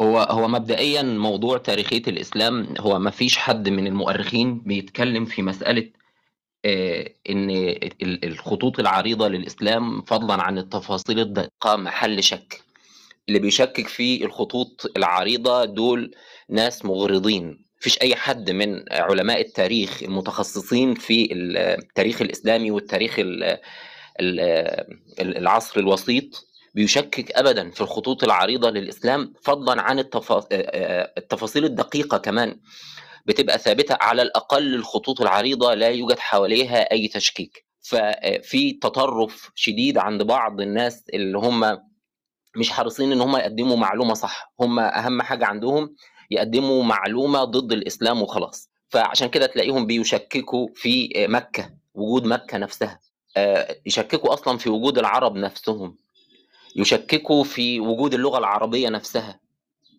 هو هو مبدئيًا موضوع تاريخية الإسلام هو ما فيش حد من المؤرخين بيتكلم في مسألة آآ إن ال الخطوط العريضة للإسلام فضلًا عن التفاصيل الدقيقة محل شك، اللي بيشكك في الخطوط العريضة دول ناس مغرضين، ما فيش أي حد من علماء التاريخ المتخصصين في ال التاريخ الإسلامي والتاريخ ال ال ال العصر الوسيط بيشكك أبدًا في الخطوط العريضة للإسلام فضلًا عن التفا آآ التفاصيل الدقيقة كمان. بتبقى ثابتة على الأقل الخطوط العريضة لا يوجد حواليها أي تشكيك، ففي تطرف شديد عند بعض الناس اللي هم مش حريصين إن هم يقدموا معلومة صح، هم أهم حاجة عندهم يقدموا معلومة ضد الإسلام وخلاص، فعشان كده تلاقيهم بيشككوا في مكة، وجود مكة نفسها، يشككوا أصلًا في وجود العرب نفسهم، يشككوا في وجود اللغة العربية نفسها،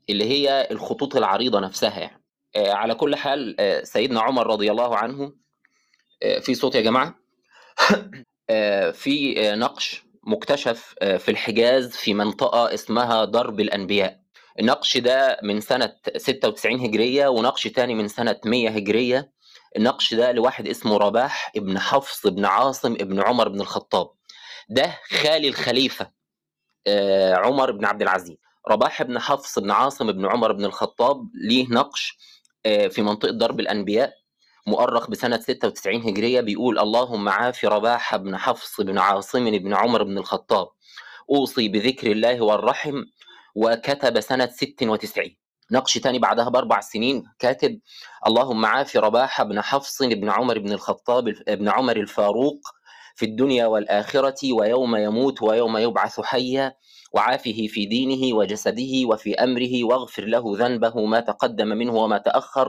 اللي هي الخطوط العريضة نفسها يعني. آآ على كل حال آآ سيدنا عمر رضي الله عنه آآ في صوت يا جماعة؟ آآ في نقش مُكتشف في الحجاز في منطقة اسمها درب الأنبياء، النقش ده من سنة 96 هجرية ونقش تاني من سنة 100 هجرية، النقش ده لواحد اسمه رباح ابن حفص ابن عاصم ابن عمر بن الخطاب، ده خالي الخليفة عمر بن عبد العزيز، رباح بن حفص بن عاصم بن عمر بن الخطاب ليه نقش آآ في منطقة درب الأنبياء مؤرخ بسنة 96 هجرية بيقول: "اللهم عاف رباح بن حفص بن عاصم بن عمر بن الخطاب، أوصي بذكر الله والرحم." وكتب سنة 96 نقش تاني بعدها بأربع سنين كاتب: "اللهم عاف رباح بن حفص بن عمر بن الخطاب بن عمر الفاروق في الدنيا والآخرة ويوم يموت ويوم يبعث حيًّا، وعافه في دينه وجسده وفي أمره واغفر له ذنبه ما تقدم منه وما تأخر،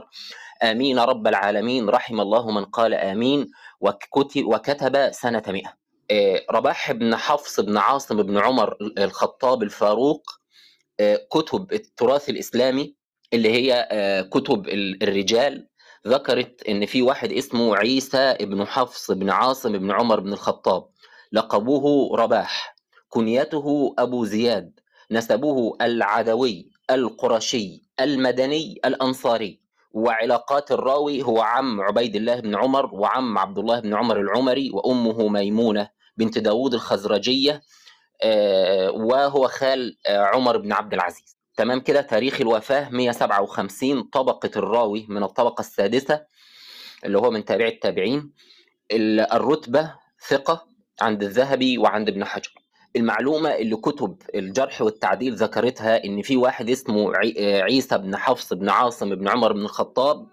آمين رب العالمين." رحم الله من قال آمين. وكت وكتب سنة 100 آآ رباح بن حفص بن عاصم بن عمر ال الخطاب الفاروق آآ كتب التراث الإسلامي اللي هي آآ كتب ال الرجال ذكرت إن في واحد اسمه عيسى ابن حفص بن عاصم بن عمر بن الخطاب، لقبه رباح، كنيته أبو زياد، نسبه العدوي، القرشي، المدني، الأنصاري، وعلاقات الراوي هو عم عبيد الله بن عمر وعم عبد الله بن عمر العمري وأمه ميمونة بنت داوود الخزرجية آآ وهو خال آآ عمر بن عبد العزيز، تمام كده؟ تاريخ الوفاة 157 طبقة الراوي من الطبقة السادسة اللي هو من تابعي التابعين، ال الرتبة ثقة عند الذهبي وعند ابن حجر، المعلومة اللي كتب الجرح والتعديل ذكرتها إن في واحد اسمه عيسى بن حفص بن عاصم بن عمر بن الخطاب،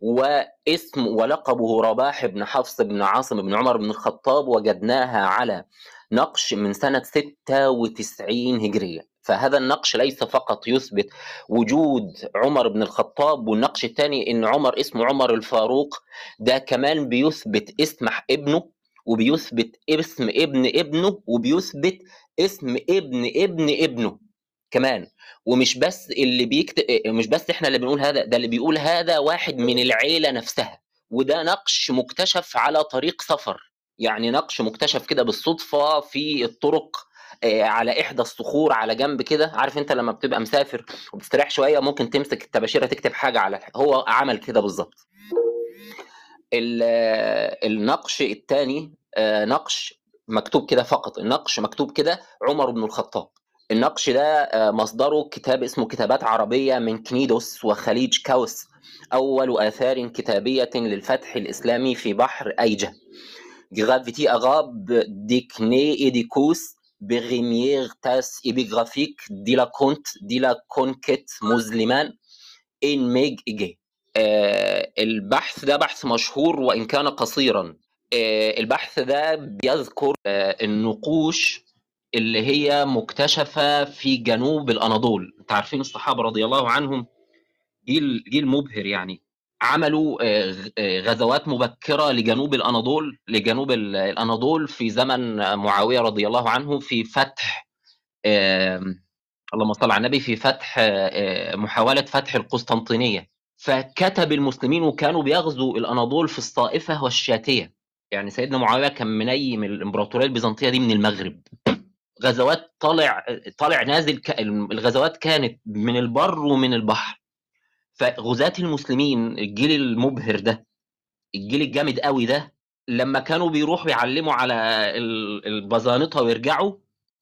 واسم ولقبه رباح بن حفص بن عاصم بن عمر بن الخطاب وجدناها على نقش من سنة 96 هجرية، فهذا النقش ليس فقط يثبت وجود عمر بن الخطاب، والنقش التاني إن عمر اسمه عمر الفاروق، ده كمان بيثبت اسم ابنه، وبيثبت اسم ابن ابنه، وبيثبت اسم ابن ابن ابنه كمان، ومش بس اللي بيكت مش بس إحنا اللي بنقول هذا، ده اللي بيقول هذا واحد من العيلة نفسها، وده نقش مُكتشف على طريق سفر، يعني نقش مُكتشف كده بالصدفة في الطرق على إحدى الصخور على جنب كده، عارف أنت لمّا بتبقى مسافر وبتستريح شوية ممكن تمسك الطباشيرة تكتب حاجة على هو عمل كده بالضبط. ال النقش التاني آآ نقش مكتوب كده فقط، النقش مكتوب كده عمر بن الخطاب، النقش ده آآ مصدره كتاب اسمه كتابات عربية من كنيدوس وخليج كاوس، أول آثار كتابية للفتح الإسلامي في بحر أيجة. Gravity arabe déclinée et Berimière tasse épigraphique de la conte de la conquête musulmane in Meg Ege. آآ البحث ده بحث مشهور وإن كان قصيرًا، آآ البحث ده بيذكر آآ النقوش اللي هي مُكتشفة في جنوب الأناضول، أنتم عارفين الصحابة رضي الله عنهم؟ جيل جيل مُبهر يعني، عملوا آآ غ غزوات مبكرة لجنوب الأناضول لجنوب ال الأناضول في زمن معاوية رضي الله عنه في فتح اللهم صل على النبي، في فتح آآ محاولة فتح القسطنطينية، فكتب المسلمين وكانوا بيغزوا الأناضول في الصائفة والشاتية، يعني سيدنا معاوية كان منيّم الإمبراطورية البيزنطية دي من المغرب، غزوات طالع طالع نازل الغزوات كانت من البر ومن البحر. فغزاة المسلمين الجيل المبهر ده الجيل الجامد قوي ده لما كانوا بيروحوا يعلموا على البزانطة ويرجعوا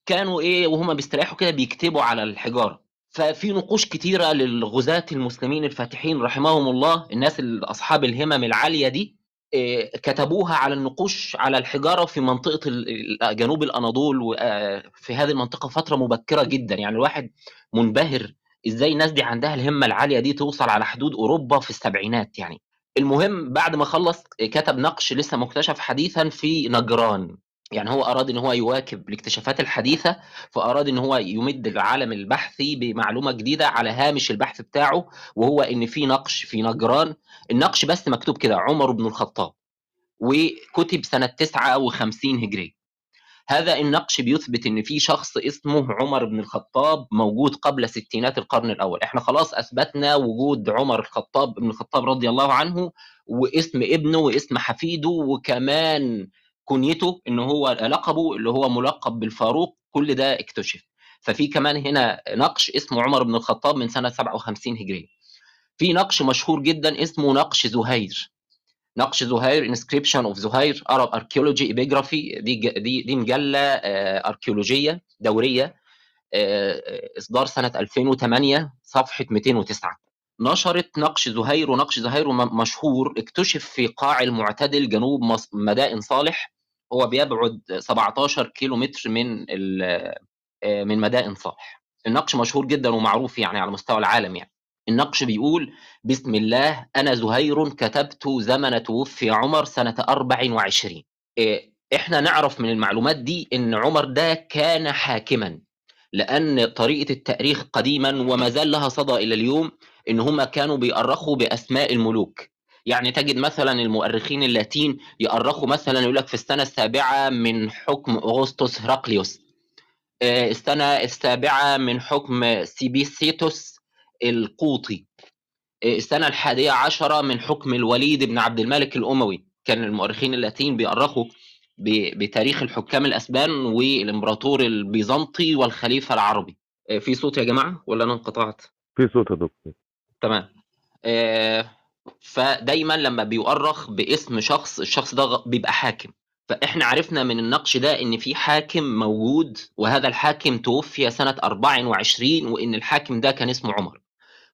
كانوا إيه وهم بيستريحوا كده بيكتبوا على الحجارة. ففي نقوش كتيرة للغزاة المسلمين الفاتحين رحمهم الله الناس أصحاب الهمم العالية دي إيه كتبوها على النقوش على الحجارة في منطقة جنوب الأناضول وفي هذه المنطقة فترة مبكرة جدا. يعني الواحد منبهر إزاي الناس دي عندها الهمة العالية دي توصل على حدود أوروبا في السبعينات يعني. المهم بعد ما خلص كتب نقش لسه مكتشف حديثا في نجران. يعني هو أراد إن هو يواكب الاكتشافات الحديثة فأراد إن هو يمد العالم البحثي بمعلومة جديدة على هامش البحث بتاعه وهو إن في نقش في نجران. النقش بس مكتوب كده عمر بن الخطاب وكتب سنة 59 هجريه هذا النقش بيثبت إن في شخص اسمه عمر بن الخطاب موجود قبل ستينات القرن الأول. إحنا خلاص أثبتنا وجود عمر الخطاب بن الخطاب رضي الله عنه واسم ابنه واسم حفيده وكمان كنيته إن هو لقبه اللي هو ملقب بالفاروق كل ده اكتشف. ففي كمان هنا نقش اسمه عمر بن الخطاب من سنة 57 هجرية. في نقش مشهور جدا اسمه نقش زهير. نقش زهير inscription of زهير Arab archaeology epigraphy دي دي دي مجلة أركيولوجية دورية إصدار سنة 2008 صفحة 209 نشرت نقش زهير ونقش زهير مشهور اكتشف في قاع المعتدل جنوب مدائن صالح. هو بيبعد 17 كيلو متر من من مدائن صالح. النقش مشهور جدا ومعروف يعني على مستوى العالم يعني. النقش بيقول بسم الله أنا زهير كتبت زمن توفي عمر سنة 24 إحنا نعرف من المعلومات دي إن عمر ده كان حاكما لأن طريقة التأريخ قديما وما زال لها صدى إلى اليوم إن هم كانوا بيأرخوا بأسماء الملوك. يعني تجد مثلا المؤرخين اللاتين يأرخوا مثلا يقول لك في السنة السابعة من حكم أغسطس هراقليوس السنة السابعة من حكم سيبيسيتوس القوطي. السنة الحادية عشرة من حكم الوليد بن عبد الملك الأموي. كان المؤرخين اللاتين بيأرخوا بتاريخ الحكام الأسبان والإمبراطور البيزنطي والخليفة العربي. في صوت يا جماعة ولا أنا انقطعت؟ في صوت يا دكتور. تمام. فدايما لما بيؤرخ باسم شخص الشخص ده بيبقى حاكم. فإحنا عرفنا من النقش ده إن في حاكم موجود وهذا الحاكم توفي سنة 24 وإن الحاكم ده كان اسمه عمر.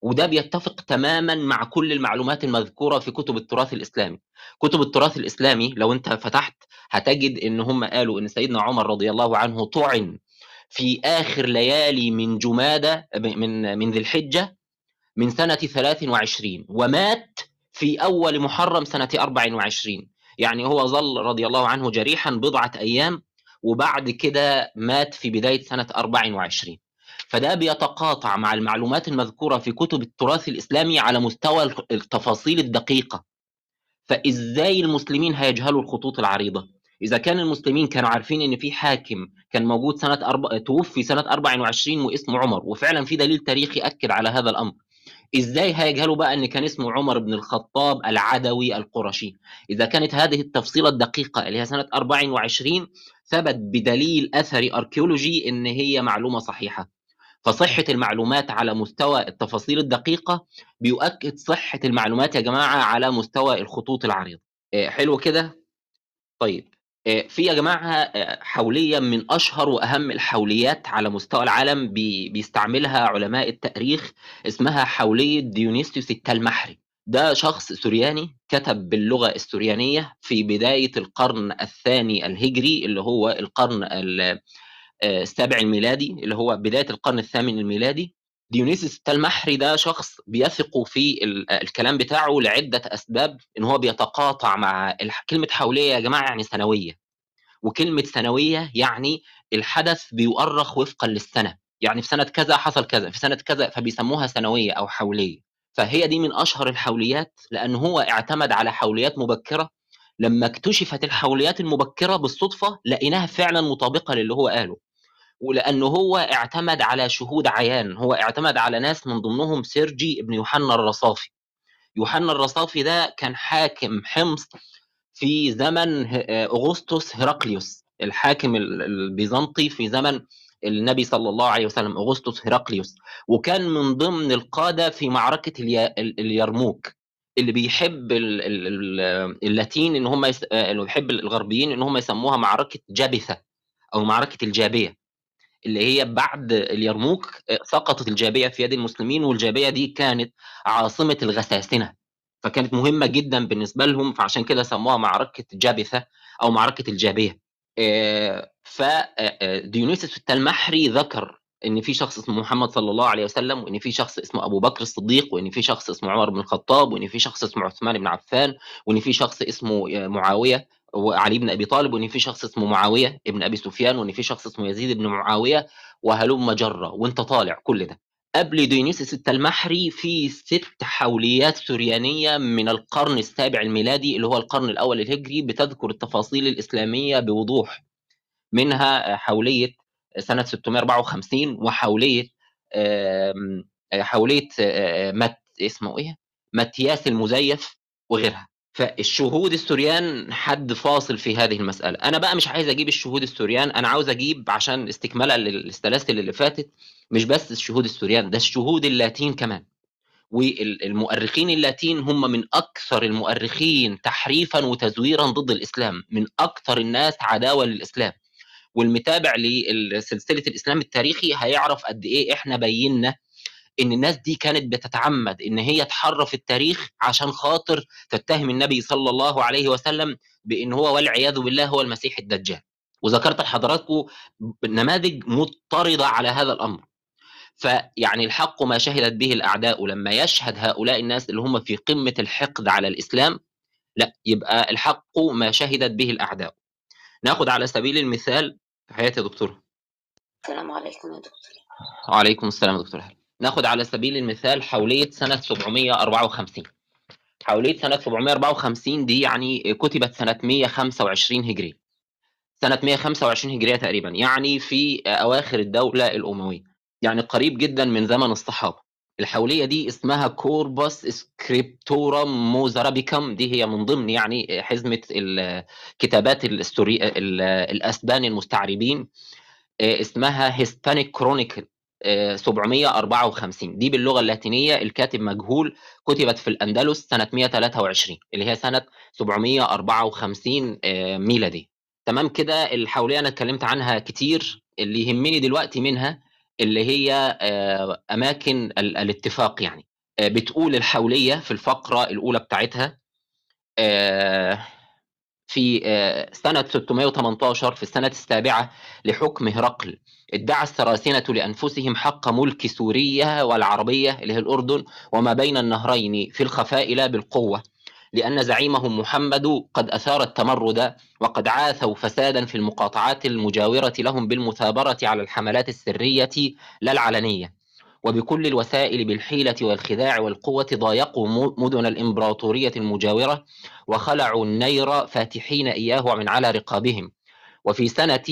وده بيتفق تماما مع كل المعلومات المذكورة في كتب التراث الإسلامي. كتب التراث الإسلامي لو أنت فتحت هتجد إن هم قالوا إن سيدنا عمر رضي الله عنه طعن في آخر ليالي من جمادة من من ذي الحجة من سنة 23 ومات في أول محرم سنة 24 يعني هو ظل رضي الله عنه جريحا بضعة أيام وبعد كده مات في بداية سنة 24 فده بيتقاطع مع المعلومات المذكورة في كتب التراث الإسلامي على مستوى التفاصيل الدقيقة. فإزاي المسلمين هيجهلوا الخطوط العريضة؟ إذا كان المسلمين كانوا عارفين إن في حاكم كان موجود سنة أرب... توفي سنة 24 واسمه عمر وفعلا في دليل تاريخي أكد على هذا الأمر. إزاي هيجهلوا بقى إن كان اسمه عمر بن الخطاب العدوي القرشي؟ إذا كانت هذه التفصيلة الدقيقة اللي هي سنة 24 ثبت بدليل اثري اركيولوجي إن هي معلومة صحيحة. فصحة المعلومات على مستوى التفاصيل الدقيقة بيؤكد صحة المعلومات يا جماعة على مستوى الخطوط العريضة حلو كده؟ طيب في يا جماعة حولية من أشهر وأهم الحوليات على مستوى العالم بيستعملها علماء التاريخ اسمها حولية ديونيسيوس التلمحري ده شخص سورياني كتب باللغة السوريانية في بداية القرن الثاني الهجري اللي هو القرن السابع الميلادي اللي هو بداية القرن الثامن الميلادي. ديونيسيوس التلمحري ده شخص بيثق في الكلام بتاعه لعدة أسباب إن هو بيتقاطع مع كلمة حولية يا جماعة يعني سنويه وكلمة سنويه يعني الحدث بيؤرخ وفقا للسنة. يعني في سنة كذا حصل كذا في سنة كذا فبيسموها سنويه أو حولية. فهي دي من أشهر الحوليات لأن هو اعتمد على حوليات مبكرة. لما اكتشفت الحوليات المبكرة بالصدفة لقيناها فعلا مطابقة للي هو قاله. ولأنه هو اعتمد على شهود عيان هو اعتمد على ناس من ضمنهم سيرجي ابن يوحنا الرصافي. يوحنا الرصافي ده كان حاكم حمص في زمن أغسطس هرقليوس الحاكم البيزنطي في زمن النبي صلى الله عليه وسلم أغسطس هرقليوس وكان من ضمن القادة في معركة اليرموك اللي بيحب اللاتين إن هم يس... اللي بيحب الغربيين إن هم يسموها معركة جابثة أو معركة الجابية. اللي هي بعد اليرموك سقطت الجابية في يد المسلمين والجابية دي كانت عاصمة الغساسنة. فكانت مهمة جدا بالنسبة لهم فعشان كده سموها معركة جابثة أو معركة الجابية. فديونيسوس التلمحري ذكر إن في شخص اسمه محمد صلى الله عليه وسلم وإن في شخص اسمه أبو بكر الصديق وإن في شخص اسمه عمر بن الخطاب وإن في شخص اسمه عثمان بن عفان وإن في شخص اسمه معاوية. وعلي بن أبي طالب وإن في شخص اسمه معاوية ابن أبي سفيان وإن في شخص اسمه يزيد بن معاوية وهلم جرة وإنت طالع كل ده. قبل ديونيسوس التلمحري في ست حوليات سريانية من القرن السابع الميلادي اللي هو القرن الأول الهجري بتذكر التفاصيل الإسلامية بوضوح. منها حولية سنة 654 وحولية حولية مت اسمه إيه؟ متياس المزيف وغيرها. فالشهود السوريان حد فاصل في هذه المسألة. أنا بقى مش عايز أجيب الشهود السوريان أنا عاوز أجيب عشان استكمالا للسلاسل اللي فاتت مش بس الشهود السوريان ده الشهود اللاتين كمان. والمؤرخين اللاتين هم من أكثر المؤرخين تحريفا وتزويرا ضد الإسلام من أكثر الناس عداوة للإسلام. والمتابع لسلسلة الإسلام التاريخي هيعرف قد إيه إحنا بينا إن الناس دي كانت بتتعمد إن هي تحرف التاريخ عشان خاطر تتهم النبي صلى الله عليه وسلم بإن هو والعياذ بالله هو المسيح الدجال. وذكرت لحضراتكم نماذج مضطردة على هذا الأمر. فيعني الحق ما شهدت به الأعداء لما يشهد هؤلاء الناس اللي هم في قمة الحقد على الإسلام لا يبقى الحق ما شهدت به الأعداء. ناخد على سبيل المثال تحياتي يا دكتور السلام عليكم يا دكتور وعليكم السلام يا دكتور هلا ناخد على سبيل المثال حولية سنة 754 حولية سنة 754 دي يعني كتبت سنة 125 هجري سنة 125 هجرية تقريبا يعني في أواخر الدولة الأموية. يعني قريب جدا من زمن الصحابة. الحولية دي اسمها Corpus Scriptorum Muzarabicorum دي هي من ضمن يعني حزمة الكتابات الأسبان المستعربين. اسمها Hispanic Chronicle 754 دي باللغة اللاتينية الكاتب مجهول كتبت في الأندلس سنة 123 اللي هي سنة 754 ميلادي. تمام كده؟ الحوليه أنا اتكلمت عنها كتير. اللي يهمني دلوقتي منها اللي هي أماكن الاتفاق يعني. بتقول الحولية في الفقرة الأولى بتاعتها في سنة 618 في السنة السابعة لحكم هرقل. ادعى السراسنة لأنفسهم حق ملك سوريا والعربية اللي هي الأردن وما بين النهرين في الخفاء لا بالقوة لأن زعيمهم محمد قد أثار التمرد وقد عاثوا فسادا في المقاطعات المجاورة لهم بالمثابرة على الحملات السرية لا العلنية. وبكل الوسائل بالحيلة والخداع والقوة ضايقوا مدن الإمبراطورية المجاورة وخلعوا النير فاتحين إياه من على رقابهم. وفي سنة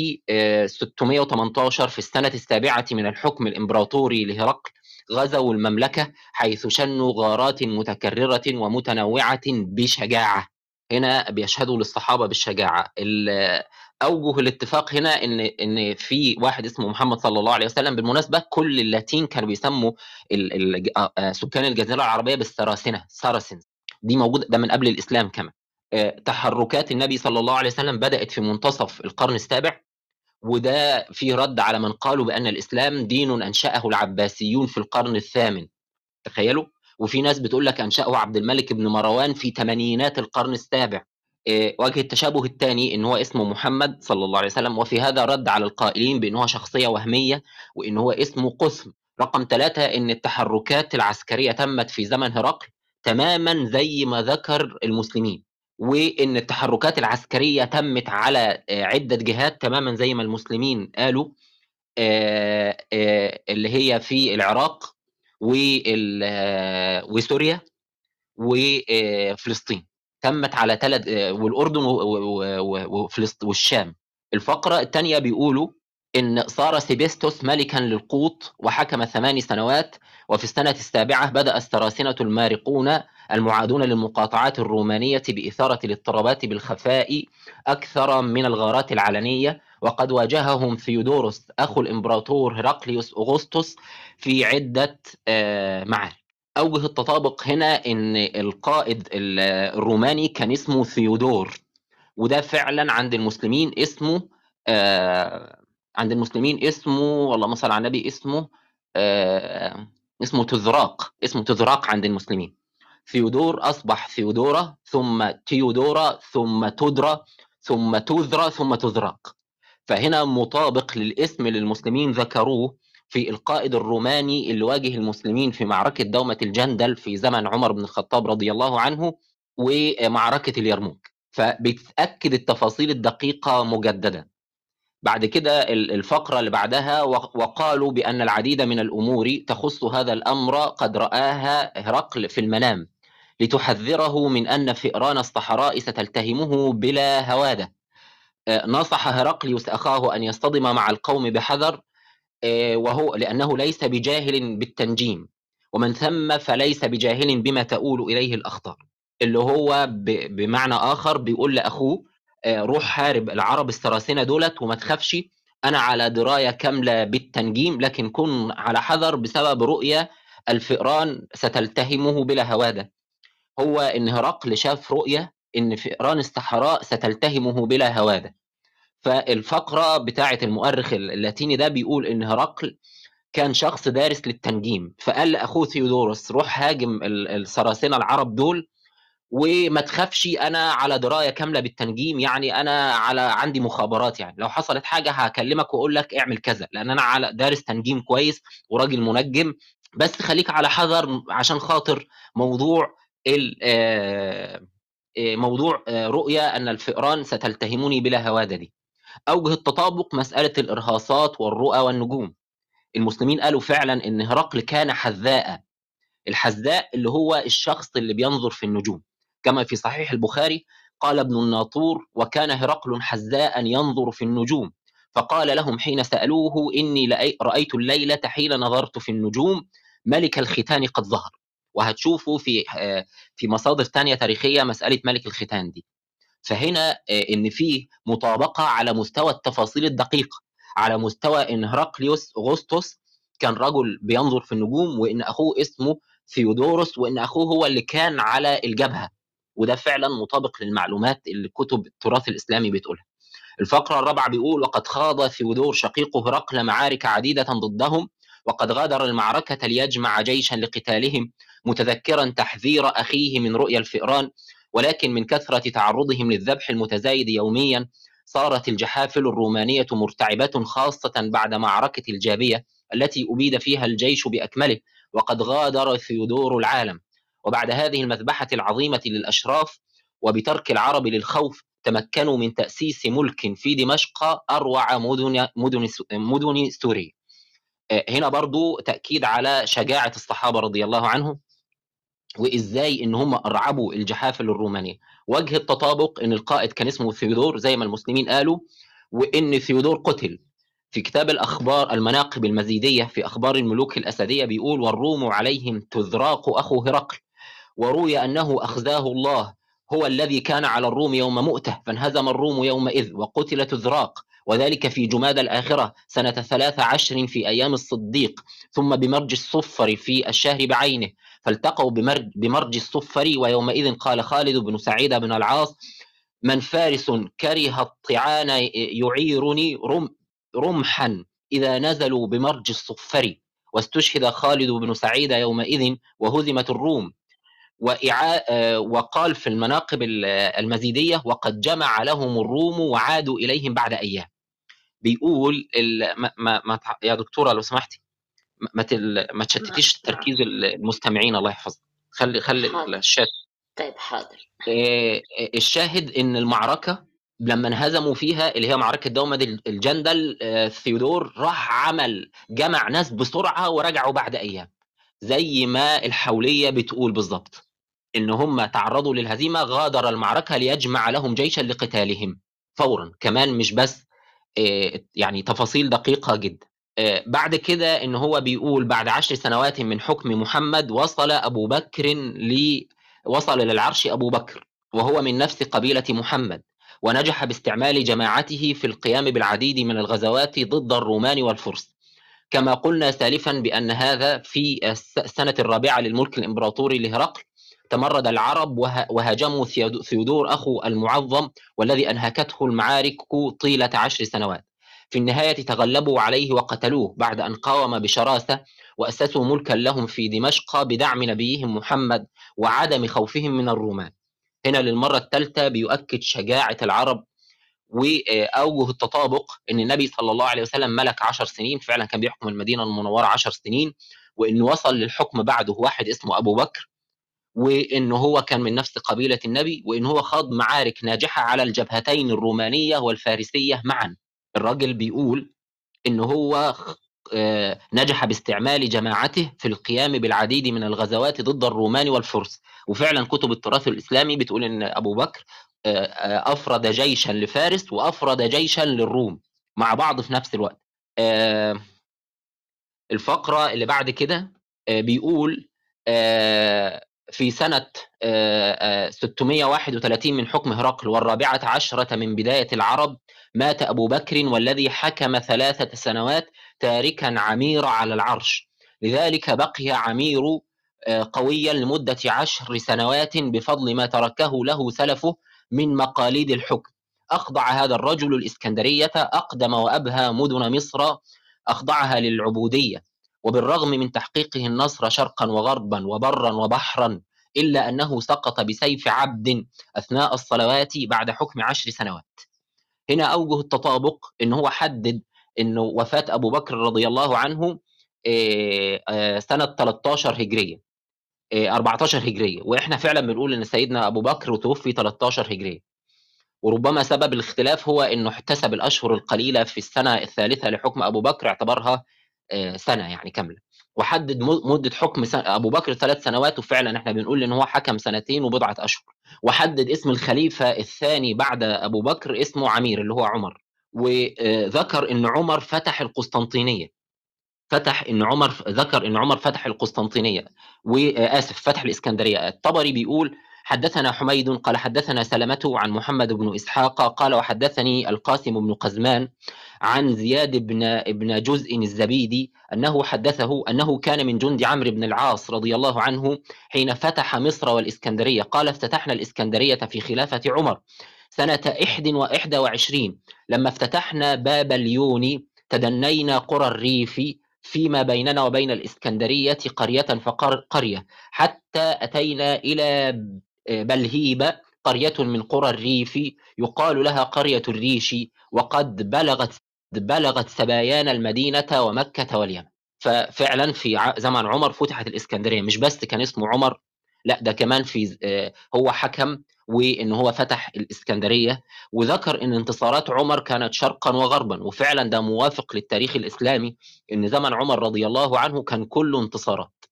618 في السنة السابعة من الحكم الإمبراطوري لهرقل غزوا المملكة حيث شنوا غارات متكررة ومتنوعة بشجاعة. هنا بيشهدوا للصحابة بالشجاعة. أوجه الاتفاق هنا إن إن في واحد اسمه محمد صلى الله عليه وسلم بالمناسبة كل اللاتين كانوا بيسموا سكان الجزيرة العربية بالسراسنة سارسن دي موجودة ده من قبل الإسلام كمان. تحركات النبي صلى الله عليه وسلم بدأت في منتصف القرن السابع وده في رد على من قالوا بأن الإسلام دين أنشأه العباسيون في القرن الثامن. تخيلوا؟ وفي ناس بتقول لك أنشأه عبد الملك بن مروان في ثمانينات القرن السابع. وجه التشابه الثاني إن هو اسمه محمد صلى الله عليه وسلم وفي هذا رد على القائلين بإن هو شخصية وهمية وإن هو اسمه قسم. رقم ثلاثة إن التحركات العسكرية تمت في زمن هرقل تماما زي ما ذكر المسلمين. وإن التحركات العسكرية تمت على عدة جهات تماما زي ما المسلمين قالوا اللي هي في العراق وسوريا وفلسطين تمت على ثلاث والأردن وفلسطين والشام. الفقرة الثانية بيقولوا إن صار سيبستوس ملكا للقوط وحكم ثمان سنوات وفي السنة السابعة بدا السراسنه المارقون المعادون للمقاطعات الرومانية بإثارة الاضطرابات بالخفاء أكثر من الغارات العلنية وقد واجههم ثيودوروس أخو الإمبراطور هرقليوس أغسطس في عدة آه، معارك. أوجه التطابق هنا إن القائد الروماني كان اسمه ثيودور وده فعلا عند المسلمين اسمه آه، عند المسلمين اسمه اللهم صل على النبي اسمه آه، اسمه تذراق اسمه تذراق عند المسلمين. ثيودور أصبح ثيودورا ثم تيودورا ثم تدرى ثم تذرى ثم تذراق فهنا مطابق للاسم اللي المسلمين ذكروه في القائد الروماني اللي واجه المسلمين في معركة دومة الجندل في زمن عمر بن الخطاب رضي الله عنه ومعركة اليرموك. فبتأكد التفاصيل الدقيقة مجددا. بعد كده الفقرة اللي بعدها وقالوا بأن العديد من الأمور تخص هذا الأمر قد رآها هرقل في المنام. لتحذره من أن فئران الصحراء ستلتهمه بلا هوادة. آه، نصح هرقليوس أخاه أن يصطدم مع القوم بحذر آه، وهو لأنه ليس بجاهل بالتنجيم. ومن ثم فليس بجاهل بما تؤول إليه الأخطار. اللي هو بمعنى آخر بيقول لأخوه آه، روح حارب العرب السراسنة دولت وما تخافش أنا على دراية كاملة بالتنجيم لكن كن على حذر بسبب رؤية الفئران ستلتهمه بلا هوادة. هو إن هرقل شاف رؤية إن فئران الصحراء ستلتهمه بلا هوادة. فالفقرة بتاعة المؤرخ اللاتيني ده بيقول إن هرقل كان شخص دارس للتنجيم فقال لأخوه ثيودوروس روح هاجم السراسنة العرب دول وما تخافش أنا على دراية كاملة بالتنجيم يعني أنا على عندي مخابرات يعني. لو حصلت حاجة هكلمك وأقول لك اعمل كذا لأن أنا على دارس تنجيم كويس وراجل منجم بس خليك على حذر عشان خاطر موضوع موضوع آه، رؤية أن الفئران ستلتهمني بلا هوادة دي. أوجه التطابق مسألة الإرهاصات والرؤى والنجوم. المسلمين قالوا فعلا أن هرقل كان حذاء. الحذاء اللي هو الشخص اللي بينظر في النجوم. كما في صحيح البخاري قال ابن الناطور وكان هرقل حذاء ينظر في النجوم فقال لهم حين سألوه إني رأيت الليلة حين نظرت في النجوم. ملك الختان قد ظهر وهتشوفوا في في مصادر ثانية تاريخية مسألة ملك الختان دي. فهنا آه، إن في مطابقة على مستوى التفاصيل الدقيقة على مستوى إن هرقليوس أغسطس كان رجل بينظر في النجوم وإن أخوه اسمه ثيودوروس وإن أخوه هو اللي كان على الجبهة. وده فعلا مطابق للمعلومات اللي كتب التراث الإسلامي بتقولها الفقرة الرابعة بيقول وقد خاض ثيودور شقيقه هرقل معارك عديدة ضدهم وقد غادر المعركة ليجمع جيشا لقتالهم متذكرا تحذير أخيه من رؤيا الفئران ولكن من كثرة تعرضهم للذبح المتزايد يوميا صارت الجحافل الرومانية مرتعبة خاصة بعد معركة الجابية التي أبيد فيها الجيش بأكمله وقد غادر ثيودور العالم. وبعد هذه المذبحة العظيمة للأشراف وبترك العرب للخوف تمكنوا من تأسيس ملك في دمشق أروع مدن مدن مدن سوريا. آه، هنا برضو تأكيد على شجاعة الصحابة رضي الله عنهم. وإزاي إن هم ارعبوا الجحافل الرومانيه وجه التطابق إن القائد كان اسمه ثيودور زي ما المسلمين قالوا وإن ثيودور قتل. في كتاب الأخبار المناقب المزيدية في أخبار الملوك الأسدية بيقول والروم عليهم تذراق أخو هرقل وروي أنه أخزاه الله هو الذي كان على الروم يوم مؤته فانهزم الروم يومئذ وقتل تذراق. وذلك في جماد الآخرة سنة ثلاث عشر في أيام الصديق ثم بمرج الصفر في الشهر بعينه. فالتقوا بمرج, بمرج الصفر ويومئذ قال خالد بن سعيد بن العاص من فارس كره الطعان يعيرني رم رمحا إذا نزلوا بمرج الصفر واستشهد خالد بن سعيد يومئذ وهزمت الروم. وقال في المناقب المزيدية وقد جمع لهم الروم وعادوا إليهم بعد أيام. بيقول ما, ما, يا دكتورة لو سمحتي ما ما تشتتيش تركيز المستمعين الله يحفظك. خلي خلي الشات طيب حاضر. الشاهد إن المعركة لما انهزموا فيها اللي هي معركة دومة الجندل ثيودور راح عمل جمع ناس بسرعة ورجعوا بعد أيام. زي ما الحولية بتقول بالظبط إن هم تعرضوا للهزيمة غادر المعركة ليجمع لهم جيشا لقتالهم فورا. كمان مش بس يعني تفاصيل دقيقة جدا. بعد كده إن هو بيقول بعد عشر سنوات من حكم محمد وصل أبو بكر وصل للعرش أبو بكر وهو من نفس قبيلة محمد ونجح باستعمال جماعته في القيام بالعديد من الغزوات ضد الرومان والفرس. كما قلنا سالفا بأن هذا في السنة الرابعة للملك الإمبراطوري لهرقل تمرد العرب وهاجموا ثيودور أخو المعظم والذي أنهكته المعارك طيلة عشر سنوات. في النهاية تغلبوا عليه وقتلوه بعد أن قاوم بشراسة وأسسوا ملكا لهم في دمشق بدعم نبيهم محمد وعدم خوفهم من الرومان. هنا للمرة الثالثة بيؤكد شجاعة العرب وأوجه التطابق أن النبي صلى الله عليه وسلم ملك عشر سنين فعلا كان بيحكم المدينة المنورة عشر سنين وأنه وصل للحكم بعده واحد اسمه أبو بكر وأنه هو كان من نفس قبيلة النبي وأنه هو خاض معارك ناجحة على الجبهتين الرومانية والفارسية معا. الراجل بيقول أنه هو آه، نجح باستعمال جماعته في القيام بالعديد من الغزوات ضد الرومان والفرس. وفعلا كتب التراث الإسلامي بتقول أن أبو بكر آه، آه، أفرد جيشا لفارس وأفرد جيشا للروم مع بعض في نفس الوقت. الفقرة اللي بعد كده بيقول في سنة 631 من حكم هرقل والرابعة عشرة من بداية العرب مات أبو بكر والذي حكم ثلاثة سنوات تاركا عمير على العرش. لذلك بقي عمير آه، قويا لمدة عشر سنوات بفضل ما تركه له سلفه من مقاليد الحكم. أخضع هذا الرجل الإسكندرية أقدم وأبهى مدن مصر أخضعها للعبودية. وبالرغم من تحقيقه النصر شرقا وغربا وبرا وبحرا إلا أنه سقط بسيف عبد أثناء الصلوات بعد حكم عشر سنوات. هنا أوجه التطابق أنه هو حدد أنه وفاة أبو بكر رضي الله عنه سنة 13 هجرية 14 هجرية. وإحنا فعلا بنقول أن سيدنا أبو بكر توفي 13 هجرية. وربما سبب الاختلاف هو أنه احتسب الأشهر القليلة في السنة الثالثة لحكم أبو بكر اعتبرها سنة يعني كاملة. وحدد مدة حكم أبو بكر ثلاث سنوات وفعلا إحنا بنقول إن هو حكم سنتين وبضعة أشهر. وحدد اسم الخليفة الثاني بعد أبو بكر اسمه عمير اللي هو عمر. وذكر إن عمر فتح القسطنطينية. فتح إن عمر ذكر إن عمر فتح القسطنطينية. وآسف فتح الإسكندرية. الطبري بيقول حدثنا حميد قال حدثنا سلمة عن محمد بن إسحاق قال وحدثني القاسم بن قزمان عن زياد بن ابن جزء الزبيدي أنه حدثه أنه كان من جند عمرو بن العاص رضي الله عنه حين فتح مصر والإسكندرية. قال افتتحنا الإسكندرية في خلافة عمر سنة إحد وإحدى وعشرين. لما افتتحنا باب اليوني تدنينا قرى الريف فيما بيننا وبين الإسكندرية قرية فقرية حتى أتينا إلى بلهيب قرية من قرى الريف يقال لها قرية الريش وقد بلغت بلغت سبايان المدينة ومكة واليمن. ففعلا في زمن عمر فتحت الإسكندرية. مش بس كان اسمه عمر لا ده كمان في آه، هو حكم وإن هو فتح الإسكندرية. وذكر إن انتصارات عمر كانت شرقا وغربا. وفعلا ده موافق للتاريخ الإسلامي إن زمن عمر رضي الله عنه كان كله انتصارات.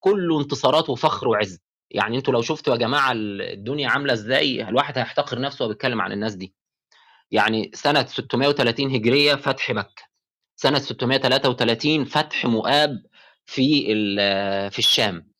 كله انتصارات وفخر وعز يعني أنتوا لو شفتوا يا جماعة الدنيا عاملة إزاي الواحد هيحتقر نفسه وهو بيتكلم عن الناس دي. يعني سنة 630 هجرية فتح مكة. سنة 633 فتح مؤاب في في الشام.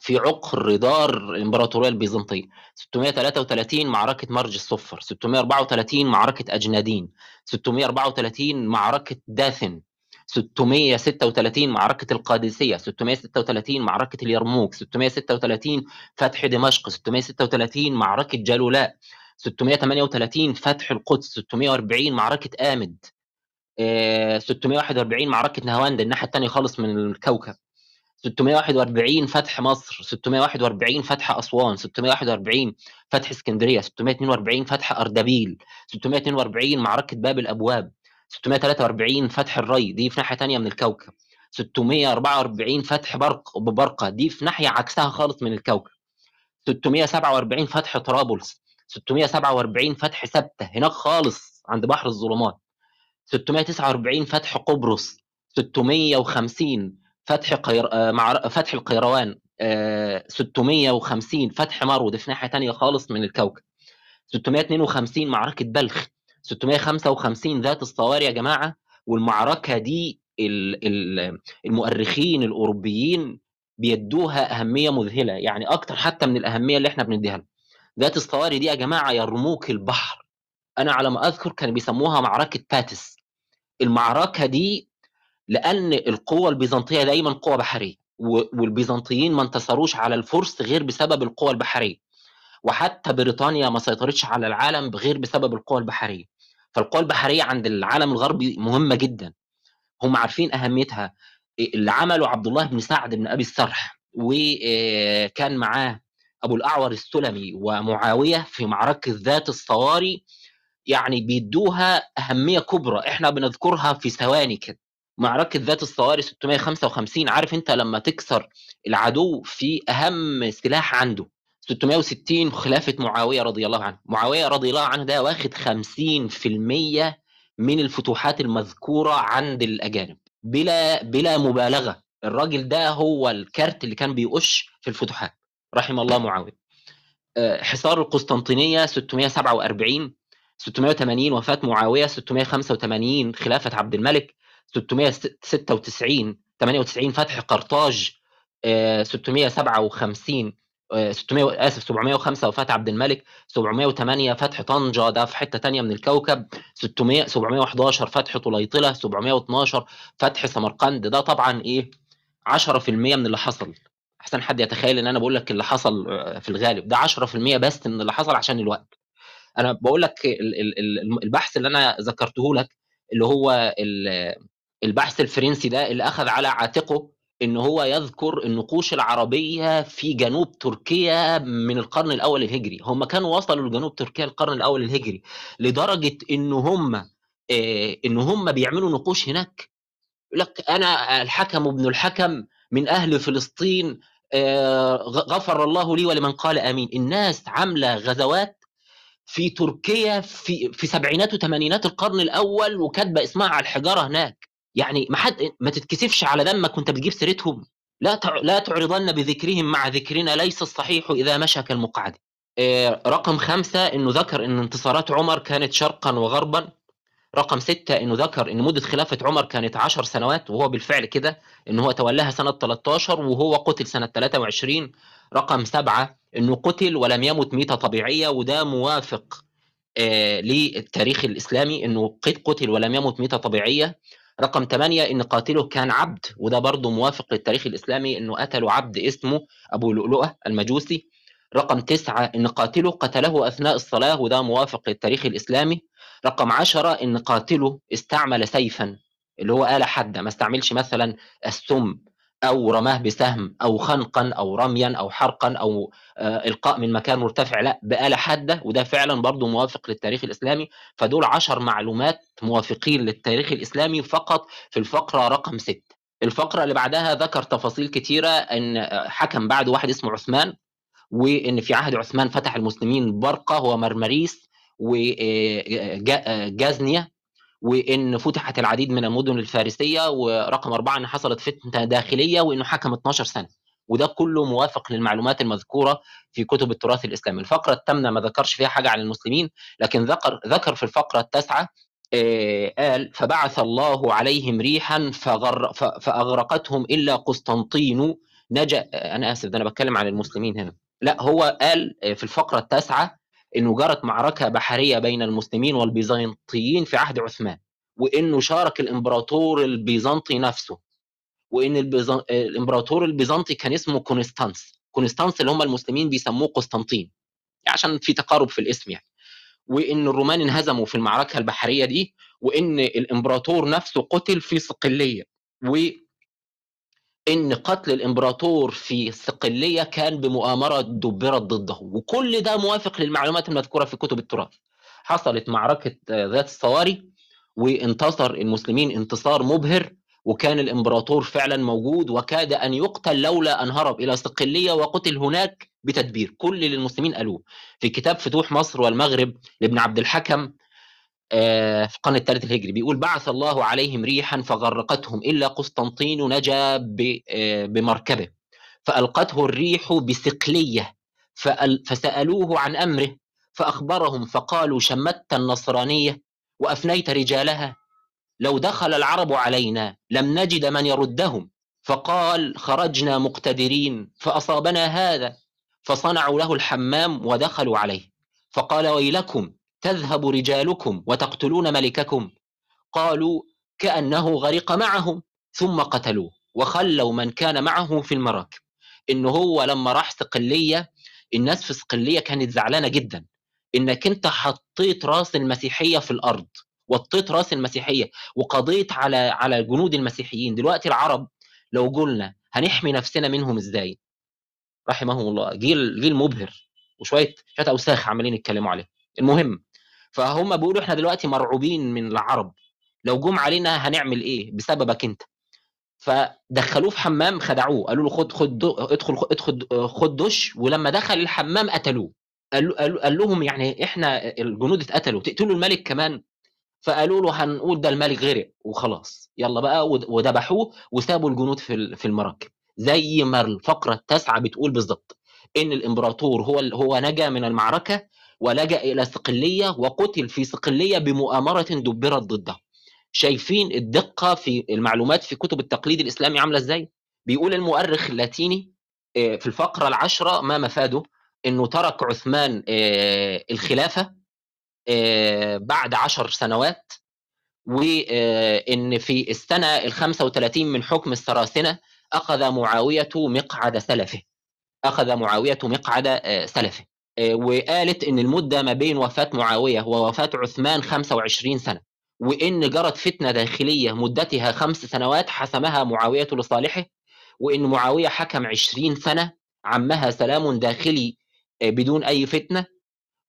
في عقر دار الإمبراطورية البيزنطية. 633 معركة مرج الصفر. 634 معركة أجنادين. 634 معركة داثن. 636 معركة القادسية 636 معركة اليرموك 636 فتح دمشق 636 معركة جالولاء 638 فتح القدس 640 معركة آمد 641 معركة نهاوند الناحية الثانية خالص من الكوكب 641 فتح مصر 641 فتح أسوان 641 فتح اسكندرية 642 فتح أردبيل 642 معركة باب الأبواب. 643 فتح الري دي في ناحية ثانية من الكوكب. 644 فتح برق ببرقه دي في ناحية عكسها خالص من الكوكب. 647 فتح طرابلس. 647 فتح سبتة هناك خالص عند بحر الظلمات. 649 فتح قبرص. 650 فتح قير... آه، مع فتح القيروان. 650 آه، فتح مرو في ناحية ثانية خالص من الكوكب. 652 معركة بلخ. 655 ذات الصواري يا جماعة والمعركة دي المؤرخين الأوروبيين بيدوها أهمية مذهلة يعني أكتر حتى من الأهمية اللي إحنا بنديها ذات الصواري دي يا جماعة يرموك البحر. أنا على ما أذكر كانوا بيسموها معركة باتس. المعركة دي لأن القوة البيزنطية دايما قوة بحرية والبيزنطيين ما انتصروش على الفرس غير بسبب القوة البحرية. وحتى بريطانيا ما سيطرتش على العالم غير بسبب القوى البحرية. فالقوى البحرية عند العالم الغربي مهمة جدا. هم عارفين أهميتها. اللي عمله عبد الله بن سعد بن أبي السرح وكان معاه أبو الأعور السلمي ومعاوية في معركة ذات الصواري. يعني بيدوها أهمية كبرى. إحنا بنذكرها في ثواني كده. معركة ذات الصواري 655 عارف أنت لما تكسر العدو في أهم سلاح عنده. 660 خلافة معاوية رضي الله عنه. معاوية رضي الله عنه ده واخد 50% من الفتوحات المذكورة عند الأجانب. بلا بلا مبالغة. الراجل ده هو الكارت اللي كان بيقش في الفتوحات. رحم الله معاوية. حصار القسطنطينية 647 680 وفاة معاوية 685 خلافة عبد الملك 696 98 فتح قرطاج 657 600 آسف 705 وفاه عبد الملك 708 فتح طنجة ده في حتة ثانية من الكوكب 600 711 فتح طليطلة 712 فتح سمرقند ده طبعا إيه؟ 10% من اللي حصل. أحسن حد يتخيل إن أنا بقول لك اللي حصل في الغالب ده 10% بس من اللي حصل عشان الوقت. أنا بقول لك البحث اللي أنا ذكرته لك اللي هو البحث الفرنسي ده اللي أخذ على عاتقه إن هو يذكر النقوش العربية في جنوب تركيا من القرن الأول الهجري. هم كانوا وصلوا لجنوب تركيا القرن الأول الهجري. لدرجة إن هم آه إن هم بيعملوا نقوش هناك. لك أنا الحكم ابن الحكم من أهل فلسطين آه غفر الله لي ولمن قال آمين. الناس عاملة غزوات في تركيا في في سبعينات وثمانينات القرن الأول وكاتبة اسمها على الحجارة هناك. يعني ما حد ما تتكسفش على دمك وانت بتجيب سيرتهم. لا تع... لا تعرضن بذكرهم مع ذكرنا ليس الصحيح إذا مشى كالمقعد. آه رقم خمسة إنه ذكر إن انتصارات عمر كانت شرقا وغربا. رقم ستة إنه ذكر إن مدة خلافة عمر كانت عشر سنوات وهو بالفعل كده إن هو تولاها سنة 13 وهو قتل سنة 23 رقم سبعة إنه قتل ولم يمت ميتة طبيعية وده موافق آه للتاريخ الإسلامي إنه قتل ولم يمت ميتة طبيعية. رقم 8 إن قاتله كان عبد وده برضه موافق للتاريخ الإسلامي إنه قتلوا عبد اسمه أبو لؤلؤة المجوسي. رقم تسعة إن قاتله قتله أثناء الصلاة وده موافق للتاريخ الإسلامي. رقم عشرة إن قاتله استعمل سيفا اللي هو آلة حادة ما استعملش مثلا السم. أو رماه بسهم أو خنقا أو رميا أو حرقا أو إلقاء من مكان مرتفع لا بآلة حادة وده فعلا برضه موافق للتاريخ الإسلامي. فدول عشر معلومات موافقين للتاريخ الإسلامي فقط في الفقرة رقم ست. الفقرة اللي بعدها ذكر تفاصيل كتيرة إن حكم بعد واحد اسمه عثمان وإن في عهد عثمان فتح المسلمين برقة ومرمريس وجازنيا وإن فتحت العديد من المدن الفارسية ورقم أربعة إن حصلت فتنة داخلية وإنه حكم 12 سنة. وده كله موافق للمعلومات المذكورة في كتب التراث الإسلامي. الفقرة الثامنة ما ذكرش فيها حاجة عن المسلمين لكن ذكر ذكر في الفقرة التاسعة قال فبعث الله عليهم ريحا فغر فأغرقتهم إلا قسطنطين. نجا أنا آسف ده أنا بتكلم عن المسلمين هنا. لا هو قال في الفقرة التاسعة إنه جرت معركة بحرية بين المسلمين والبيزنطيين في عهد عثمان وإنه شارك الإمبراطور البيزنطي نفسه وإن البيزن... الإمبراطور البيزنطي كان اسمه كونستانس كونستانس اللي هم المسلمين بيسموه قسطنطين عشان في تقارب في الاسم يعني. وإن الرومان انهزموا في المعركة البحرية دي وإن الإمبراطور نفسه قتل في صقلية إن قتل الإمبراطور في صقليه كان بمؤامرة دبرت ضده وكل ده موافق للمعلومات المذكورة في كتب التراث. حصلت معركة ذات الصواري وانتصر المسلمين انتصار مبهر وكان الإمبراطور فعلا موجود وكاد أن يقتل لولا أن هرب إلى صقليه وقتل هناك بتدبير. كل اللي المسلمين قالوه في كتاب فتوح مصر والمغرب لابن عبد الحكم في القرن الثالث الهجري. بيقول بعث الله عليهم ريحا فغرقتهم إلا قسطنطين نجا بمركبة. فألقته الريح بسقلية فسألوه عن أمره فأخبرهم فقالوا شمت النصرانية وأفنيت رجالها. لو دخل العرب علينا لم نجد من يردهم. فقال خرجنا مقتدرين فأصابنا هذا فصنعوا له الحمام ودخلوا عليه. فقال ويلكم تذهب رجالكم وتقتلون ملككم؟ قالوا كأنه غرق معهم ثم قتلوه وخلوا من كان معه في المراكب. إن هو لما راح صقلية الناس في صقلية كانت زعلانة جدا. إنك أنت حطيت رأس المسيحية في الأرض وطيت رأس المسيحية وقضيت على على جنود المسيحيين. دلوقتي العرب لو قلنا هنحمي نفسنا منهم إزاي؟ رحمهم الله. جيل جيل مبهر وشوية شوية أوساخ عمالين يتكلموا عليه. المهم فهم بيقولوا إحنا دلوقتي مرعوبين من العرب. لو جم علينا هنعمل إيه؟ بسببك أنت. فدخلوه في حمام خدعوه. قالوا له خد خد ادخل ادخل خد دش. ولما دخل الحمام قتلوه. قال, قال لهم يعني إحنا الجنود اتقتلوا. تقتلوا الملك كمان. فقالوا له هنقول ده الملك غرق وخلاص. يلا بقى وذبحوه وسابوا الجنود في في المراكب. زي ما الفقرة التاسعة بتقول بالظبط. إن الإمبراطور هو هو نجا من المعركة ولجأ إلى صقلية وقتل في صقلية بمؤامرة دبرت ضده شايفين الدقة في المعلومات في كتب التقليد الإسلامي عاملة إزاي؟ بيقول المؤرخ اللاتيني في الفقرة العشرة ما مفاده؟ إنه ترك عثمان الخلافة بعد عشر سنوات وان في السنة ال 35 من حكم السراسنة أخذ معاوية مقعد سلفه. أخذ معاوية مقعد سلفه. وقالت إن المده ما بين وفاة معاوية ووفاة عثمان 25 سنة وإن جرت فتنة داخلية مدتها خمس سنوات حسمها معاوية لصالحه وإن معاوية حكم 20 سنة عمها سلام داخلي بدون أي فتنة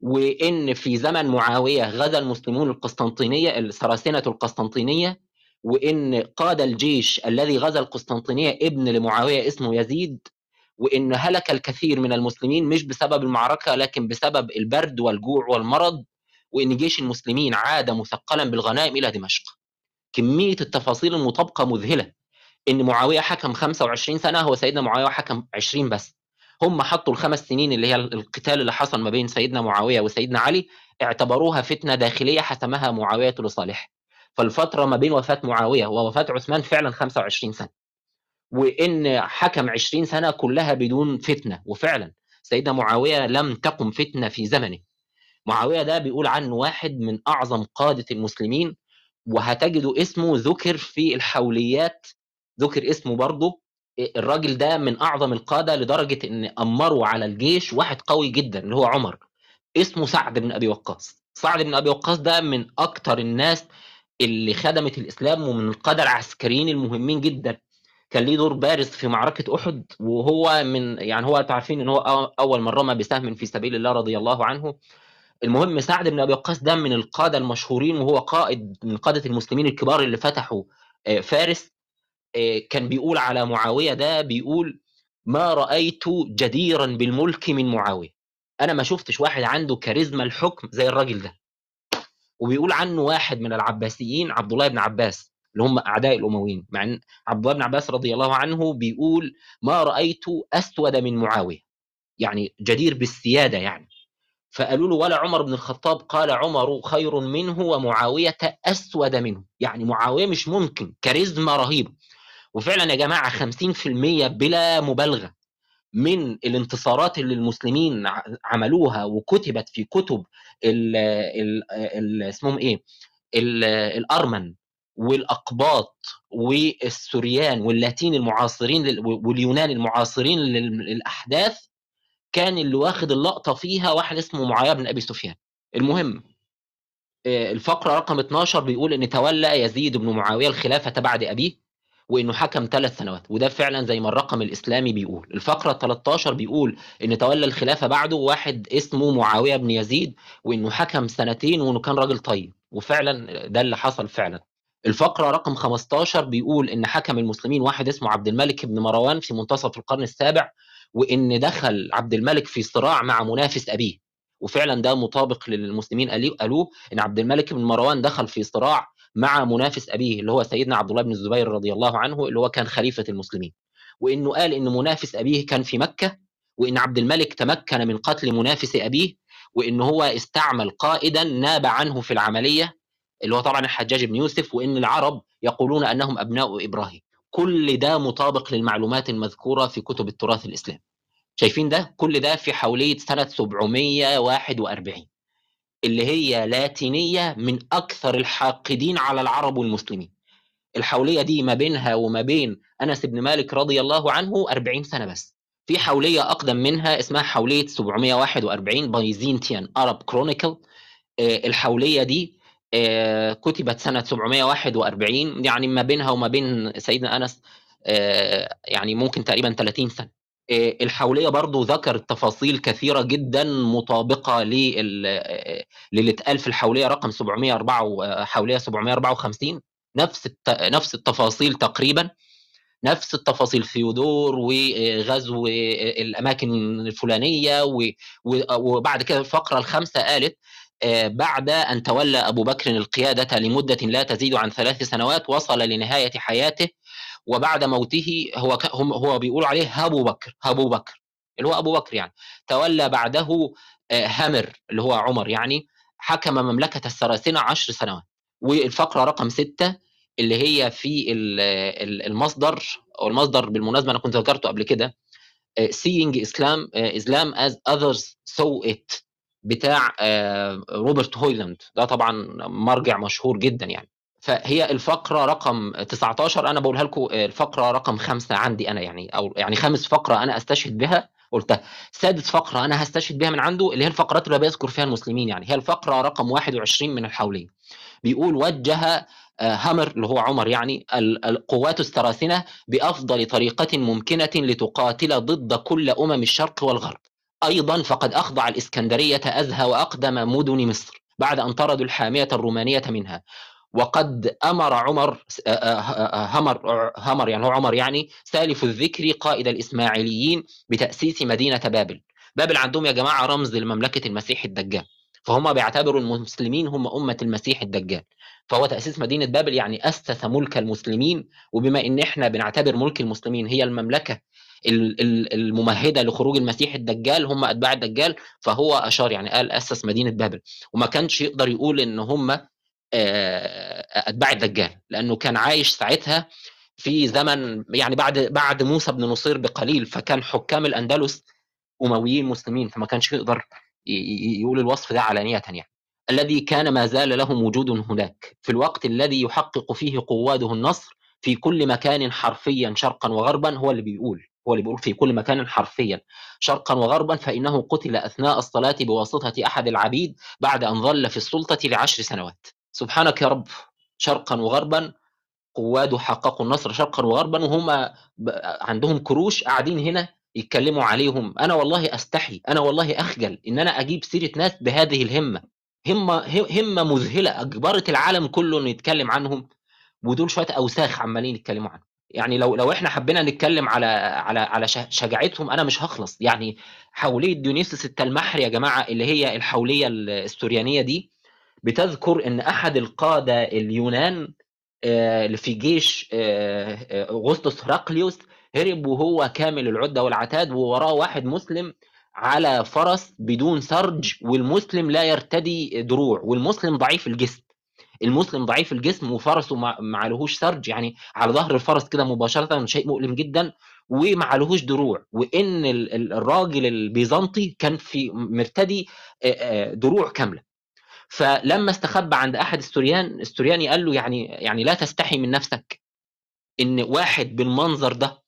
وإن في زمن معاوية غزا المسلمون القسطنطينية السراسنه القسطنطينية وإن قاد الجيش الذي غزا القسطنطينية ابن لمعاوية اسمه يزيد وإن هلك الكثير من المسلمين مش بسبب المعركة لكن بسبب البرد والجوع والمرض وإن جيش المسلمين عاد مثقلا بالغنائم إلى دمشق. كمية التفاصيل المطابقة مذهلة إن معاوية حكم 25 سنة هو سيدنا معاوية حكم 20 بس. هم حطوا الخمس سنين اللي هي القتال اللي حصل ما بين سيدنا معاوية وسيدنا علي اعتبروها فتنة داخلية حسمها معاوية لصالحه. فالفترة ما بين وفاة معاوية ووفاة عثمان فعلا 25 سنة. وإن حكم 20 سنة كلها بدون فتنة. وفعلا سيدنا معاوية لم تقم فتنة في زمنه. معاوية ده بيقول عنه واحد من أعظم قادة المسلمين وهتجدوا اسمه ذكر في الحوليات. ذكر اسمه برضه. الراجل ده من أعظم القادة لدرجة إن امروا على الجيش واحد قوي جدا اللي هو عمر. اسمه سعد بن أبي وقاص. سعد بن أبي وقاص ده من أكتر الناس اللي خدمت الإسلام ومن القادة العسكريين المهمين جدا. كان ليه دور بارز في معركة أحد وهو من يعني هو عارفين إن هو أول من رمى بسهم في سبيل الله رضي الله عنه. المهم سعد بن أبي وقاص ده من القادة المشهورين وهو قائد من قادة المسلمين الكبار اللي فتحوا فارس. كان بيقول على معاوية ده بيقول ما رأيت جديرا بالملك من معاوية. أنا ما شفتش واحد عنده كاريزما الحكم زي الراجل ده. وبيقول عنه واحد من العباسيين عبد الله بن عباس. اللي هم أعداء الأمويين مع إن عبد الله بن عباس رضي الله عنه بيقول ما رأيت أسود من معاوية يعني جدير بالسيادة يعني. فقالوا له ولا عمر بن الخطاب قال عمر خير منه ومعاوية أسود منه. يعني معاوية مش ممكن كاريزما رهيبة. وفعلا يا جماعة 50% بلا مبالغة من الانتصارات اللي المسلمين عملوها وكتبت في كتب ال اسمهم إيه؟ ال الأرمن. والأقباط والسوريان واللاتين المعاصرين واليونان المعاصرين للأحداث كان اللي واخد اللقطة فيها واحد اسمه معاوية بن أبي سفيان. المهم الفقرة رقم 12 بيقول إن تولى يزيد بن معاوية الخلافة بعد أبيه وإنه حكم ثلاث سنوات وده فعلا زي ما الرقم الإسلامي بيقول. الفقرة 13 بيقول إن تولى الخلافة بعده واحد اسمه معاوية بن يزيد وإنه حكم سنتين وإنه كان راجل طيب. وفعلا ده اللي حصل فعلا. الفقرة رقم 15 بيقول إن حكم المسلمين واحد اسمه عبد الملك بن مروان في منتصف القرن السابع وإن دخل عبد الملك في صراع مع منافس أبيه. وفعلا ده مطابق للمسلمين قالوه إن عبد الملك بن مروان دخل في صراع مع منافس أبيه اللي هو سيدنا عبد الله بن الزبير رضي الله عنه اللي هو كان خليفة المسلمين. وإنه قال إن منافس أبيه كان في مكة وإن عبد الملك تمكن من قتل منافس أبيه وإن هو استعمل قائدا ناب عنه في العملية اللي هو طبعا الحجاج بن يوسف وإن العرب يقولون أنهم أبناء إبراهيم. كل ده مطابق للمعلومات المذكورة في كتب التراث الاسلامي شايفين ده؟ كل ده في حوليه سنة 741 اللي هي لاتينية من أكثر الحاقدين على العرب والمسلمين. الحولية دي ما بينها وما بين أنس بن مالك رضي الله عنه 40 سنة بس. في حولية أقدم منها اسمها حولية 741 بايزنطيان ارب كرونيكل الحولية دي كتبت سنة 741 يعني ما بينها وما بين سيدنا أنس آه، يعني ممكن تقريبا 30 سنة. آه، الحولية برضو ذكرت تفاصيل كثيرة جدا مطابقة لل- للي اتقال في الحولية رقم 704 حولية 754 نفس نفس التفاصيل تقريبا. نفس التفاصيل ثيودور وغزو الأماكن الفلانية وبعد كده الفقرة الخامسة قالت آه، بعد أن تولى أبو بكر القيادة لمدة لا تزيد عن ثلاث سنوات وصل لنهاية حياته. وبعد موته هو هو بيقولوا عليه هابو بكر هابو بكر اللي هو أبو بكر يعني. تولى بعده آه، همر اللي هو عمر يعني حكم مملكة السراسنه عشر سنوات. والفقرة رقم ستة اللي هي في ال- ال- المصدر أو المصدر بالمناسبة أنا كنت ذكرته قبل كده آه، seeing Islam آه، Islam as others saw it. بتاع آه، روبرت هويلاند. ده طبعا مرجع مشهور جدا يعني. فهي الفقرة رقم 19 أنا بقولها لكم الفقرة رقم خمسة عندي أنا يعني أو يعني خامس فقرة أنا أستشهد بها قلتها. سادس فقرة أنا هستشهد بها من عنده اللي هي الفقرات اللي بيذكر فيها المسلمين يعني. هي الفقرة رقم 21 من الحوليه بيقول وجه آه، همر اللي هو عمر يعني ال- القوات السراسنه بأفضل طريقة ممكنة لتقاتل ضد كل أمم الشرق والغرب. أيضا فقد أخضع الإسكندرية أزهى وأقدم مدن مصر بعد أن طردوا الحامية الرومانية منها. وقد أمر عمر آه، آه، آه، همر همر يعني هو عمر يعني سالف الذكر قائد الإسماعيليين بتأسيس مدينة بابل. بابل عندهم يا جماعة رمز لمملكة المسيح الدجال. فهم بيعتبروا المسلمين هم أمة المسيح الدجال. فهو تأسيس مدينة بابل يعني اسس ملك المسلمين وبما إن إحنا بنعتبر ملك المسلمين هي المملكة ال- ال- الممهدة لخروج المسيح الدجال هم أتباع الدجال فهو أشار يعني قال أسس مدينة بابل. وما كانش يقدر يقول إن هم آه، أتباع الدجال لأنه كان عايش ساعتها في زمن يعني بعد بعد موسى بن نصير بقليل فكان حكام الأندلس أمويين مسلمين فما كانش يقدر يقول الوصف ده علانية يعني. الذي كان ما زال لهم وجود هناك. في الوقت الذي يحقق فيه قواده النصر في كل مكان حرفيا شرقا وغربا هو اللي بيقول. هو اللي بيقول في كل مكان حرفيا. شرقا وغربا فإنه قتل أثناء الصلاة بواسطة أحد العبيد بعد أن ظل في السلطة لعشر سنوات. سبحانك يا رب. شرقا وغربا قواده حققوا النصر. شرقا وغربا وهم عندهم كروش قاعدين هنا يتكلموا عليهم. أنا والله أستحي أنا والله أخجل إن أنا أجيب سيرة ناس بهذه الهمة. همه همه مذهلة. اجبرت العالم كله إنه يتكلم عنهم. ودول شوية أوساخ عمالين يتكلموا عنهم. يعني لو لو إحنا حبينا نتكلم على على على شجاعتهم أنا مش هخلص. يعني حولية ديونيسوس التلمحري يا جماعة اللي هي الحولية السوريانية دي بتذكر إن أحد القادة اليونان آه، اللي في جيش آه، آه، أغسطس هراقليوس هرب وهو كامل العدة والعتاد ووراه واحد مسلم على فرس بدون سرج والمسلم لا يرتدي دروع والمسلم ضعيف الجسم. المسلم ضعيف الجسم وفرسه ما عليهوش سرج يعني على ظهر الفرس كده مباشرة شيء مؤلم جدا وما عليهوش دروع. وإن ال- ال- الراجل البيزنطي كان في مرتدي دروع كاملة. فلما استخبى عند أحد السوريان السورياني قال له يعني يعني لا تستحي من نفسك إن واحد بالمنظر ده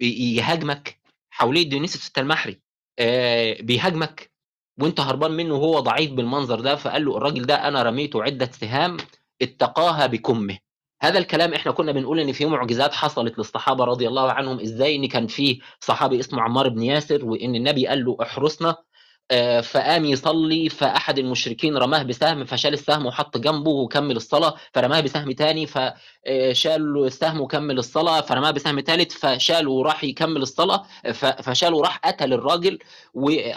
يهاجمك حوليه ديونيسوس التلمحري. بيهاجمك وانت هربان منه وهو ضعيف بالمنظر ده فقال له الراجل ده أنا رميته عدة سهام اتقاها بكمه. هذا الكلام إحنا كنا بنقول إن في معجزات حصلت للصحابة رضي الله عنهم إزاي إن كان في صحابي اسمه عمار بن ياسر وإن النبي قال له احرسنا. آه، فقام يصلي فأحد المشركين رماه بسهم فشال السهم وحط جنبه وكمل الصلاة فرماه بسهم تاني فشال السهم وكمل الصلاة فرماه بسهم ثالث فشال وراح يكمل الصلاة فشال وراح قتل الراجل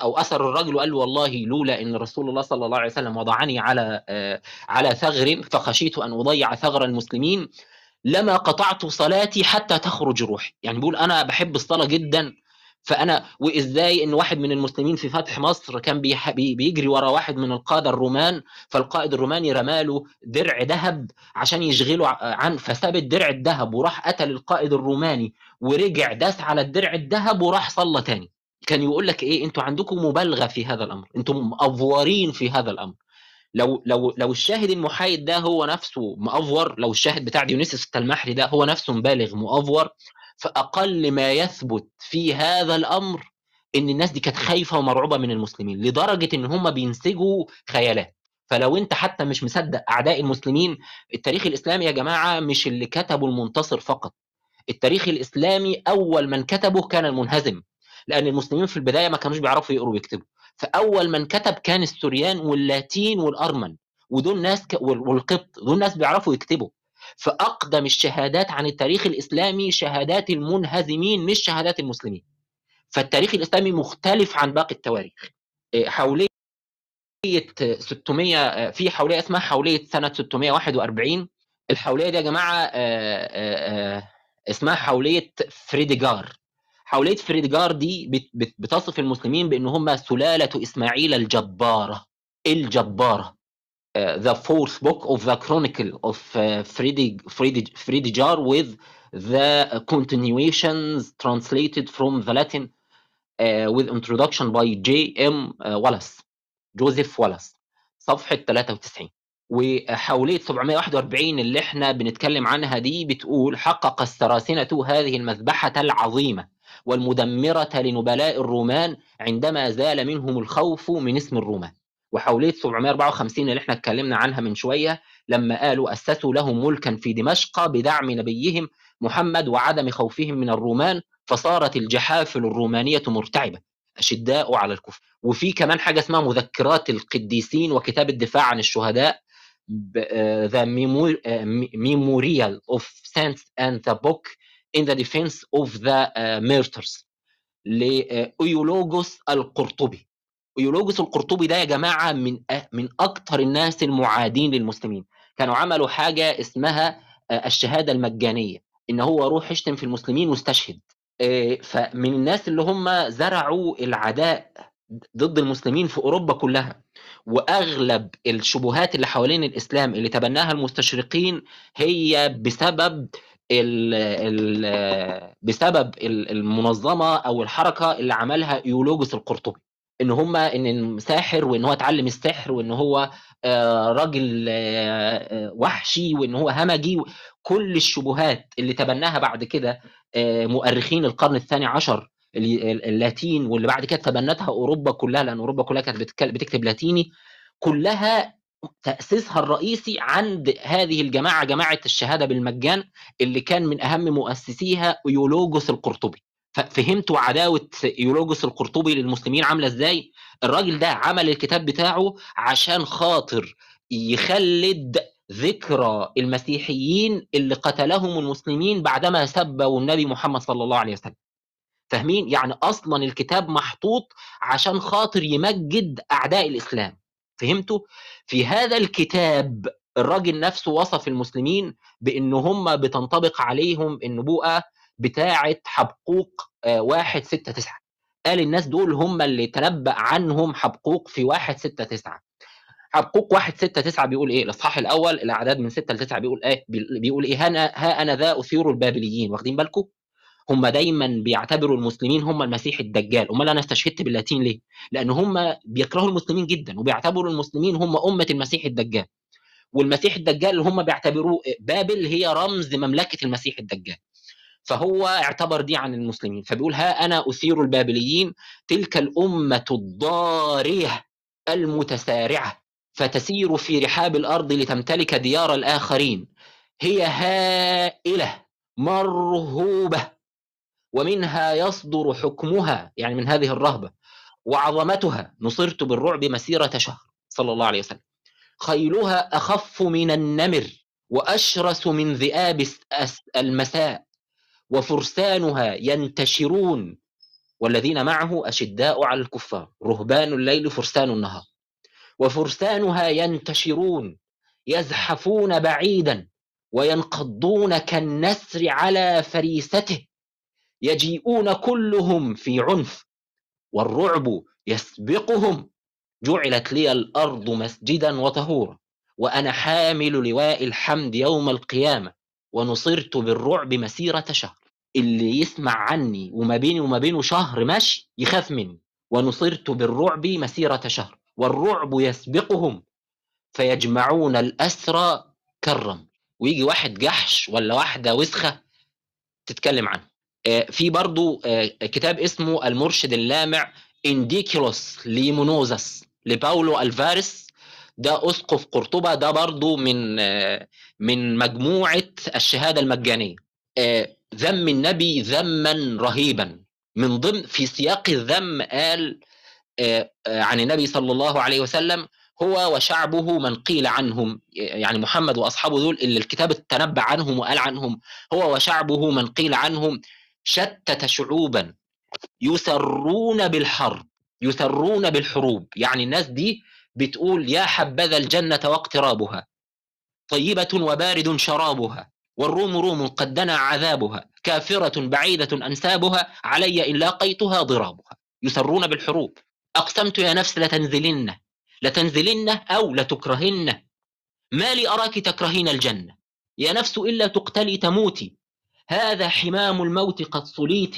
أو أسر الراجل وقال له والله لولا إن رسول الله صلى الله عليه وسلم وضعني على آه، على ثغر فخشيت أن أضيع ثغر المسلمين لما قطعت صلاتي حتى تخرج روحي. يعني بيقول أنا بحب الصلاة جدا فأنا وإزاي إن واحد من المسلمين في فتح مصر كان بيجري ورا واحد من القادة الرومان فالقائد الروماني رماله درع ذهب عشان يشغله عن فساب الدرع الذهب وراح قتل القائد الروماني ورجع داس على الدرع الذهب وراح صلى تاني. كان يقول لك إيه؟ أنتوا عندكم مبالغة في هذا الأمر أنتم مأفورين في هذا الأمر. لو لو لو الشاهد المحايد ده هو نفسه مأفور لو الشاهد بتاع ديونيسيوس التلمحري ده هو نفسه مبالغ مأفور فأقل ما يثبت في هذا الأمر إن الناس دي كانت خايفة ومرعوبة من المسلمين لدرجة إن هم بينسجوا خيالات. فلو أنت حتى مش مصدق أعداء المسلمين التاريخ الإسلامي يا جماعة مش اللي كتبه المنتصر فقط. التاريخ الإسلامي أول من كتبه كان المنهزم لأن المسلمين في البداية ما كانوش بيعرفوا يقروا ويكتبوا. فأول من كتب كان السوريان واللاتين والأرمن ودول ناس ك... وال- والقبط دول ناس بيعرفوا يكتبوا. فأقدم الشهادات عن التاريخ الإسلامي شهادات المنهزمين مش شهادات المسلمين. فالتاريخ الإسلامي مختلف عن باقي التواريخ. حولية 600 في حولية اسمها حولية سنة 641 الحولية دي يا جماعة آه، آه، آه، اسمها حولية فريديجار حولية فريديجار دي بت- بت- بتصف المسلمين بأن هم سلالة إسماعيل الجبارة. الجبارة. uh, the fourth book of the chronicle of uh, Friedig, Friedig, Friedijar with the continuations translated from the Latin uh, with introduction by J.M. uh, Wallace جوزيف والاس صفحة 93 وحولية 741 اللي إحنا بنتكلم عنها دي بتقول حقق السراسنة هذه المذبحة العظيمة والمدمرة لنبلاء الرومان عندما زال منهم الخوف من اسم الرومان وحولية 754 اللي إحنا اتكلمنا عنها من شوية لما قالوا أسسوا لهم ملكا في دمشق بدعم نبيهم محمد وعدم خوفهم من الرومان فصارت الجحافل الرومانية مرتعبة أشداء على الكفر. وفي كمان حاجة اسمها مذكرات القديسين وكتاب الدفاع عن الشهداء ب- The Memor- Me- Memorial of Saints and the Book in the Defense of the آه، Martyrs لأيولوجوس القرطبي. أيولوجوس القرطبي ده يا جماعة من من أكتر الناس المعادين للمسلمين. كانوا عملوا حاجة اسمها آه، الشهادة المجانية إن هو روح يشتم في المسلمين واستشهد. آه، فمن الناس اللي هم زرعوا العداء ضد المسلمين في أوروبا كلها. وأغلب الشبهات اللي حوالين الإسلام اللي تبناها المستشرقين هي بسبب ال ال بسبب ال- المنظمة أو الحركة اللي عملها ايولوجوس القرطبي. إن هم إن ساحر وإن هو اتعلم السحر وإن هو آه، راجل آه، آه، وحشي وإن هو همجي كل الشبهات اللي تبناها بعد كده مؤرخين القرن الثاني عشر ال- ال- اللاتين واللي بعد كده تبنتها أوروبا كلها لأن أوروبا كلها كانت بتكتب لاتيني كلها تأسيسها الرئيسي عند هذه الجماعة جماعة الشهادة بالمجان اللي كان من أهم مؤسسيها ايولوجوس القرطبي. ففهمتوا عداوة ايولوجوس القرطبي للمسلمين عاملة إزاي؟ الراجل ده عمل الكتاب بتاعه عشان خاطر يخلد ذكرى المسيحيين اللي قتلهم المسلمين بعدما سبوا النبي محمد صلى الله عليه وسلم. فاهمين؟ يعني أصلا الكتاب محطوط عشان خاطر يمجد أعداء الإسلام. فهمتوا؟ في هذا الكتاب الراجل نفسه وصف المسلمين بأن هم بتنطبق عليهم النبوءة بتاعة حبقوق واحد ستة تسعة. قال الناس دول هم اللي تنبأ عنهم حبقوق في واحد ستة تسعة. حبقوق واحد ستة تسعة بيقول إيه؟ الإصحاح الأول الأعداد من ستة لتسعة بيقول إيه؟ بيقول إيه؟ هنا ها أنا ذا أثير البابليين. واخدين بالكم؟ هم دايما بيعتبروا المسلمين هم المسيح الدجال. أمال أنا استشهدت باللاتين ليه؟ لأن هم بيكرهوا المسلمين جدا وبيعتبروا المسلمين هم أمة المسيح الدجال. والمسيح الدجال اللي هم بيعتبروه بابل هي رمز مملكه المسيح الدجال. فهو اعتبر دي عن المسلمين فبيقول ها أنا أثير البابليين تلك الأمة الضارية المتسارعة فتسير في رحاب الأرض لتمتلك ديار الآخرين هي هائلة مرهوبة ومنها يصدر حكمها يعني من هذه الرهبة وعظمتها نصرت بالرعب مسيرة شهر صلى الله عليه وسلم. خيلها أخف من النمر وأشرس من ذئاب المساء وفرسانها ينتشرون والذين معه أشداء على الكفار. رهبان الليل فرسان النهار. وفرسانها ينتشرون يزحفون بعيدا وينقضون كالنسر على فريسته. يجيئون كلهم في عنف والرعب يسبقهم. جعلت لي الأرض مسجدا وطهورا وأنا حامل لواء الحمد يوم القيامة. ونصرت بالرعب مسيرة شهر. اللي يسمع عني وما بيني وما بينه شهر مشي يخاف مني. ونصرت بالرعب مسيرة شهر. والرعب يسبقهم فيجمعون الأسرى كالرمل. ويجي واحد جحش ولا واحدة وسخة تتكلم عنه. آه، في برضو آه، كتاب اسمه المرشد اللامع إنديكيلوس ليمونوزس لباولو الفارس ده أسقف قرطبة ده برضو من آه، من مجموعة الشهادة المجانية. ذم النبي ذما رهيبا. من ضمن في سياق الذم قال عن النبي صلى الله عليه وسلم هو وشعبه من قيل عنهم. يعني محمد وأصحابه دول اللي الكتاب تنبأ عنهم وقال عنهم هو وشعبه من قيل عنهم شتت شعوبا. يسرون بالحرب يسرون بالحروب. يعني الناس دي بتقول يا حبذا الجنة واقترابها طيبة وبارد شرابها والروم روم قد دنا عذابها كافرة بعيدة أنسابها علي إن لاقيتها ضرابها. يسرون بالحروب. أقسمت يا نفس لتنزلن لتنزلن أو لتكرهن. ما لي أراك تكرهين الجنة؟ يا نفس إلا تقتلي تموتي. هذا حمام الموت قد صليت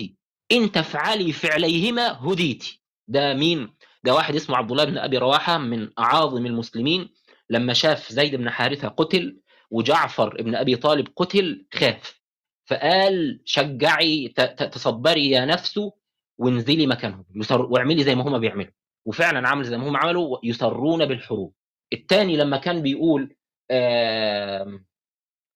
إن تفعلي فعليهما هديت ده مين؟ ده واحد اسمه عبد الله بن أبي رواحة من أعاظم المسلمين لما شاف زيد بن حارثة قتل وجعفر بن أبي طالب قتل خاف فقال شجعي تصبري يا نفس وانزلي مكانهم واعملي زي ما هما بيعملوا. وفعلا عمل زي ما هم عملوا يسرون بالحروب. الثاني لما كان بيقول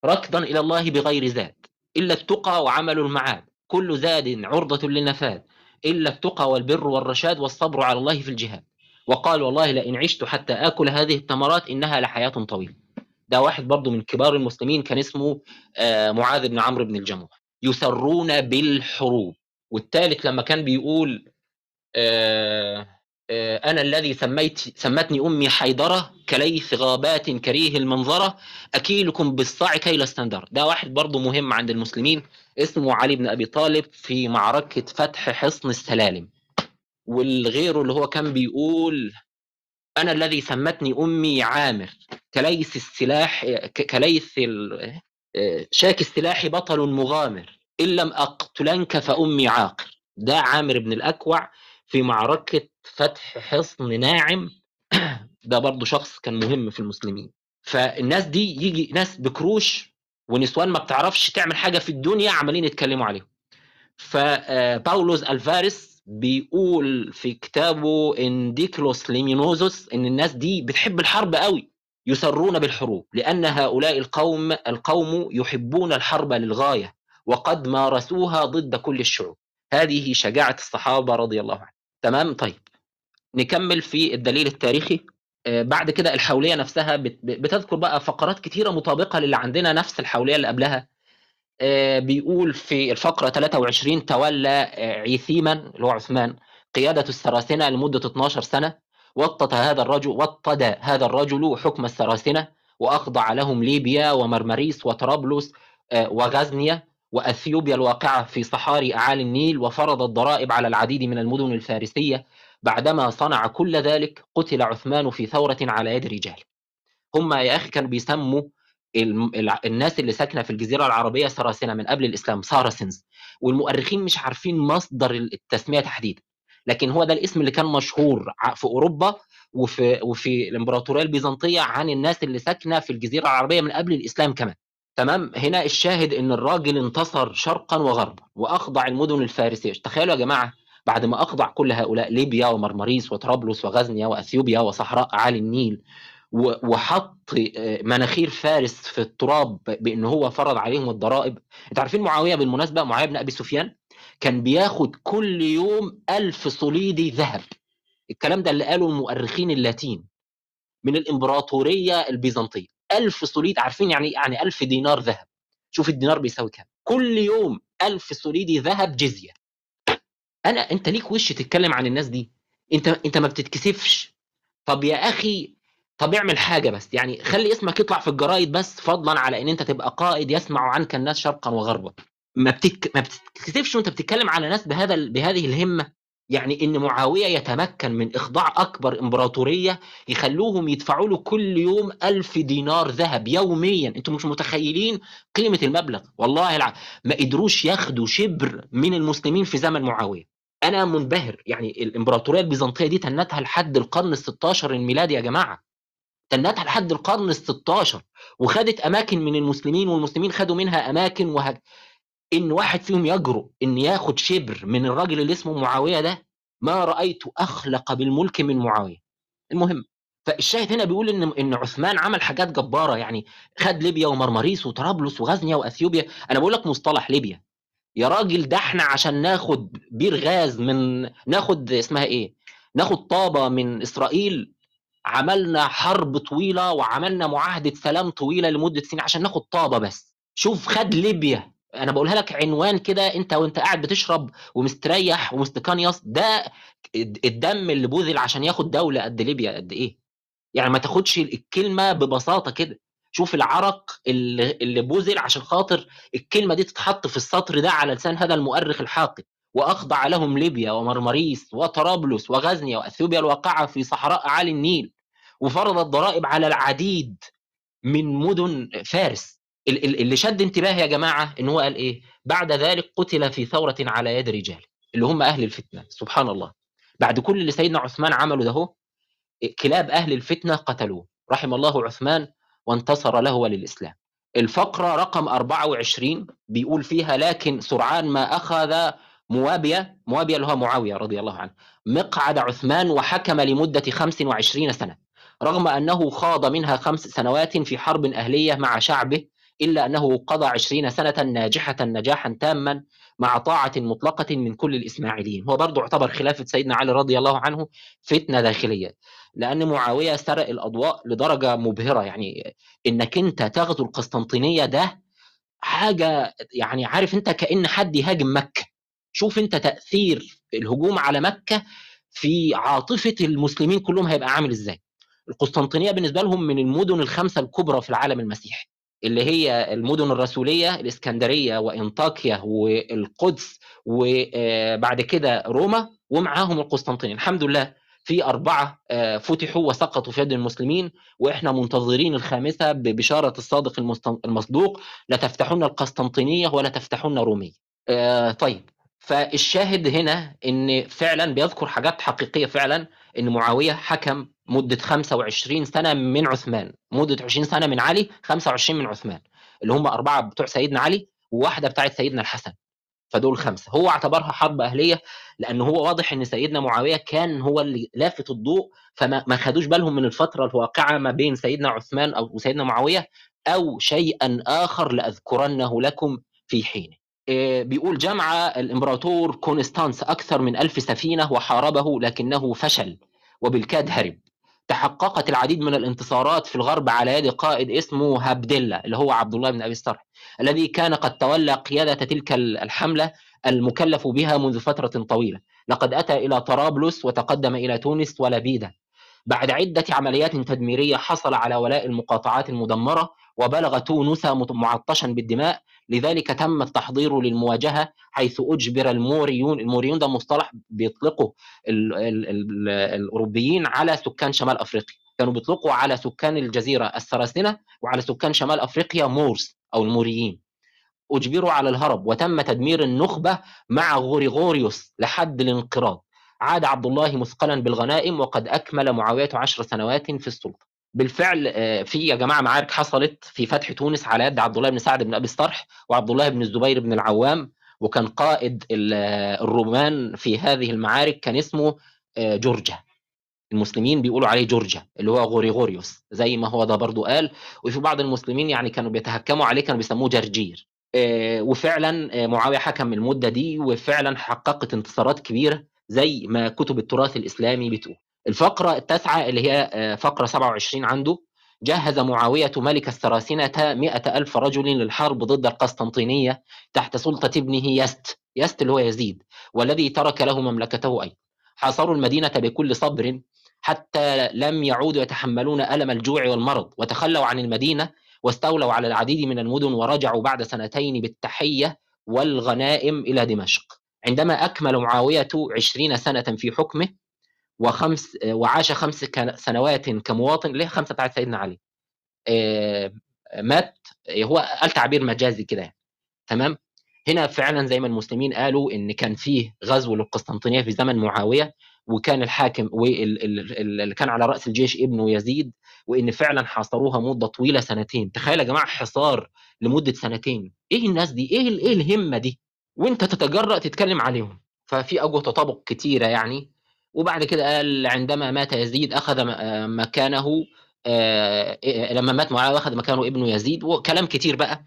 ركضا إلى الله بغير زاد إلا التقى وعمل المعاد كل زاد عرضة للنفاد إلا التقى والبر والرشاد والصبر على الله في الجهاد. وقال والله لئن عشت حتى آكل هذه التمرات إنها لحياة طويلة. ده واحد برضه من كبار المسلمين كان اسمه آه، معاذ بن عمرو بن الجموح يسرون بالحروب. والثالث لما كان بيقول آه، أنا الذي سميت سمتني أمي حيدرة كليث غابات كريه المنظرة أكيلكم بالصاع كيل استندر. ده واحد برضه مهم عند المسلمين اسمه علي بن أبي طالب في معركة فتح حصن السلالم. والغيره اللي هو كان بيقول أنا الذي سمتني أمي عامر كليث السلاح كليث آه، شاك السلاح بطل مغامر إن لم أقتلنك فأمي عاقر. ده عامر بن الأكوع في معركة فتح حصن ناعم. ده برضه شخص كان مهم في المسلمين. فالناس دي يجي ناس بكروش ونسوان ما بتعرفش تعمل حاجة في الدنيا عمالين يتكلموا عليهم. فباولوس الفارس بيقول في كتابه إنديكلوس ليمينوزوس إن الناس دي بتحب الحرب قوي يسرون بالحروب لأن هؤلاء القوم القوم يحبون الحرب للغاية وقد مارسوها ضد كل الشعوب. هذه شجاعة الصحابة رضي الله عنهم. تمام؟ طيب. نكمل في الدليل التاريخي. آه، بعد كده الحولية نفسها بتذكر بقى فقرات كثيره مطابقة للي عندنا نفس الحولية اللي قبلها. آه، بيقول في الفقرة 23 تولى آه، عيثيما اللي هو عثمان قيادة السراسنة لمدة 12 سنة وطد هذا الرجل وطد هذا الرجل حكم السراسنة وأخضع لهم ليبيا ومرمريس وطرابلس وغزنيا وأثيوبيا الواقعة في صحاري أعالي النيل وفرض الضرائب على العديد من المدن الفارسية. بعدما صنع كل ذلك قتل عثمان في ثورة على يد رجال. هم يا أخي كانوا بيسموا الناس اللي ساكنة في الجزيرة العربية سراسنه من قبل الإسلام ساراسنز والمؤرخين مش عارفين مصدر التسمية تحديدا. لكن هو ده الاسم اللي كان مشهور في أوروبا وفي وفي الإمبراطورية البيزنطية عن الناس اللي ساكنة في الجزيرة العربية من قبل الإسلام كمان. تمام؟ هنا الشاهد إن الراجل انتصر شرقا وغربا وأخضع المدن الفارسية. تخيلوا يا جماعة بعد ما أخضع كل هؤلاء ليبيا ومرمريس وطرابلس وغزنيا وأثيوبيا وصحراء أعالي النيل وحط آه، مناخير فارس في التراب بإن هو فرض عليهم الضرائب. أنت عارفين معاوية بالمناسبة معاوية بن أبي سفيان كان بياخد كل يوم ألف صليدي ذهب. الكلام ده اللي قاله المؤرخين اللاتين من الإمبراطورية البيزنطية. ألف صليد عارفين يعني يعني ألف دينار ذهب. شوف الدينار بيساوي كام. كل يوم ألف صليدي ذهب جزية. أنا أنت ليك وش تتكلم عن الناس دي؟ أنت أنت ما بتتكسفش. طب يا أخي طب اعمل حاجة بس. يعني خلي اسمك يطلع في الجرايد بس فضلا على إن أنت تبقى قائد يسمع عنك الناس شرقا وغربا. ما بتك... ما بتتكسفش وأنت بتتكلم على ناس بهذا بهذه الهمة؟ يعني إن معاوية يتمكن من إخضاع أكبر إمبراطورية يخلوهم يدفعوا له كل يوم ألف دينار ذهب يوميا. أنتم مش متخيلين قيمة المبلغ؟ والله الع... ما قدروش ياخدوا شبر من المسلمين في زمن معاوية. أنا منبهر. يعني الإمبراطورية البيزنطية دي تنتها لحد القرن ال 16 الميلادي يا جماعة. تنتها لحد القرن ال 16 وخدت أماكن من المسلمين والمسلمين خدوا منها أماكن وهج... إن واحد فيهم يجرؤ إن ياخد شبر من الراجل اللي اسمه معاوية ده ما رأيت أخلق بالملك من معاوية. المهم فالشاهد هنا بيقول إن إن عثمان عمل حاجات جبارة. يعني خد ليبيا ومرمريس وطرابلس وغزنيا وأثيوبيا. أنا بقول لك مصطلح ليبيا. يا راجل ده إحنا عشان ناخد بير غاز من ناخد اسمها إيه ناخد طابة من إسرائيل عملنا حرب طويلة وعملنا معاهدة سلام طويلة لمدة سنين عشان ناخد طابة بس. شوف خد ليبيا. أنا بقولها لك عنوان كده أنت وأنت قاعد بتشرب ومستريح ومستقنيص ده الدم اللي بذل عشان ياخد دولة قد ليبيا قد إيه؟ يعني ما تاخدش الكلمة ببساطة كده. شوف العرق اللي, اللي بذل عشان خاطر الكلمة دي تتحط في السطر ده على لسان هذا المؤرخ الحاقد. وأخضع لهم ليبيا ومرمريس وطرابلس وغزنيا وأثيوبيا الواقعة في صحراء أعالي النيل. وفرض الضرائب على العديد من مدن فارس. ال- ال- اللي شد انتباهي يا جماعة إن هو قال إيه؟ بعد ذلك قتل في ثورة على يد رجال اللي هم أهل الفتنة سبحان الله. بعد كل اللي سيدنا عثمان عمله ده هو كلاب أهل الفتنة قتلوه. رحم الله عثمان وانتصر له وللإسلام. الفقرة رقم 24 بيقول فيها لكن سرعان ما أخذ موابيه موابيه اللي هو معاوية رضي الله عنه مقعد عثمان وحكم لمدة 25 سنة رغم أنه خاض منها خمس سنوات في حرب أهلية مع شعبه إلا أنه قضى 20 سنة ناجحة نجاحا تاما مع طاعة مطلقة من كل الإسماعيليين. هو برضه اعتبر خلافة سيدنا علي رضي الله عنه فتنة داخلية لأن معاوية سرق الأضواء لدرجة مبهرة. يعني إنك أنت تغزو القسطنطينية ده حاجة يعني عارف أنت كأن حد يهاجم مكة. شوف أنت تأثير الهجوم على مكة في عاطفة المسلمين كلهم هيبقى عامل إزاي. القسطنطينية بالنسبة لهم من المدن الخمسة الكبرى في العالم المسيحي. اللي هي المدن الرسولية الإسكندرية وإنطاكيا والقدس وبعد كده روما ومعاهم القسطنطينيه الحمد لله في أربعة فتحوا وسقطوا في يد المسلمين وإحنا منتظرين الخامسة ببشارة الصادق المصدوق لتفتحون القسطنطينية ولا تفتحون رومية. طيب فالشاهد هنا إن فعلا بيذكر حاجات حقيقية فعلا إن معاوية حكم مدة 25 سنة من عثمان. مدة 20 سنة من علي 25 من عثمان. اللي هم أربعة بتوع سيدنا علي وواحدة بتاعت سيدنا الحسن. فدول خمسة. هو اعتبرها حرب أهلية لأن هو واضح إن سيدنا معاوية كان هو اللي لافت الضوء فما ما خدوش بالهم من الفترة الواقعة ما بين سيدنا عثمان أو سيدنا معاوية أو شيئا آخر لأذكرنه لكم في حينه. بيقول جمع الإمبراطور كونستانس أكثر من ألف سفينة وحاربه لكنه فشل وبالكاد هرب. تحققت العديد من الانتصارات في الغرب على يد قائد اسمه هابديلا اللي هو عبد الله بن أبي الصرح الذي كان قد تولى قيادة تلك الحملة المكلف بها منذ فترة طويلة. لقد أتى إلى طرابلس وتقدم إلى تونس ولبيده بعد عدة عمليات تدميرية حصل على ولاء المقاطعات المدمرة وبلغ تونس معطشا بالدماء لذلك تم التحضير للمواجهة حيث أجبر الموريون الموريون ده مصطلح بيطلقه ال ال ال الأوروبيين على سكان شمال أفريقيا. كانوا بيطلقوا على سكان الجزيرة السراسنة وعلى سكان شمال أفريقيا مورس أو الموريين. أجبروا على الهرب وتم تدمير النخبة مع غوريغوريوس لحد الانقراض. عاد عبد الله مثقلا بالغنائم وقد أكمل معاوية عشر سنوات في السلطة. بالفعل في يا جماعة معارك حصلت في فتح تونس على يد عبد الله بن سعد بن أبي السرح وعبد الله بن الزبير بن العوام وكان قائد الرومان في هذه المعارك كان اسمه جورجا. المسلمين بيقولوا عليه جورجا اللي هو غوريغوريوس زي ما هو ده برضو قال. وفي بعض المسلمين يعني كانوا بيتهكموا عليه كانوا بيسموه جرجير. وفعلا معاوية حكم المدة دي وفعلا حققت انتصارات كبيرة زي ما كتب التراث الإسلامي بتقول. الفقرة التاسعة اللي هي فقرة 27 عنده جهز معاوية ملك السراسنة مئة ألف رجل للحرب ضد القسطنطينية تحت سلطة ابنه يست يست اللي هو يزيد والذي ترك له مملكته أيضا. حاصروا المدينة بكل صبر حتى لم يعودوا يتحملون ألم الجوع والمرض وتخلوا عن المدينة واستولوا على العديد من المدن ورجعوا بعد سنتين بالتحية والغنائم إلى دمشق. عندما أكمل معاوية عشرين سنة في حكمه وخمس وعاش خمس سنوات كمواطن له خمسة بتاعت سيدنا علي. آه، مات هو قال تعبير مجازي كده يعني. تمام؟ هنا فعلا زي ما المسلمين قالوا إن كان فيه غزو للقسطنطينية في زمن معاوية وكان الحاكم واللي كان على رأس الجيش ابنه يزيد وإن فعلا حاصروها مدة طويلة سنتين. تخيل يا جماعة حصار لمدة سنتين. إيه الناس دي؟ إيه إيه الهمة دي؟ وأنت تتجرأ تتكلم عليهم. ففي اوجه تطابق كتيرة يعني. وبعد كده قال عندما مات يزيد أخذ مكانه آه، لما مات معاوية أخذ مكانه ابنه يزيد وكلام كتير بقى.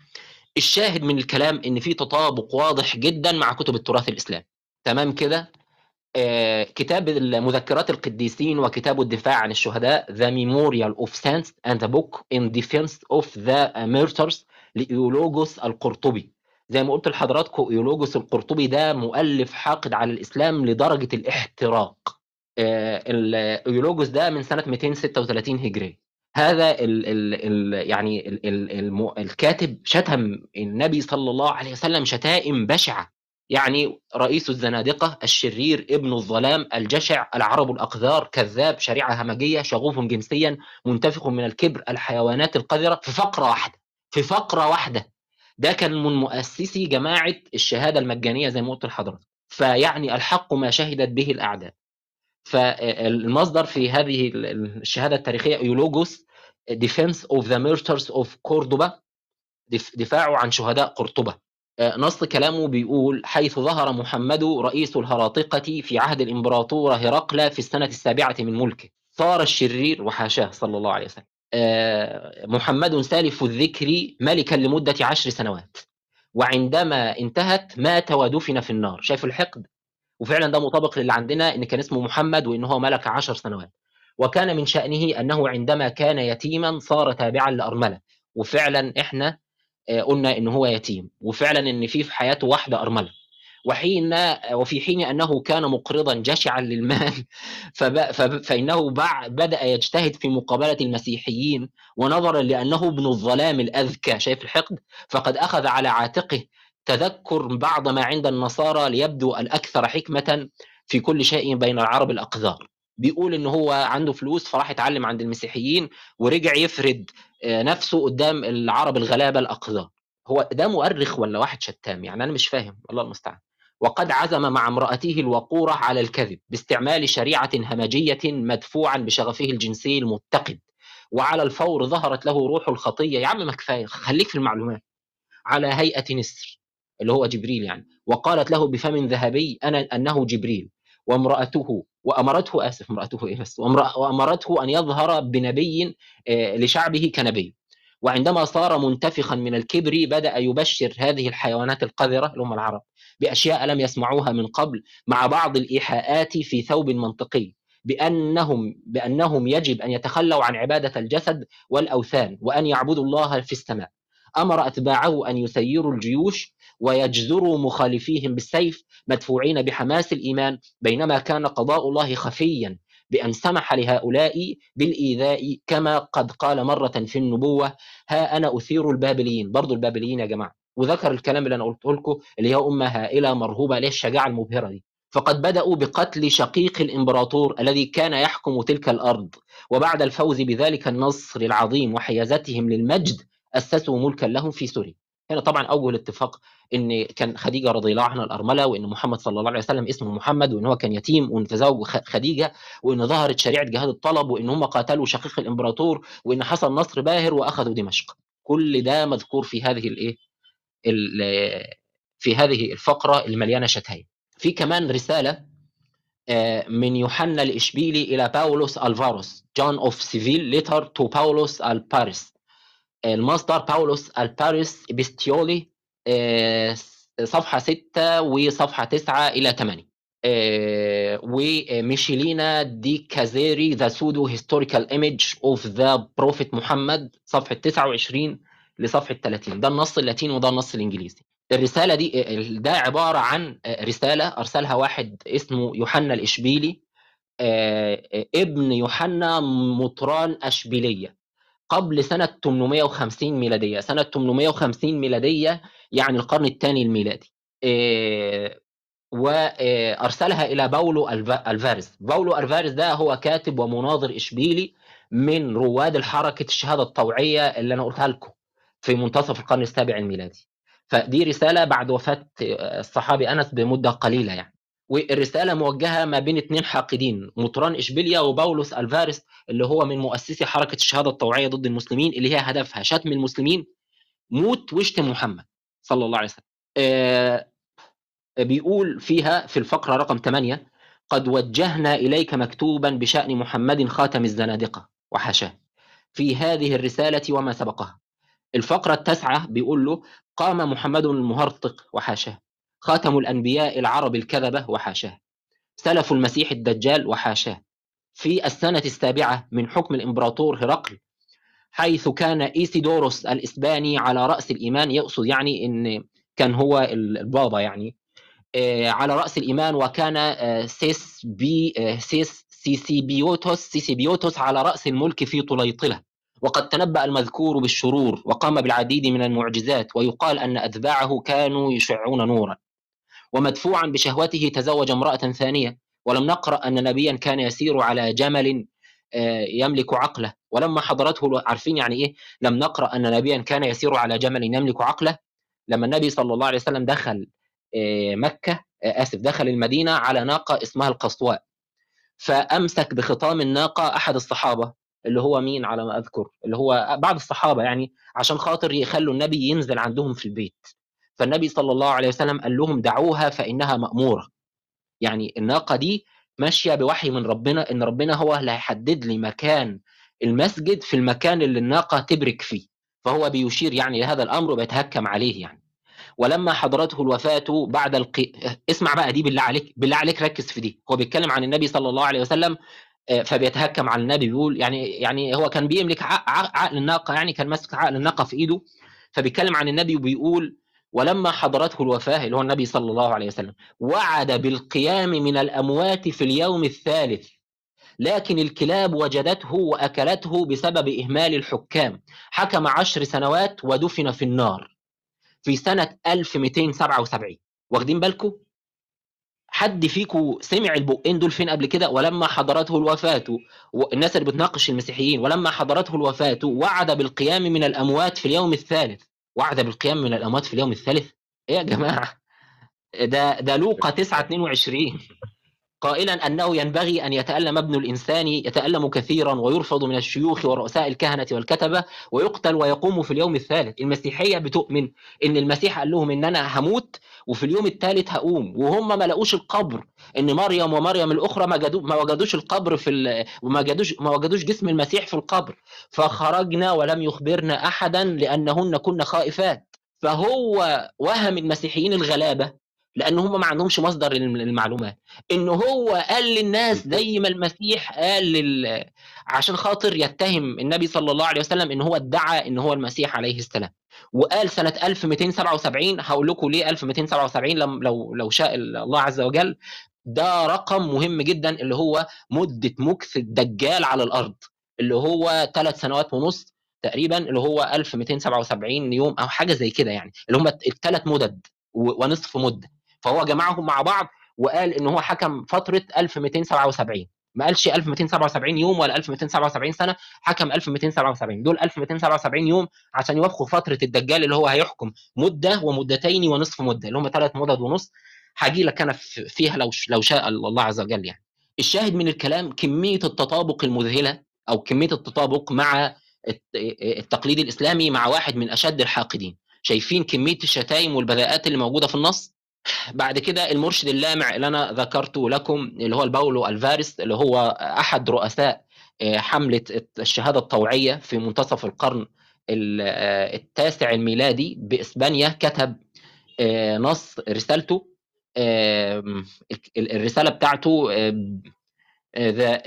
الشاهد من الكلام إن في تطابق واضح جدا مع كتب التراث الإسلامي. تمام كده؟ آه، كتاب مذكرات القديسين وكتاب الدفاع عن الشهداء Memorial of Saints and the Book in Defense of the Martyrs لإيولوجوس القرطبي. زي ما قلت لحضراتكم إيولوجوس القرطبي ده مؤلف حاقد على الإسلام لدرجة الاحتراق. آه، إيولوجوس ده من سنة 236 هجرية هذا ال ال ال يعني ال ال الكاتب شتم النبي صلى الله عليه وسلم شتائم بشعة. يعني رئيس الزنادقة الشرير ابن الظلام الجشع العرب الأقذار كذاب شريعة همجية شغوف جنسيا منتفخ من الكبر الحيوانات القذرة في فقرة واحدة في فقرة واحدة. ده كان من مؤسسي جماعة الشهادة المجانية زي ما قلت لحضرتك. فيعني الحق ما شهدت به الأعداء. فالمصدر في هذه الشهادة التاريخية ايولوجوس defense of the martyrs of Cordoba دفاعه عن شهداء قرطبة. آه، نص كلامه بيقول حيث ظهر محمد رئيس الهراطقة في عهد الإمبراطور هرقل في السنة السابعة من ملكه. صار الشرير وحاشاه صلى الله عليه وسلم. آه، محمد سالف الذكر ملكا لمدة عشر سنوات. وعندما انتهت مات ودفن في النار. شايف الحقد؟ وفعلا ده مطابق للي عندنا إن كان اسمه محمد وإن هو ملك عشر سنوات. وكان من شأنه أنه عندما كان يتيما صار تابعا لأرملة. وفعلا إحنا آه، قلنا إن هو يتيم. وفعلا إن في في حياته واحدة أرملة. وحين وفي حين أنه كان مقرضا جشعا للمال فإنه بدأ يجتهد في مقابلة المسيحيين ونظرا لأنه ابن الظلام الأذكى شايف الحقد؟ فقد أخذ على عاتقه تذكر بعض ما عند النصارى ليبدو الأكثر حكمة في كل شيء بين العرب الأقذار. بيقول إن هو عنده فلوس فراح يتعلم عند المسيحيين ورجع يفرد آه، نفسه قدام العرب الغلابة الأقذار. هو ده مؤرخ ولا واحد شتام؟ يعني أنا مش فاهم. الله المستعان. وقد عزم مع امرأته الوقورة على الكذب باستعمال شريعة همجية مدفوعا بشغفه الجنسي المتقد. وعلى الفور ظهرت له روح الخطية. يا عم ما كفاية. خليك في المعلومات. على هيئة نسر. اللي هو جبريل يعني. وقالت له بفم ذهبي أنا أنه جبريل. وامرأته وأمرته آسف امرأته إيه بس وأمرته أن يظهر بنبي آه، لشعبه كنبي. وعندما صار منتفخا من الكبر بدأ يبشر هذه الحيوانات القذرة هم العرب بأشياء لم يسمعوها من قبل مع بعض الإيحاءات في ثوب منطقي. بأنهم بأنهم يجب أن يتخلوا عن عبادة الجسد والأوثان وأن يعبدوا الله في السماء. أمر أتباعه أن يسيروا الجيوش ويجزروا مخالفيهم بالسيف مدفوعين بحماس الإيمان بينما كان قضاء الله خفيا بأن سمح لهؤلاء بالإيذاء كما قد قال مرة في النبوة ها أنا أثير البابليين. برضو البابليين يا جماعة. وذكر الكلام اللي أنا قلته لكم اللي هي أمة هائلة مرهوبة ليه الشجاعة المبهرة دي. فقد بدأوا بقتل شقيق الإمبراطور الذي كان يحكم تلك الأرض. وبعد الفوز بذلك النصر العظيم وحيازتهم للمجد أسسوا ملكا لهم في سوريا. هنا طبعا أول اتفاق إن كان خديجة رضي الله عنها الأرملة وإن محمد صلى الله عليه وسلم اسمه محمد وإن هو كان يتيم وإن تزوج خديجة وإن ظهرت شريعة جهاد الطلب وإن هم قاتلوا شقيق الإمبراطور وإن حصل نصر باهر وأخذوا دمشق. كل ده مذكور في هذه الإيه؟ في هذه الفقرة المليانة شتايم. في كمان رسالة آه، من يوحنا الإشبيلي إلى باولوس ألفاروس جون اوف سيفيل ليتر تو باولوس الباريس المصدر باولوس الباريس بيستيولي آه، صفحة 6 وصفحة 9 إلى 8 آه، وميشيلينا دي كازيري ذا سودو هيستوريكال ايمج أوف ذا بروفيت محمد صفحة 29 لصفحة 30 ده النص اللاتيني وده النص الإنجليزي. الرسالة دي ده عبارة عن رسالة أرسلها واحد اسمه يوحنا الإشبيلي ابن يوحنا مطران أشبيلية. قبل سنة 850 ميلادية. سنة 850 ميلادية يعني القرن الثاني الميلادي. إيه، وأرسلها إلى باولو ألفاريز. باولو ألفاريز ده هو كاتب ومناظر إشبيلي من رواد الحركة الشهادة الطوعية اللي أنا قلتها لكم في منتصف القرن السابع الميلادي. فدي رسالة بعد وفاة الصحابي أنس بمدة قليلة يعني. والرسالة موجهة ما بين اثنين حاقدين مطران إشبيليا وباولوس ألفاريس اللي هو من مؤسسي حركة الشهادة الطوعية ضد المسلمين اللي هي هدفها شتم المسلمين موت واشتم محمد صلى الله عليه وسلم. آه بيقول فيها في الفقرة رقم 8 قد وجهنا إليك مكتوبا بشأن محمد خاتم الزنادقة وحاشاه. في هذه الرسالة وما سبقها. الفقرة التاسعة بيقول له قام محمد المهرطق وحاشاه. خاتم الأنبياء العرب الكذبة وحاشاه. سلف المسيح الدجال وحاشاه. في السنة السابعة من حكم الإمبراطور هرقل حيث كان إيسيدوروس الإسباني على رأس الإيمان يقصد يعني إن كان هو البابا يعني آه، على رأس الإيمان وكان آه، سيس بي آه، سيس سيسيبوتوس سيسيبوتوس على رأس الملك في طليطلة. وقد تنبأ المذكور بالشرور وقام بالعديد من المعجزات ويقال أن أتباعه كانوا يشعون نورا. ومدفوعا بشهوته تزوج امرأة ثانية. ولم نقرأ أن نبيا كان يسير على جمل يملك عقله. ولما حضرته عارفين يعني إيه؟ لم نقرأ أن نبيا كان يسير على جمل يملك عقله. لما النبي صلى الله عليه وسلم دخل مكة آسف دخل المدينة على ناقة اسمها القصواء فأمسك بخطام الناقة أحد الصحابة اللي هو مين؟ على ما أذكر اللي هو بعض الصحابة يعني عشان خاطر يخلوا النبي ينزل عندهم في البيت. فالنبي صلى الله عليه وسلم قال لهم دعوها فإنها مأمورة. يعني الناقة دي ماشية بوحي من ربنا إن ربنا هو اللي هيحدد لي مكان المسجد في المكان اللي الناقة تبرك فيه. فهو بيشير يعني لهذا الأمر وبيتهكم عليه يعني. ولما حضرته الوفاة بعد الق... اسمع بقى دي بالله عليك بالله عليك ركز في دي. هو بيتكلم عن النبي صلى الله عليه وسلم آه، فبيتهكم على النبي بيقول يعني يعني هو كان بيملك عقل الناقة يعني كان ماسك عقل الناقة في إيده فبيتكلم عن النبي وبيقول ولما حضرته الوفاة اللي هو النبي صلى الله عليه وسلم وعد بالقيام من الأموات في اليوم الثالث. لكن الكلاب وجدته وأكلته بسبب إهمال الحكام. حكم عشر سنوات ودفن في النار. في سنة 1277 واخدين بالكم؟ حد فيكم سمع البقين دول فين قبل كده؟ ولما حضرته الوفاة. والناس اللي بتناقش المسيحيين ولما حضرته الوفاة وعد بالقيام من الأموات في اليوم الثالث. وعد بالقيام من الأموات في اليوم الثالث؟ إيه يا جماعة؟ ده ده لوقا 9 22 قائلا أنه ينبغي أن يتألم ابن الإنسان يتألم كثيرا ويرفض من الشيوخ ورؤساء الكهنة والكتبة ويقتل ويقوم في اليوم الثالث. المسيحية بتؤمن أن المسيح قال لهم أن أنا هموت وفي اليوم الثالث هقوم. وهم ما لقوش القبر إن مريم ومريم الأخرى ما, جدو ما وجدوش القبر في وما جدوش ما وجدوش جسم المسيح في القبر. فخرجنا ولم يخبرنا احدا لأنهن كن خائفات. فهو وهم المسيحيين الغلابة لأن هم ما عندهمش مصدر للمعلومات. إن هو قال للناس زي ما المسيح قال لل... عشان خاطر يتهم النبي صلى الله عليه وسلم إن هو ادعى إن هو المسيح عليه السلام. وقال سنة 1277 هقول لكم ليه 1277 لو لو شاء الله عز وجل ده رقم مهم جدا اللي هو مدة مكث الدجال على الأرض. اللي هو ثلاث سنوات ونص تقريبا اللي هو 1277 يوم أو حاجة زي كده يعني. اللي هم الثلاث مدد ونصف مدة. فهو جمعهم مع بعض وقال إن هو حكم فترة 1277 ما قالش 1277 يوم ولا 1277 سنة حكم 1277 دول 1277 يوم عشان يوافقوا فترة الدجال اللي هو هيحكم مدة ومدتين ونصف مدة اللي هم ثلاث مدد ونص. هاجي لك أنا فيها لو لو شاء الله عز وجل يعني. الشاهد من الكلام كمية التطابق المذهلة أو كمية التطابق مع التقليد الإسلامي مع واحد من أشد الحاقدين. شايفين كمية الشتايم والبذاءات اللي موجودة في النص؟ بعد كده المرشد اللامع اللي أنا ذكرته لكم اللي هو الباولو الفارس اللي هو أحد رؤساء آه، حملة الشهادة الطوعية في منتصف القرن آه، التاسع الميلادي بإسبانيا كتب آه، نص رسالته الرسالة بتاعته ذا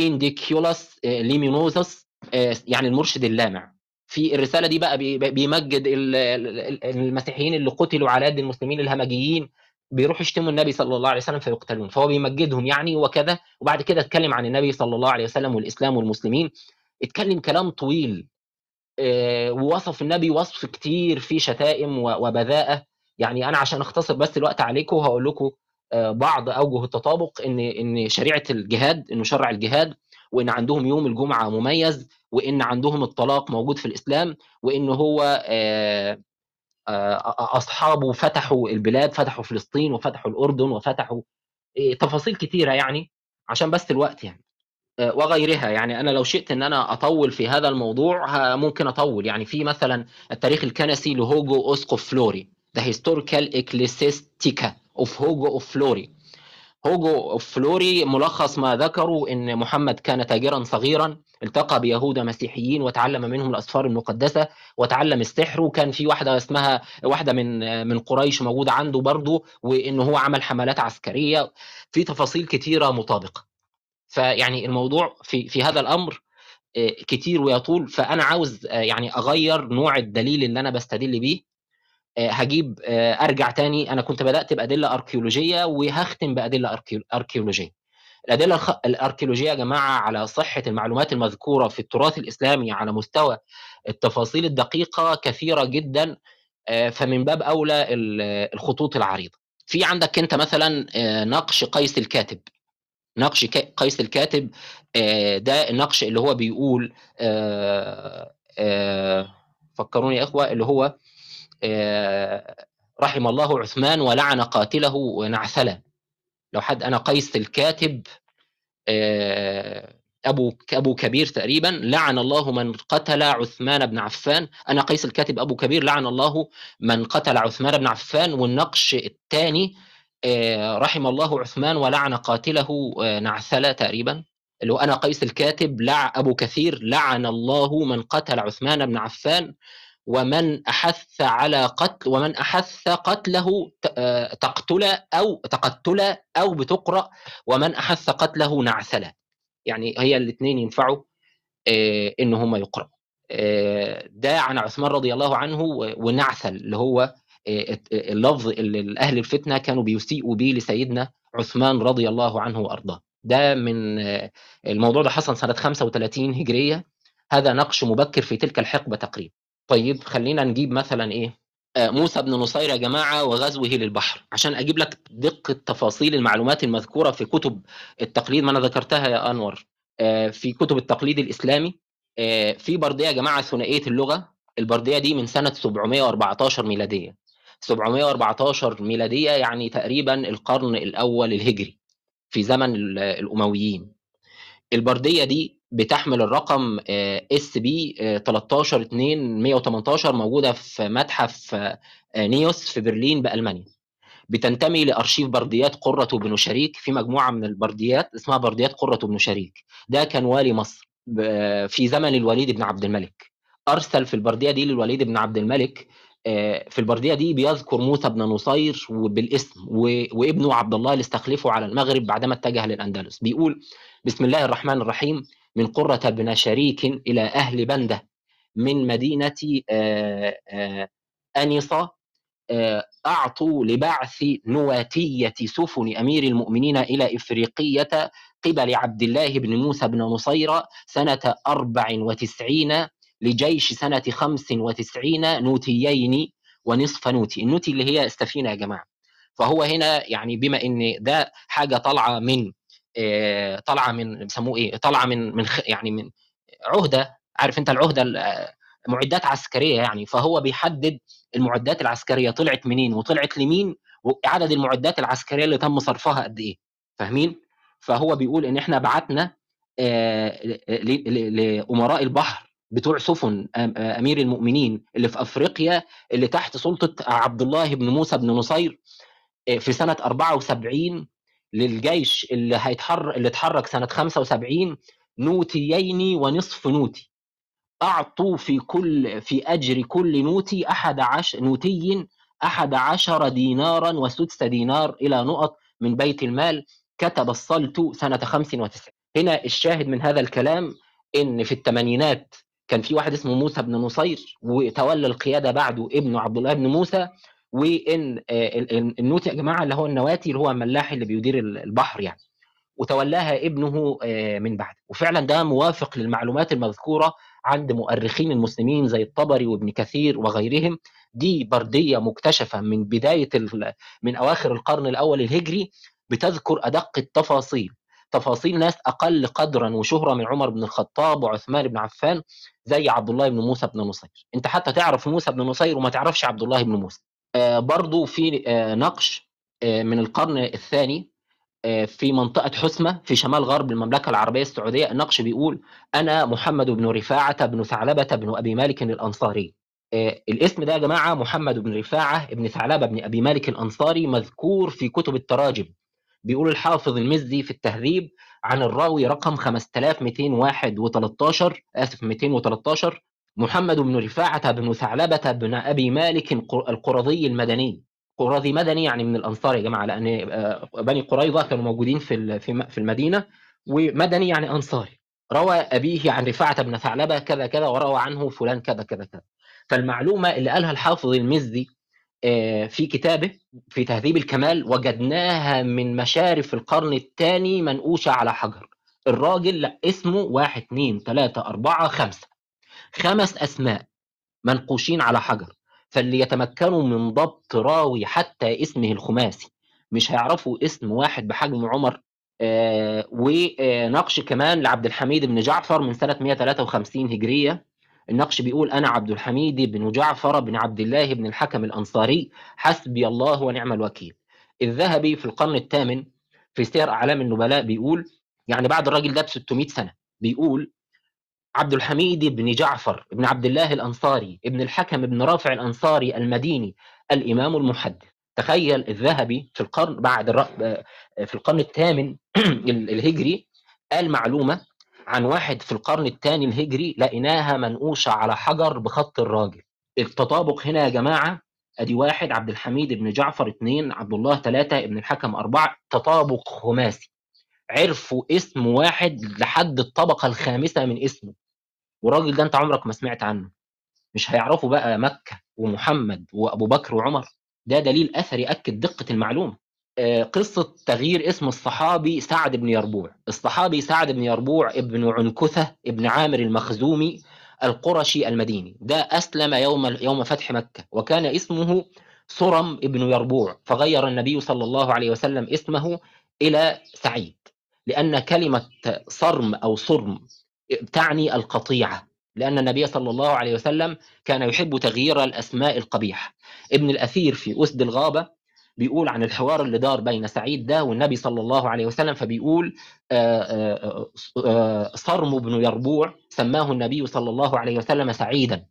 انديكيولاس ليمينوزس يعني المرشد اللامع. في الرسالة دي بقى بيمجد المسيحيين اللي قتلوا على يد المسلمين الهمجيين بيروحوا يشتموا النبي صلى الله عليه وسلم فيقتلون. فهو بيمجدهم يعني وكذا وبعد كده اتكلم عن النبي صلى الله عليه وسلم والإسلام والمسلمين. اتكلم كلام طويل آه، ووصف النبي وصف كتير فيه شتائم و- وبذاءة. يعني أنا عشان أختصر بس الوقت عليكم هقول لكم آه، بعض أوجه التطابق إن إن شريعة الجهاد إنه شرع الجهاد وإن عندهم يوم الجمعة مميز وإن عندهم الطلاق موجود في الإسلام وإن هو آه، آه، أصحابه فتحوا البلاد فتحوا فلسطين وفتحوا الأردن وفتحوا تفاصيل كتيرة يعني عشان بس الوقت يعني آه، وغيرها يعني. أنا لو شئت إن أنا أطول في هذا الموضوع ممكن أطول يعني. في مثلا التاريخ الكنسي لهوجو اسقف فلوري The Historical Ecclesiastica of هوجو of فلوري هوجو فلوري ملخص ما ذكروا إن محمد كان تاجرا صغيرا التقى بيهود مسيحيين وتعلم منهم الأسفار المقدسة وتعلم السحر. وكان في واحدة اسمها واحدة من من قريش موجودة عنده برضه وان هو عمل حملات عسكرية في تفاصيل كتيرة مطابقة. فيعني الموضوع في في هذا الأمر آه، كتير ويطول. فأنا عاوز آه، يعني أغير نوع الدليل اللي أنا بستدل بيه. هجيب آه، أرجع تاني. أنا كنت بدأت بأدلة أركيولوجية وهختم بأدلة أركيولوجية. الأدلة الأركيولوجية يا جماعة على صحة المعلومات المذكورة في التراث الإسلامي على مستوى التفاصيل الدقيقة كثيرة جدا آه، فمن باب أولى ال- الخطوط العريضة. في عندك أنت مثلا آه، نقش قيس الكاتب. نقش قيس الكاتب آه، ده النقش اللي هو بيقول آه، آه، فكروني يا إخوة اللي هو آه، رحم الله عثمان ولعن قاتله نعثلا لو حد أنا قيس الكاتب آه، أبو أبو كبير تقريبا لعن الله من قتل عثمان بن عفان. أنا قيس الكاتب أبو كبير لعن الله من قتل عثمان بن عفان. والنقش الثاني رحم الله عثمان ولعن قاتله آه، نعثلة تقريبا. اللي هو أنا قيس الكاتب لع أبو كثير لعن الله من قتل عثمان بن عفان. ومن أحث على قتل ومن أحث قتله آه، تقتل أو تقتل أو بتقرأ ومن أحث قتله نعثله يعني هي الاثنين ينفعوا آه، إن هم يقرأوا. آه، ده عن عثمان رضي الله عنه ونعثل اللي هو اللفظ اللي أهل الفتنة كانوا بيسيئوا به لسيدنا عثمان رضي الله عنه وأرضاه. ده من الموضوع ده حصل سنة 35 هجرية. هذا نقش مبكر في تلك الحقبة تقريبا. طيب خلينا نجيب مثلا إيه؟ آه، موسى بن نصير يا جماعة وغزوه للبحر. عشان أجيب لك دقة تفاصيل المعلومات المذكورة في كتب التقليد ما أنا ذكرتها يا أنور. آه، في كتب التقليد الإسلامي آه، في بردية يا جماعة ثنائية اللغة. البردية دي من سنة 714 ميلادية. 714 ميلادية يعني تقريبا القرن الأول الهجري في زمن ال- الأمويين. البردية دي بتحمل الرقم SB 13 2 118 موجودة في متحف آه، نيوس في برلين بألمانيا. بتنتمي لأرشيف برديات قرة بن شريك في مجموعة من البرديات اسمها برديات قرة بن شريك. ده كان والي مصر في زمن الوليد بن عبد الملك. أرسل في البردية دي للوليد بن عبد الملك آه، في البردية دي بيذكر موسى بن نصير بالاسم وابنه عبد الله اللي استخلفه على المغرب بعدما اتجه للأندلس. بيقول بسم الله الرحمن الرحيم من قرة بن شريك إلى أهل بندة من مدينة آه، آه، أنصة آه، أعطوا لبعث نواتية سفن أمير المؤمنين إلى إفريقية قبل عبد الله بن موسى بن نصير سنة 94 لجيش سنة 95 نوتيين ونصف نوتي. النوتي اللي هي السفينة يا جماعة. فهو هنا يعني بما إن ده حاجة طالعة من طالعة من بيسموه إيه طالعة من من يعني من عهدة عارف أنت العهدة ال- آه، معدات عسكرية يعني فهو بيحدد المعدات العسكرية طلعت منين وطلعت لمين وعدد المعدات العسكرية اللي تم صرفها قد إيه فاهمين؟ فهو بيقول إن إحنا بعتنا آه، لأمراء البحر بتوع سفن آه، أمير المؤمنين اللي في أفريقيا اللي تحت سلطة عبد الله بن موسى بن نصير آه، في سنة 74 للجيش اللي هيتحرك اللي اتحرك سنة 75 نوتيين ونصف نوتي. أعطوا في كل في أجر كل نوتي أحد عشر نوتي أحد عشر دينارا وسدس دينار إلى نقط من بيت المال. كتب الصلت سنة 95 هنا الشاهد من هذا الكلام إن في الثمانينات كان في واحد اسمه موسى بن نصير وتولى القيادة بعده ابنه عبد الله بن موسى. وإن آه، ال- ال- النوتي يا جماعة اللي هو النواتي اللي هو الملاح اللي بيدير البحر يعني. وتولاها ابنه آه، من بعده. وفعلا ده موافق للمعلومات المذكورة عند مؤرخين المسلمين زي الطبري وابن كثير وغيرهم. دي بردية مكتشفة من بداية من أواخر القرن الأول الهجري بتذكر أدق التفاصيل. تفاصيل ناس أقل قدرا وشهرة من عمر بن الخطاب وعثمان بن عفان زي عبد الله بن موسى بن نصير. أنت حتى تعرف موسى بن نصير وما تعرفش عبد الله بن موسى. برضو في آه نقش آه من القرن الثاني آه في منطقة حسمة في شمال غرب المملكة العربية السعودية. النقش بيقول أنا محمد بن رفاعة بن ثعلبة بن أبي مالك الأنصاري. آه الاسم ده يا جماعة محمد بن رفاعة بن ثعلبة بن أبي مالك الأنصاري مذكور في كتب التراجم. بيقول الحافظ المزي في التهذيب عن الراوي رقم 5213 آسف 213 محمد بن رفاعة بن ثعلبة بن أبي مالك القرظي المدني. قرظي مدني يعني من الأنصار يا جماعة لأن آه، بني قريظة كانوا موجودين في في المدينة. ومدني يعني أنصاري. روى أبيه عن رفاعة بن ثعلبة كذا كذا وروى عنه فلان كذا كذا كذا. فالمعلومة اللي قالها الحافظ المزي آه، في كتابه في تهذيب الكمال وجدناها من مشارف القرن الثاني منقوشة على حجر. الراجل اسمه واحد اثنين ثلاثة أربعة خمسة. خمس أسماء منقوشين على حجر فاللي يتمكنوا من ضبط راوي حتى اسمه الخماسي مش هيعرفوا اسم واحد بحجم عمر آه ونقش كمان لعبد الحميد بن جعفر من سنة 153 هجرية. النقش بيقول أنا عبد الحميد بن جعفر بن عبد الله بن الحكم الأنصاري حسبي الله ونعم الوكيل. الذهبي في القرن الثامن في سير أعلام النبلاء بيقول يعني بعد الراجل ده ب 600 سنة بيقول عبد الحميد بن جعفر بن عبد الله الأنصاري ابن الحكم بن رافع الأنصاري المديني الإمام المحدث. تخيل الذهبي في القرن بعد في القرن الثامن الهجري قال معلومة عن واحد في القرن الثاني الهجري لقيناها منقوشة على حجر بخط الراجل. التطابق هنا يا جماعة أدي واحد عبد الحميد بن جعفر اثنين عبد الله ثلاثة ابن الحكم أربعة تطابق خماسي. عرفوا اسم واحد لحد الطبقة الخامسة من اسمه. والراجل ده انت عمرك ما سمعت عنه. مش هيعرفوا بقى مكة ومحمد وأبو بكر وعمر. ده دليل أثري يأكد دقة المعلومة. آه، قصة تغيير اسم الصحابي سعد بن يربوع. الصحابي سعد بن يربوع ابن عنكثة ابن عامر المخزومي القرشي المديني. ده أسلم يوم يوم فتح مكة. وكان اسمه صرم ابن يربوع. فغير النبي صلى الله عليه وسلم اسمه إلى سعيد. لأن كلمة صرم أو صرم تعني القطيعة لأن النبي صلى الله عليه وسلم كان يحب تغيير الأسماء القبيحة ابن الأثير في أسد الغابة بيقول عن الحوار اللي دار بين سعيد ده والنبي صلى الله عليه وسلم فبيقول آه، آه، آه، صرم بن يربوع سماه النبي صلى الله عليه وسلم سعيدا.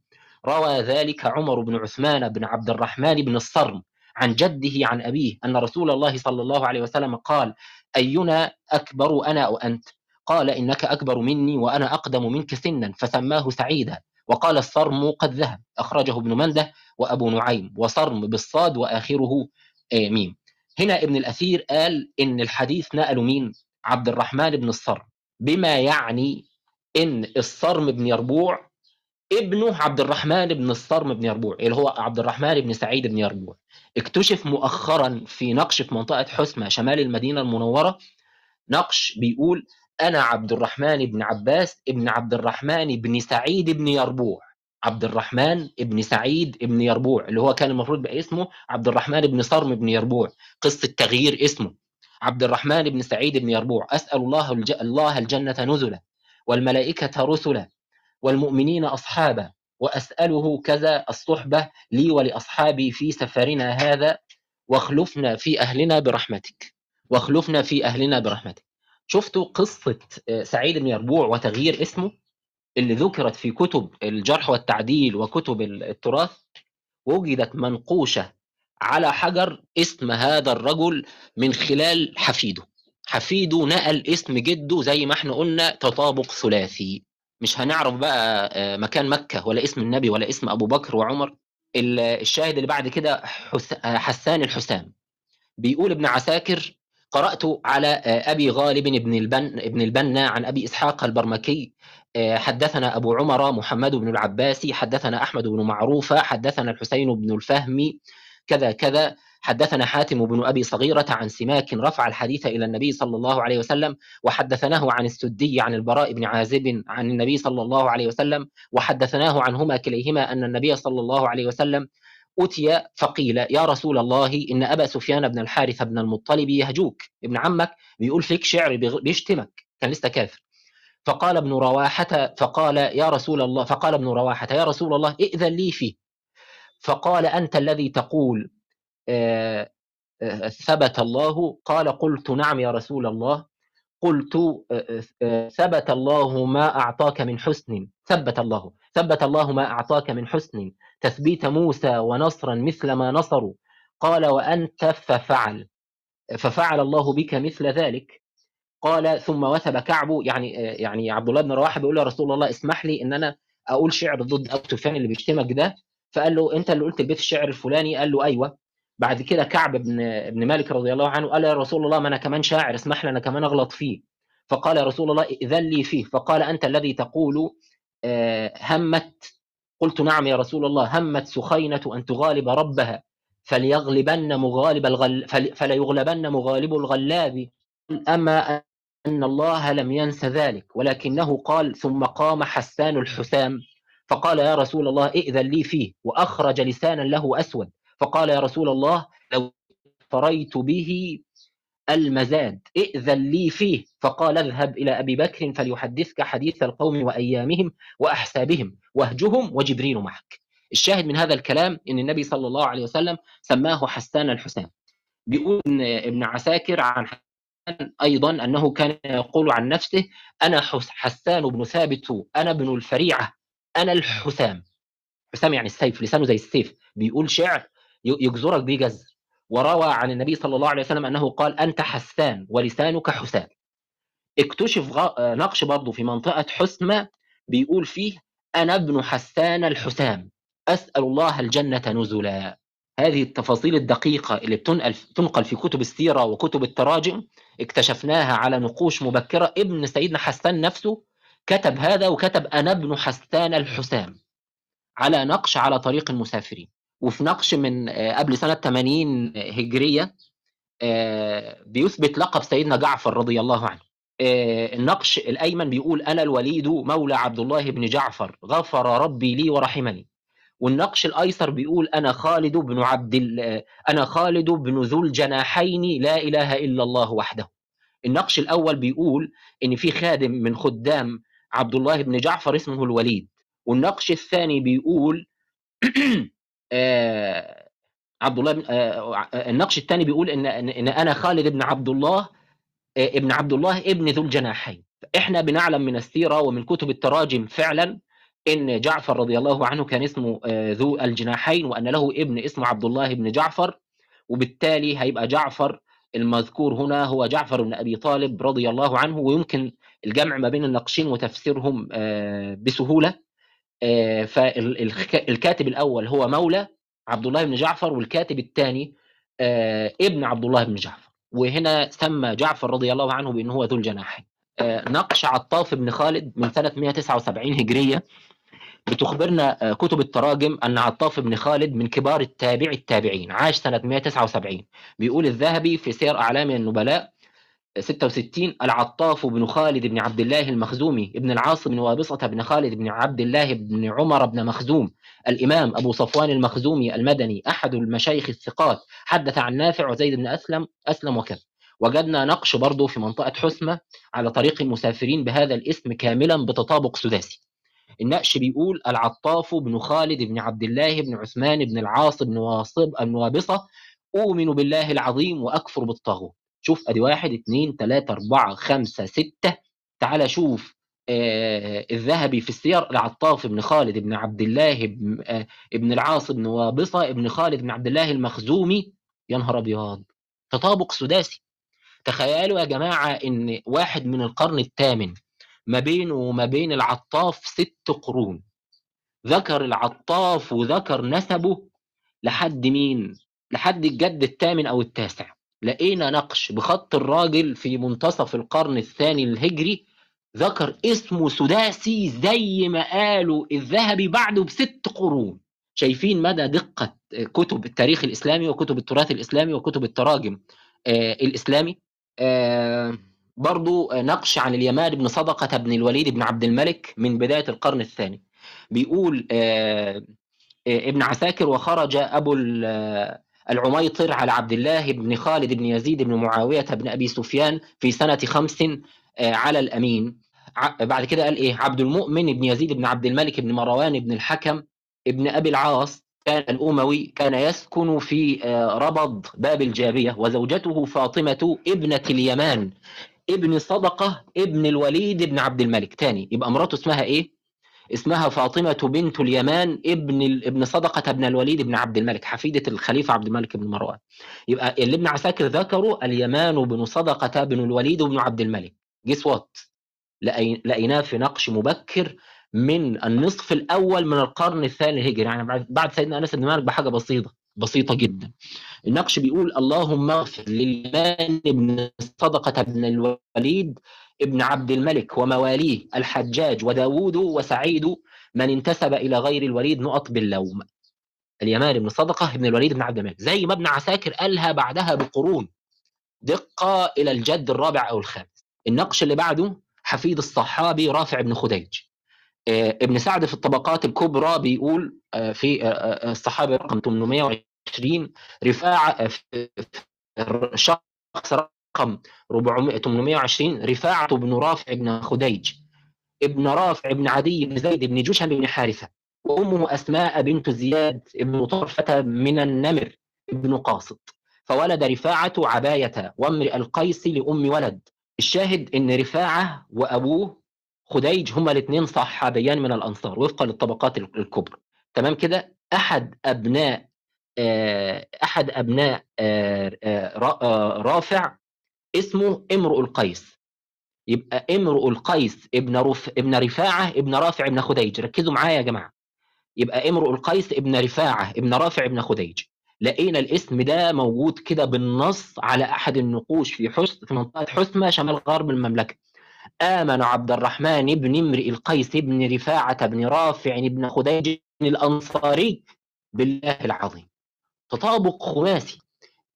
روى ذلك عمر بن عثمان بن عبد الرحمن بن الصرم عن جده عن أبيه أن رسول الله صلى الله عليه وسلم قال أينا أكبر أنا أو أنت قال إنك أكبر مني وأنا أقدم منك سنا فسماه سعيدا. وقال الصرم قد ذهب. أخرجه ابن مندة وأبو نعيم. وصرم بالصاد وآخره آه، ميم. هنا ابن الأثير قال إن الحديث نقله مين؟ عبد الرحمن بن الصرم. بما يعني إن الصرم بن يربوع ابنه عبد الرحمن بن الصرم بن يربوع اللي هو عبد الرحمن بن سعيد بن يربوع. اكتشف مؤخرا في نقش في منطقة حسمة شمال المدينة المنورة نقش بيقول أنا عبد الرحمن بن عباس ابن عبد الرحمن بن سعيد بن يربوع. عبد الرحمن ابن سعيد ابن يربوع اللي هو كان المفروض بقى اسمه عبد الرحمن بن صرم بن يربوع. قصة تغيير اسمه. عبد الرحمن بن سعيد بن يربوع. أسأل الله الج... الله الجنة نزلا والملائكة رسلا والمؤمنين أصحابا وأسأله كذا الصحبة لي ولأصحابي في سفرنا هذا واخلفنا في أهلنا برحمتك. واخلفنا في أهلنا برحمتك. شفتوا قصة آه، سعيد بن يربوع وتغيير اسمه؟ اللي ذكرت في كتب الجرح والتعديل وكتب التراث؟ وجدت منقوشة على حجر اسم هذا الرجل من خلال حفيده. حفيده نقل اسم جده زي ما إحنا قلنا تطابق ثلاثي. مش هنعرف بقى آه، مكان مكة ولا اسم النبي ولا اسم أبو بكر وعمر. الشاهد اللي بعد كده حسان الحسام. بيقول ابن عساكر قرأت على آه، أبي غالب بن البن ابن البنا عن أبي إسحاق البرمكي آه، حدثنا أبو عمر محمد بن العباسي حدثنا أحمد بن معروفة حدثنا الحسين بن الفهمي كذا كذا. حدثنا حاتم بن أبي صغيرة عن سماك رفع الحديث إلى النبي صلى الله عليه وسلم وحدثناه عن السدي عن البراء بن عازب عن النبي صلى الله عليه وسلم وحدثناه عنهما كليهما أن النبي صلى الله عليه وسلم أتي فقيل يا رسول الله إن أبا سفيان بن الحارث بن المطلب يهجوك. ابن عمك بيقول فيك شعر بيشتمك. كان لسه كافر. فقال ابن رواحة فقال يا رسول الله فقال ابن رواحة يا رسول الله ائذن لي فيه. فقال أنت الذي تقول آه، آه، ثبت الله؟ قال قلت نعم يا رسول الله. قلت آه، ثبت الله ما أعطاك من حسن. ثبت الله. ثبت الله ما أعطاك من حسن. تثبيت موسى ونصرا مثل ما نصروا. قال وأنت ففعل. ففعل الله بك مثل ذلك. قال ثم وثب كعب. يعني يعني عبد الله بن رواحة بيقول يا رسول الله اسمح لي إن أنا أقول شعر ضد ابو سفيان اللي بيشتمك ده. فقال له أنت اللي قلت البيت الشعر الفلاني. قال له أيوه. بعد كده كعب بن بن مالك رضي الله عنه قال يا رسول الله ما أنا كمان شاعر اسمح لي أنا كمان أغلط فيه. فقال يا رسول الله اذن لي فيه. فقال أنت الذي تقول آه، همت قلت نعم يا رسول الله همت سخينة أن تغالب ربها فليغلبن مغالب الغل فليغلبن مغالب الغلاب. أما أن الله لم ينس ذلك ولكنه قال ثم قام حسان الحسام فقال يا رسول الله ائذن لي فيه وأخرج لسانا له أسود. فقال يا رسول الله لو فريت به المزاد ائذن لي فيه. فقال اذهب إلى أبي بكر فليحدثك حديث القوم وأيامهم وأحسابهم واهجهم وجبريل معك. الشاهد من هذا الكلام إن النبي صلى الله عليه وسلم سماه حسان الحسام بيقول ابن عساكر عن أيضا أنه كان يقول عن نفسه أنا حسان بن ثابت أنا ابن الفريعة أنا الحسام. حسام يعني السيف لسانه زي السيف. بيقول شعر يجزرك بيه جزر. وروى عن النبي صلى الله عليه وسلم أنه قال أنت حسان ولسانك حسام اكتشف نقش برضه في منطقة حسمة بيقول فيه أنا ابن حسان الحسام أسأل الله الجنة نزلا. هذه التفاصيل الدقيقة اللي بتنقل تنقل في كتب السيرة وكتب التراجم اكتشفناها على نقوش مبكرة. ابن سيدنا حسان نفسه كتب هذا وكتب أنا ابن حسان الحسام على نقش على طريق المسافرين. وفي نقش من آه، قبل سنة 80 هجرية آه، بيثبت لقب سيدنا جعفر رضي الله عنه. آه، النقش الأيمن بيقول أنا الوليد مولى عبد الله بن جعفر غفر ربي لي ورحمني. والنقش الأيسر بيقول أنا خالد بن عبد أنا خالد بن ذو الجناحين لا إله إلا الله وحده. النقش الأول بيقول إن في خادم من خدام عبد الله بن جعفر اسمه الوليد. والنقش الثاني بيقول آه عبد الله آه النقش الثاني بيقول ان ان أنا خالد بن عبد الله آه ابن عبد الله ابن ذو الجناحين. إحنا بنعلم من السيرة ومن كتب التراجم فعلا إن جعفر رضي الله عنه كان اسمه آه، ذو الجناحين وأن له ابن اسمه عبد الله بن جعفر وبالتالي هيبقى جعفر المذكور هنا هو جعفر بن أبي طالب رضي الله عنه ويمكن الجمع ما بين النقشين وتفسيرهم آه، بسهولة. آه، فالكاتب الأول هو مولى عبد الله بن جعفر والكاتب الثاني ابن عبد الله بن جعفر. وهنا سمى جعفر رضي الله عنه بأنه هو ذو الجناحين نقش عطاف بن خالد من سنة 179 هجرية. بتخبرنا آه، كتب التراجم أن عطاف بن خالد من كبار التابع التابعين عاش سنة 179 بيقول الذهبي في سير أعلام النبلاء 66 العطاف بن خالد بن عبد الله المخزومي ابن العاص بن وابصة بن خالد بن عبد الله بن عمر بن مخزوم الإمام أبو صفوان المخزومي المدني أحد المشايخ الثقات حدث عن نافع وزيد بن أسلم أسلم وكذا. وجدنا نقش برضه في منطقة حسمة على طريق المسافرين بهذا الاسم كاملا بتطابق سداسي. النقش بيقول العطاف بن خالد بن عبد الله بن عثمان بن العاص بن واصب بن وابصة أؤمن بالله العظيم وأكفر بالطاغوت. شوف أدي واحد اثنين ثلاثة أربعة خمسة ستة. تعال شوف آه الذهبي في السير العطاف بن خالد بن عبد الله بن, آه ابن العاص بن وابصة ابن خالد بن عبد الله المخزومي. يا نهار أبيض! تطابق سداسي. تخيلوا يا جماعة إن واحد من القرن الثامن ما بينه وما بين العطاف ست قرون. ذكر العطاف وذكر نسبه لحد مين؟ لحد الجد الثامن أو التاسع. لقينا نقش بخط الراجل في منتصف القرن الثاني الهجري ذكر اسمه سداسي زي ما قالوا الذهبي بعده بست قرون. شايفين مدى دقة كتب التاريخ الإسلامي وكتب التراث الإسلامي وكتب التراجم آه، الإسلامي. آه، برضو نقش عن اليمان بن صدقة بن الوليد بن عبد الملك من بداية القرن الثاني. بيقول آه، ابن عساكر وخرج أبو العميطر على عبد الله بن خالد بن يزيد بن معاوية بن أبي سفيان في سنة خمس آه، على الأمين. بعد كده قال إيه؟ عبد المؤمن بن يزيد بن عبد الملك بن مروان بن الحكم ابن أبي العاص كان الأموي كان يسكن في آه، ربض باب الجابية وزوجته فاطمة ابنة اليمان ابن صدقة ابن الوليد بن عبد الملك. تاني يبقى مراته اسمها إيه؟ اسمها فاطمة بنت اليمان ابن ابن صدقة ابن الوليد بن عبد الملك حفيدة الخليفة عبد الملك بن مروان. يبقى اللي ابن عساكر ذكروا اليمان بن صدقة بن الوليد بن عبد الملك. جيس وات لقيناه في نقش مبكر من النصف الأول من القرن الثاني الهجري يعني بعد- سيدنا أنس بن مالك بحاجة بسيطة بسيطة جدا. النقش بيقول اللهم اغفر لليمان بن صدقة بن الوليد ابن عبد الملك ومواليه الحجاج وداود وسعيد من انتسب إلى غير الوليد نقط باللوم. اليمان بن صدقة بن الوليد بن عبد الملك. زي ما ابن عساكر قالها بعدها بقرون. دقة إلى الجد الرابع أو الخامس. النقش اللي بعده حفيد الصحابي رافع بن خديج. آه، ابن سعد في الطبقات الكبرى بيقول آه، في آه، الصحابي رقم 820 رفاعة شخص رقم 400 820 رفاعة بن رافع بن خديج ابن رافع بن عدي بن زيد بن جشم بن حارثة وأمه أسماء بنت زياد بن طرفة من النمر بن قاسط فولد رفاعة عباية وامرئ القيس لأم ولد. الشاهد إن رفاعة وأبوه خديج هما الاثنين صحابيان من الأنصار وفقا للطبقات الكبرى. تمام كده؟ أحد أبناء آه، أحد أبناء آه، آه، رافع اسمه امرؤ القيس. يبقى امرؤ القيس ابن رف... ابن رفاعة ابن رافع ابن خديج. ركزوا معايا يا جماعة. يبقى امرؤ القيس ابن رفاعة ابن رافع ابن خديج. لقينا الاسم ده موجود كده بالنص على أحد النقوش في حس في منطقة حسمة شمال غرب المملكة. آمن عبد الرحمن بن امرئ القيس بن رفاعة بن رافع بن خديج الأنصاري بالله العظيم. تطابق خماسي.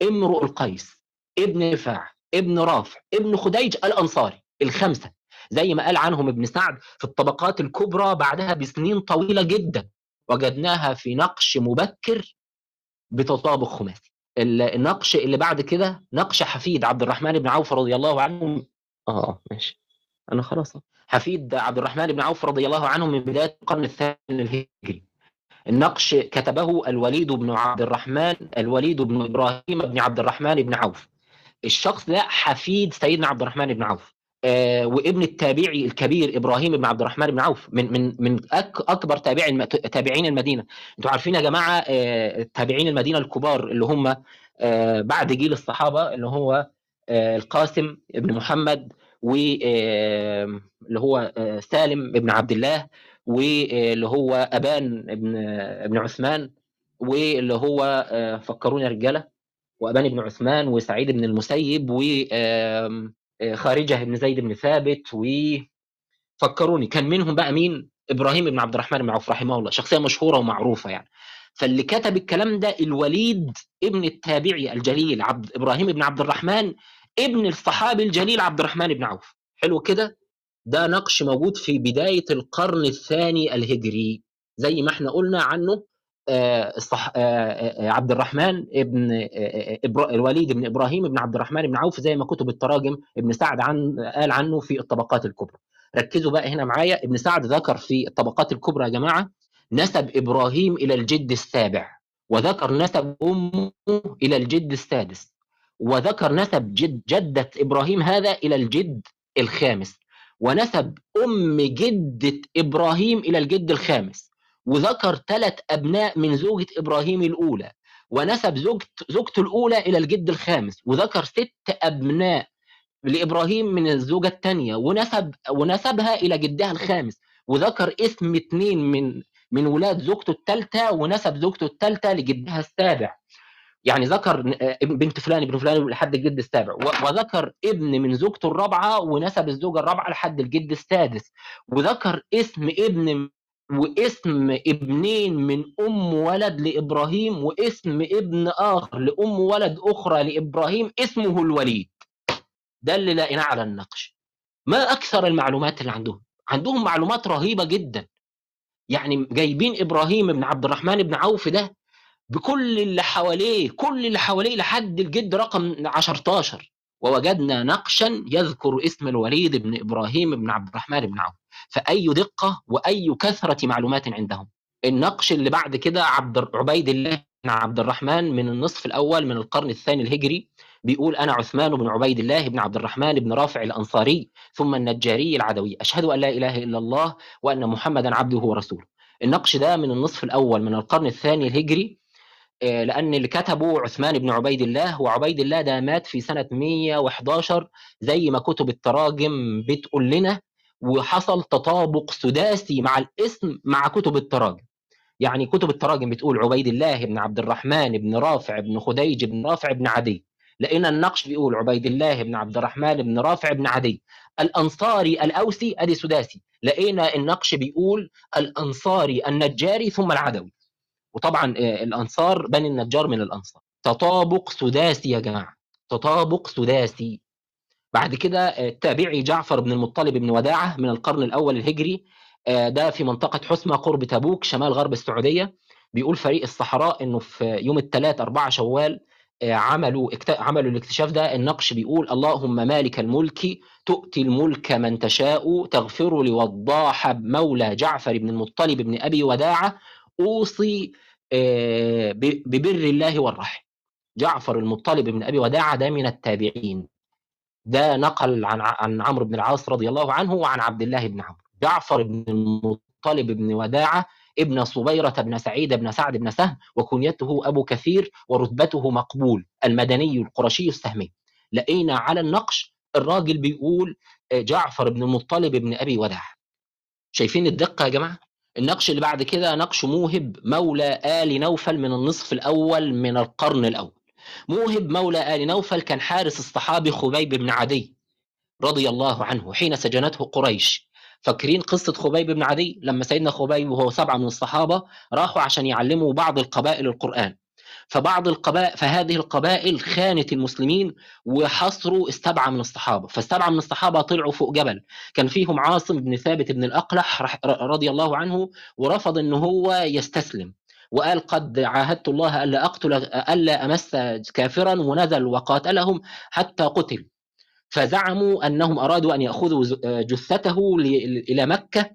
امرؤ القيس ابن رفاعة. ابن رافع ابن خديج الأنصاري الخمسة. زي ما قال عنهم ابن سعد في الطبقات الكبرى بعدها بسنين طويلة جدا. وجدناها في نقش مبكر بتطابق خماسي. ال- النقش اللي بعد كده نقش حفيد عبد الرحمن بن عوف رضي الله عنه. آه ماشي. أنا خلاص. حفيد عبد الرحمن بن عوف رضي الله عنه من بداية القرن الثاني الهجري. النقش كتبه الوليد بن عبد الرحمن الوليد بن إبراهيم بن عبد الرحمن بن عوف. الشخص ده حفيد سيدنا عبد الرحمن بن عوف. آه وابن التابعي الكبير إبراهيم بن عبد الرحمن بن عوف من من من أك أكبر تابعي الم- تابعين المدينة. أنتوا عارفين يا جماعة آه تابعين المدينة الكبار اللي هم آه بعد جيل الصحابة اللي هو آه القاسم بن محمد واللي هو آه سالم بن عبد الله واللي هو أبان بن ابن عثمان واللي هو آه فكروني رجالة. وأبان بن عثمان وسعيد بن المسيب وخارجه بن زيد بن ثابت وفكروني كان منهم بقى مين؟ إبراهيم بن عبد الرحمن بن عوف رحمه الله شخصية مشهورة ومعروفة يعني. فاللي كتب الكلام ده الوليد ابن التابعي الجليل عبد إبراهيم بن عبد الرحمن ابن الصحابي الجليل عبد الرحمن بن عوف. حلو كده؟ ده نقش موجود في بداية القرن الثاني الهجري زي ما إحنا قلنا عنه. آه، الصح... آه، آه، عبد الرحمن ابن آه، آه،. الوليد بن إبراهيم بن عبد الرحمن بن عوف زي ما كتب التراجم ابن سعد عن قال عنه في الطبقات الكبرى ركزوا بقى هنا معايا ابن سعد ذكر في الطبقات الكبرى يا جماعة نسب إبراهيم إلى الجد السابع وذكر نسب أمه إلى الجد السادس وذكر نسب جد جدة إبراهيم هذا إلى الجد الخامس ونسب أم جدة إبراهيم إلى الجد الخامس وذكر ثلاث أبناء من زوجة إبراهيم الأولى ونسب زوجت زوجته الأولى إلى الجد الخامس وذكر ست أبناء لإبراهيم من الزوجة الثانية ونسب ونسبها إلى جدها الخامس وذكر اسم اثنين من من ولاد زوجته الثالثة ونسب زوجته الثالثة لجدها السابع. يعني ذكر بنت فلان ابن فلان لحد الجد السابع وذكر ابن من زوجته الرابعة ونسب الزوجة الرابعة لحد الجد السادس وذكر اسم ابن واسم ابنين من أم ولد لإبراهيم واسم ابن آخر لأم ولد أخرى لإبراهيم اسمه الوليد. ده اللي لقيناه على النقش. ما أكثر المعلومات اللي عندهم؟ عندهم معلومات رهيبة جدا. يعني جايبين إبراهيم بن عبد الرحمن بن عوف ده بكل اللي حواليه كل اللي حواليه لحد الجد رقم 10 ووجدنا نقشا يذكر اسم الوليد بن إبراهيم بن عبد الرحمن بن عوف. فأي دقة وأي كثرة معلومات عندهم. النقش اللي بعد كده عبد عبيد الله بن عبد الرحمن من النصف الأول من القرن الثاني الهجري بيقول أنا عثمان بن عبيد الله بن عبد الرحمن بن رافع الأنصاري ثم النجاري العدوي. أشهد أن لا إله إلا الله وأن محمدا عبده ورسوله. النقش ده من النصف الأول من القرن الثاني الهجري آه، لأن اللي كتبه عثمان بن عبيد الله وعبيد الله ده مات في سنة 111 زي ما كتب التراجم بتقول لنا وحصل تطابق سداسي مع الاسم مع كتب التراجم. يعني كتب التراجم بتقول عبيد الله بن عبد الرحمن بن رافع بن خديج بن رافع بن عدي. لقينا النقش بيقول عبيد الله بن عبد الرحمن بن رافع بن عدي. الأنصاري الأوسي أدي سداسي. لقينا النقش بيقول الأنصاري النجاري ثم العدوي. وطبعا آه، الأنصار بني النجار من الأنصار. تطابق سداسي يا جماعة. تطابق سداسي بعد كده آه، التابعي جعفر بن المطلب بن وداعة من القرن الأول الهجري آه، ده في منطقة حسمه قرب تبوك شمال غرب السعودية. بيقول فريق الصحراء إنه في يوم الثلاث 4 شوال عملوا عملوا الاكتشاف ده. النقش بيقول اللهم مالك الملك تؤتي الملك من تشاء تغفر لوضاح مولى جعفر بن المطلب بن أبي وداعة أوصي ببر الله والرحم. جعفر المطلب بن أبي وداعة ده من التابعين. ده نقل عن عن عمرو بن العاص رضي الله عنه وعن عبد الله بن عمرو. جعفر بن المطلب بن وداعة ابن صبيرة بن سعيد بن سعد بن سهم وكنيته أبو كثير ورتبته مقبول المدني القرشي السهمي. لقينا على النقش الراجل بيقول جعفر بن المطلب بن أبي وداع شايفين الدقة يا جماعة؟ النقش اللي بعد كده نقش موهب مولى آل نوفل من النصف الأول من القرن الأول. موهب مولى آل نوفل كان حارس الصحابي خبيب بن عدي رضي الله عنه حين سجنته قريش. فاكرين قصة خبيب بن عدي؟ لما سيدنا خبيب وهو سبعة من الصحابة راحوا عشان يعلموا بعض القبائل القرآن. فبعض القبائل فهذه القبائل خانت المسلمين وحصروا السبعة من الصحابة، فالسبعة من الصحابة طلعوا فوق جبل، كان فيهم عاصم بن ثابت بن الأقلح رضي الله عنه ورفض إن هو يستسلم، وقال قد عاهدت الله ألا أقتل ألا أمس كافرا ونزل وقاتلهم حتى قتل. فزعموا أنهم أرادوا أن يأخذوا جثته إلى مكة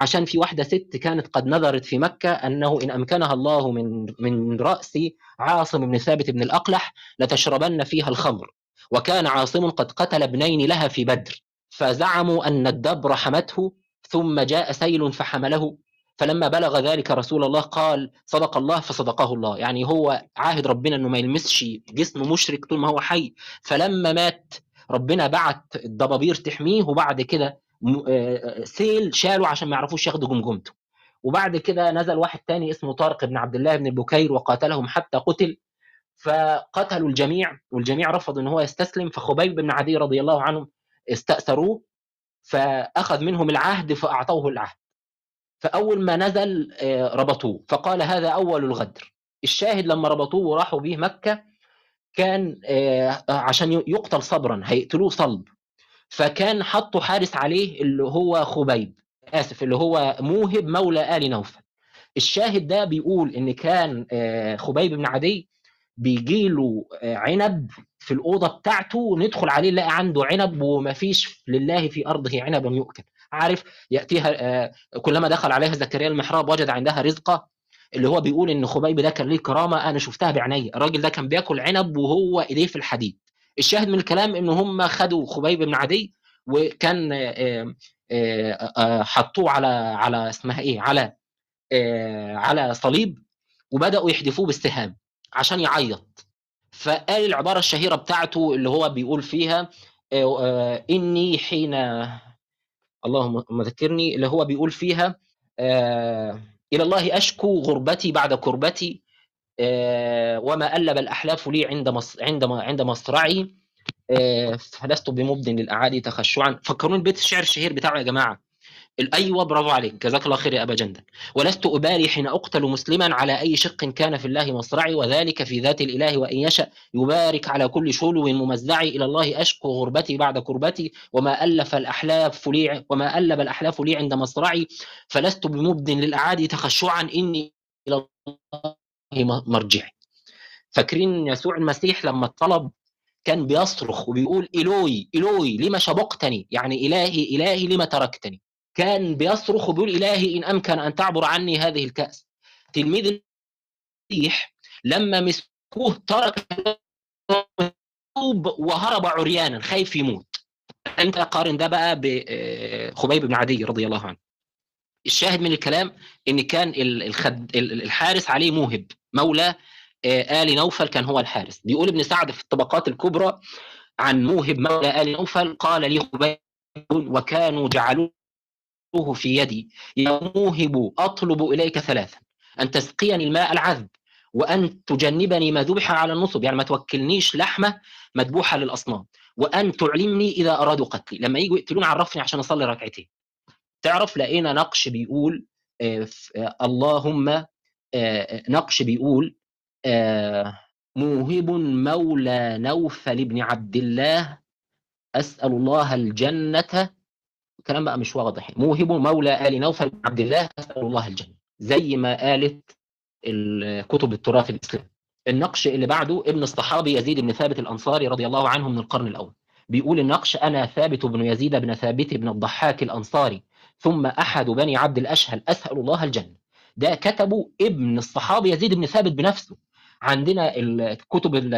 عشان في واحدة ست كانت قد نذرت في مكة أنه إن أمكنها الله من من رأس عاصم بن ثابت بن الأقلح لتشربن فيها الخمر وكان عاصم قد قتل ابنين لها في بدر فزعموا أن الدبر حمته ثم جاء سيل فحمله فلما بلغ ذلك رسول الله قال صدق الله فصدقه الله. يعني هو عاهد ربنا إنه ما يلمسش جسم مشرك طول ما هو حي. فلما مات ربنا بعت الدبابير تحميه وبعد كده سيل شالوا عشان ما يعرفوش ياخدوا جمجمته. وبعد كده نزل واحد تاني اسمه طارق بن عبد الله بن البكير وقاتلهم حتى قتل. فقتلوا الجميع والجميع رفض إن هو يستسلم. فخبيب بن عدي رضي الله عنه استأثروه فأخذ منهم العهد فأعطوه العهد. فأول ما نزل ربطوه فقال هذا أول الغدر. الشاهد لما ربطوه وراحوا به مكة كان عشان يقتل صبرا هيقتلوه صلب. فكان حطوا حارس عليه اللي هو خبيب آسف اللي هو موهب مولى آل نوفل. الشاهد ده بيقول إن كان خبيب بن عدي بيجي له عنب في الأوضة بتاعته ندخل عليه نلاقي عنده عنب ومفيش لله في أرضه عنب يؤكل. عارف يأتيها كلما دخل عليها زكريا المحراب وجد عندها رزقة اللي هو بيقول إن خبيب ده كان ليه كرامة أنا شفتها بعيني الراجل ده كان بياكل عنب وهو ايديه في الحديد. الشاهد من الكلام إن هم خدوا خبيب بن عدي وكان حطوه على على اسمها إيه على على صليب وبدأوا يحدفوه بالسهام عشان يعيط. فقال العبارة الشهيرة بتاعته اللي هو بيقول فيها إني حين اللهم ذكرني اللي هو بيقول فيها إلى الله أشكو غربتي بعد كربتي وما ألب الأحلاف لي عند. عند عند مصرعي فلست بمبد للأعادي تخشعا فكروني بيت الشعر الشهير بتاعه يا جماعة أيوه برافو عليك جزاك الله خير يا أبا جندل. ولست أبالي حين أقتل مسلما على أي شق كان في الله مصرعي وذلك في ذات الإله وإن يشأ يبارك على كل شلو ممزعي إلى الله أشكو غربتي بعد كربتي وما ألف الأحلاف لي وما الب الأحلاف لي عند مصرعي فلست بمبد للأعادي تخشعا إني إلى الله مرجعي. فاكرين يسوع المسيح لما طلب كان بيصرخ وبيقول إلوي إلوي لما شبقتني؟ يعني إلهي إلهي لما تركتني؟ كان بيصرخ وبيقول إلهي إن أمكن أن تعبر عني هذه الكأس. تلميذ المسيح لما مسكوه ترك وهرب عريانا خايف يموت. أنت قارن ده بقى بخبيب بن عدي رضي الله عنه. الشاهد من الكلام إن كان الخد... الحارس عليه موهب. مولى آل نوفل كان هو الحارس. بيقول ابن سعد في الطبقات الكبرى عن موهب مولى آل نوفل قال لي خبيب وكانوا جعلوه في يدي يا موهب أطلب إليك ثلاثا أن تسقيني الماء العذب وأن تجنبني ما ذبح على النصب يعني ما توكلنيش لحمة مذبوحة للأصنام وأن تعلمني إذا أرادوا قتلي. لما يجوا يقتلوني عرفني عشان أصلي ركعتين. تعرف لقينا نقش بيقول اللهم نقش بيقول موهب مولى نوفل بن عبد الله أسأل الله الجنة الكلام بقى مش واضح موهب مولى آل نوفل بن عبد الله أسأل الله الجنة زي ما قالت كتب التراث الإسلامي. النقش اللي بعده ابن الصحابي يزيد بن ثابت الأنصاري رضي الله عنه من القرن الأول. بيقول النقش أنا ثابت بن يزيد بن ثابت بن الضحاك الأنصاري ثم أحد بني عبد الأشهل أسأل الله الجنة. ده كتبه ابن الصحابي يزيد بن ثابت بنفسه. عندنا الكتب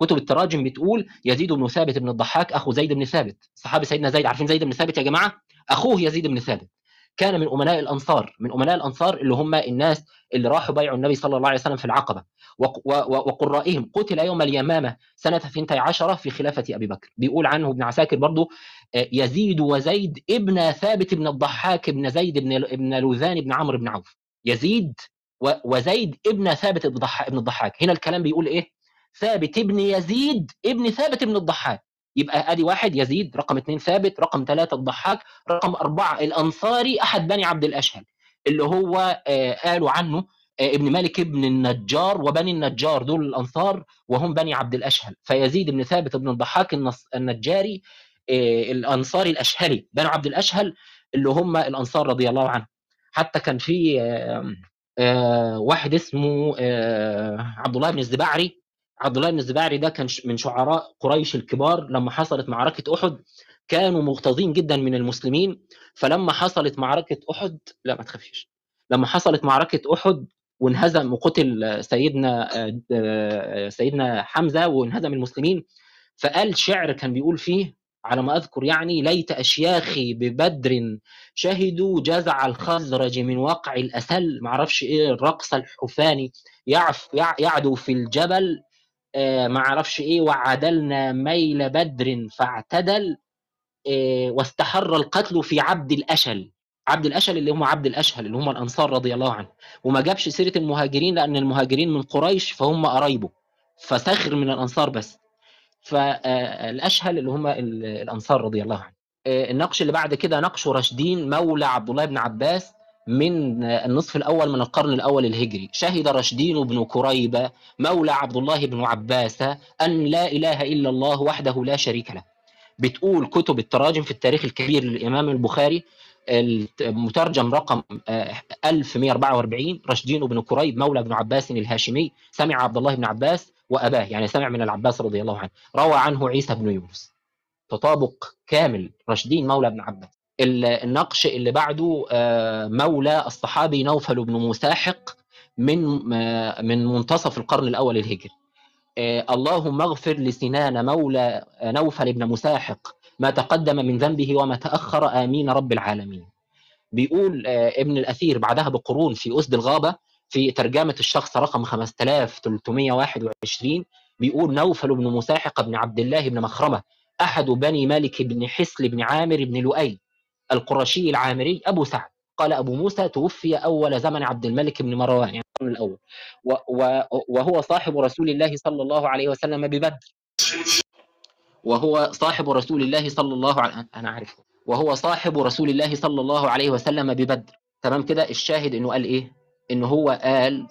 كتب التراجم بتقول يزيد بن ثابت بن الضحاك أخو زيد بن ثابت. صحابي سيدنا زيد عارفين زيد بن ثابت يا جماعة؟ أخوه يزيد بن ثابت. كان من أمناء الأنصار من أمناء الأنصار اللي هم الناس اللي راحوا بايعوا النبي صلى الله عليه وسلم في العقبة. وقرائهم. قتل يوم اليمامة سنة 12 في خلافة أبي بكر. بيقول عنه ابن عساكر برضه يزيد وزيد ابن ثابت بن الضحاك بن زيد بن ابن لوذان بن عمرو بن عوف. يزيد وزيد ابن ثابت ابن الضحاك. هنا الكلام بيقول إيه؟ ثابت ابن يزيد ابن ثابت ابن الضحاك. يبقى أدي واحد يزيد رقم اثنين ثابت رقم ثلاثة الضحاك رقم أربعة الأنصاري أحد بني عبد الأشهل اللي هو آه قالوا عنه آه ابن مالك ابن النجار وبني النجار دول الأنصار وهم بني عبد الأشهل. فيزيد بن ثابت بن الضحاك النجاري آه الأنصاري الأشهلي بني عبد الأشهل اللي هم الأنصار رضي الله عنهم. حتى كان في واحد اسمه آه عبد الله بن الزبعري. عبد الله بن الزبعري ده كان من شعراء قريش الكبار لما حصلت معركة أحد. كانوا مغتاظين جدا من المسلمين. فلما حصلت معركة أحد لا ما تخافيش. لما حصلت معركة أحد وانهزم وقتل سيدنا آه سيدنا حمزة وانهزم المسلمين فقال شعر كان بيقول فيه على ما أذكر يعني ليت أشياخي ببدر شهدوا جزع الخزرج من وقع الاسل ما أعرفش إيه الرقص الحفاني. يعف يعدو في الجبل. آه ما أعرفش إيه وعدلنا ميل بدر فاعتدل. آه واستحر القتل في عبد الأشل. عبد الأشل اللي هم عبد الأشهل اللي هم الأنصار رضي الله عنهم وما جابش سيرة المهاجرين لأن المهاجرين من قريش فهم قرايبه. فسخر من الأنصار بس. فالأشهل اللي هم الأنصار رضي الله عنهم. النقش اللي بعد كده نقش رشدين مولى عبد الله بن عباس من النصف الأول من القرن الأول الهجري. شهد رشدين بن كريبة مولى عبد الله بن عباس أن لا إله إلا الله وحده لا شريك له. بتقول كتب التراجم في التاريخ الكبير للإمام البخاري المترجم رقم 1144 رشدين بن كريب مولى بن عباس الهاشمي سمع عبد الله بن عباس وأباه يعني سمع من العباس رضي الله عنه روى عنه عيسى بن يونس تطابق كامل رشدين مولى بن عباس. النقش اللي بعده مولى الصحابي نوفل بن مساحق من من منتصف القرن الأول الهجري اللهم اغفر لسنان مولى نوفل بن مساحق ما تقدم من ذنبه وما تأخر آمين رب العالمين. بيقول ابن الأثير بعدها بقرون في أسد الغابة في ترجمة الشخص رقم 5321 بيقول نوفل بن مساحق بن عبد الله بن مخرمة أحد بني مالك بن حسل بن عامر بن لؤي القرشي العامري أبو سعد. قال أبو موسى توفي أول زمن عبد الملك بن مروان يعني الأول. وهو صاحب رسول الله صلى الله عليه وسلم ببدر. وهو صاحب رسول الله صلى الله عليه أنا عارف وهو صاحب رسول الله صلى الله عليه وسلم ببدر. تمام كده؟ الشاهد إنه قال إيه؟ إنه هو قال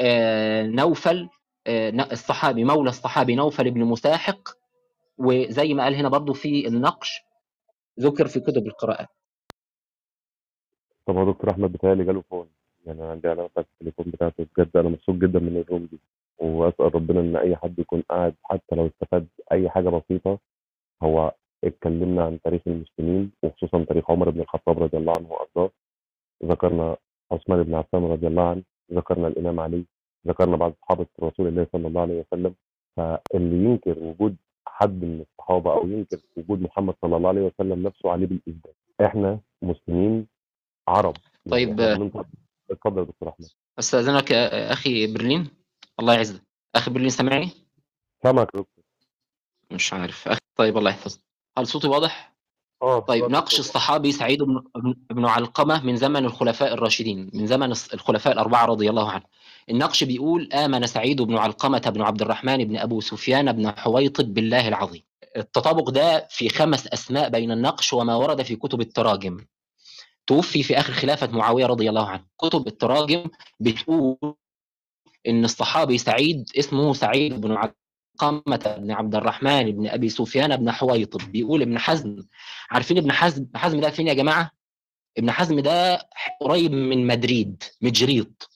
آه نوفل آه الصحابي مولى الصحابي نوفل بن مساحق. وزي ما قال هنا برضو في النقش ذكر في كتب القراءات طب هو دكتور أحمد بتهيألي جاله فون. يعني أنا عندي علامه بتاعت التليفون بتاعته بجد. أنا مبسوط جدا من الروم دي. وأسأل ربنا إن أي حد يكون قاعد حتى لو استفاد أي حاجة بسيطة هو اتكلمنا عن تاريخ المسلمين وخصوصا تاريخ عمر بن الخطاب رضي الله عنه وأرضاه. ذكرنا عثمان بن عفان رضي الله عنه ذكرنا الإمام علي ذكرنا بعض صحابة رسول الله صلى الله عليه وسلم. فاللي ينكر وجود حد من الصحابة أو ينكر وجود محمد صلى الله عليه وسلم نفسه عليه بالإثبات. إحنا مسلمين عرب. طيب. اتفضل دكتور أحمد. أستاذنك أخي برلين الله يعزك. أخي برلين سامعني؟ سامعك دكتور. مش عارف. أخي طيب الله يحفظك. هل صوتي واضح؟ آه طيب. نقش الصحابي سعيد بن علقمة من زمن الخلفاء الراشدين من زمن الخلفاء الأربعة رضي الله عنهم النقش بيقول آمن سعيد بن علقمة بن عبد الرحمن بن أبو سفيان بن حويطب بالله العظيم. التطابق ده في خمس أسماء بين النقش وما ورد في كتب التراجم. توفي في آخر خلافة معاوية رضي الله عنه. كتب التراجم بتقول إن الصحابي سعيد اسمه سعيد بن علقمة بن عبد الرحمن بن أبي سفيان بن حويطب بيقول ابن حزم. عارفين ابن حزم؟ ابن حزم ده فين يا جماعة؟ ابن حزم ده قريب من مدريد مجريط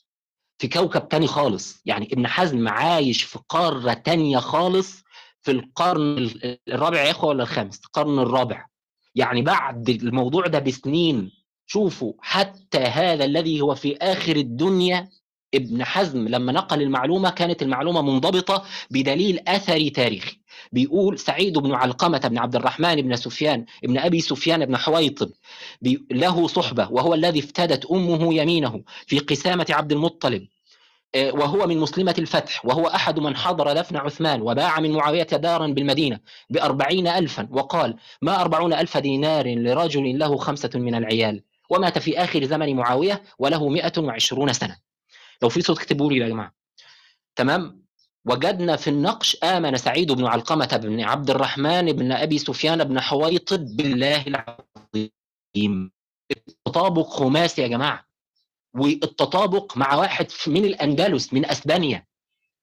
في كوكب تاني خالص. يعني ابن حزم عايش في قارة تانية خالص في القرن ال- الرابع يا إخوة ولا الخامس؟ القرن الرابع. يعني بعد الموضوع ده بسنين. شوفوا حتى هذا الذي هو في آخر الدنيا ابن حزم لما نقل المعلومة كانت المعلومة منضبطة بدليل اثري تاريخي. بيقول سعيد بن علقمة بن عبد الرحمن بن سفيان بن أبي سفيان بن حويطب له صحبة وهو الذي افتدت أمه يمينه في قسامة عبد المطلب آه، وهو من مسلمة الفتح وهو أحد من حضر دفن عثمان وباع من معاوية دارا بالمدينة بأربعين ألفا وقال ما أربعون ألف دينار لرجل له خمسة من العيال ومات في آخر زمن معاوية وله مئة وعشرون سنة. لو في صوت اكتبوا لي يا جماعة. تمام؟ وجدنا في النقش آمن سعيد بن علقمة بن عبد الرحمن بن أبي سفيان بن حويطب بالله العظيم. التطابق خماسي يا جماعة. والتطابق مع واحد من الأندلس من أسبانيا.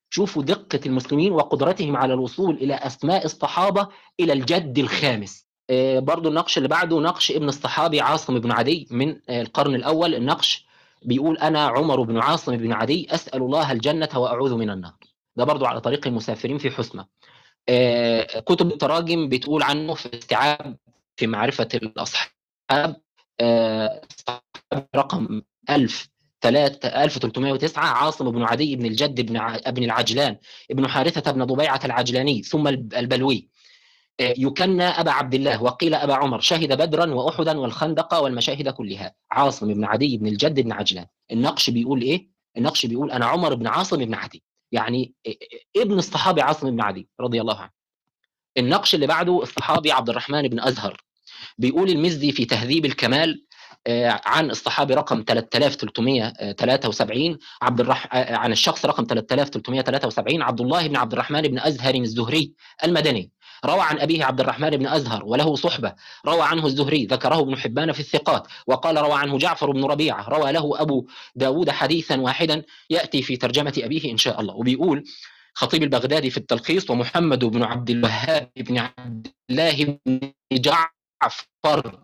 شوفوا دقة المسلمين وقدرتهم على الوصول إلى أسماء الصحابة إلى الجد الخامس. آه، برضو النقش اللي بعده نقش ابن الصحابي عاصم بن عدي من آه، القرن الأول. النقش بيقول أنا عمر بن عاصم بن عدي أسأل الله الجنة وأعوذ من النار. ده برضو على طريق المسافرين في حسمة آه، كتب التراجم بتقول عنه في استيعاب في معرفة الأصحاب آه، رقم 1000 1309 عاصم بن عدي بن الجد بن ع- بن العجلان ابن حارثة بن ضبيعة العجلاني ثم الب- البلوي. يكنى أبا عبد الله وقيل أبا عمر شهد بدرا وأحدا والخندق والمشاهد كلها. عاصم بن عدي بن الجد بن عجلان. النقش بيقول إيه؟ النقش بيقول أنا عمر بن عاصم بن عدي. يعني ابن الصحابي عاصم بن عدي رضي الله عنه. النقش اللي بعده الصحابي عبد الرحمن بن أزهر. بيقول المزي في تهذيب الكمال آه، عن الصحابي رقم 3373 عبد الرح... آه، عن الشخص رقم 3373 عبد الله بن عبد الرحمن بن أزهر الزهري المدني. روى عن أبيه عبد الرحمن بن أزهر وله صحبة روى عنه الزهري ذكره ابن حبان في الثقات وقال روى عنه جعفر بن ربيعة روى له أبو داود حديثا واحدا يأتي في ترجمة أبيه إن شاء الله وبيقول خطيب البغدادي في التلخيص ومحمد بن عبد الوهاب بن عبد الله بن جعفر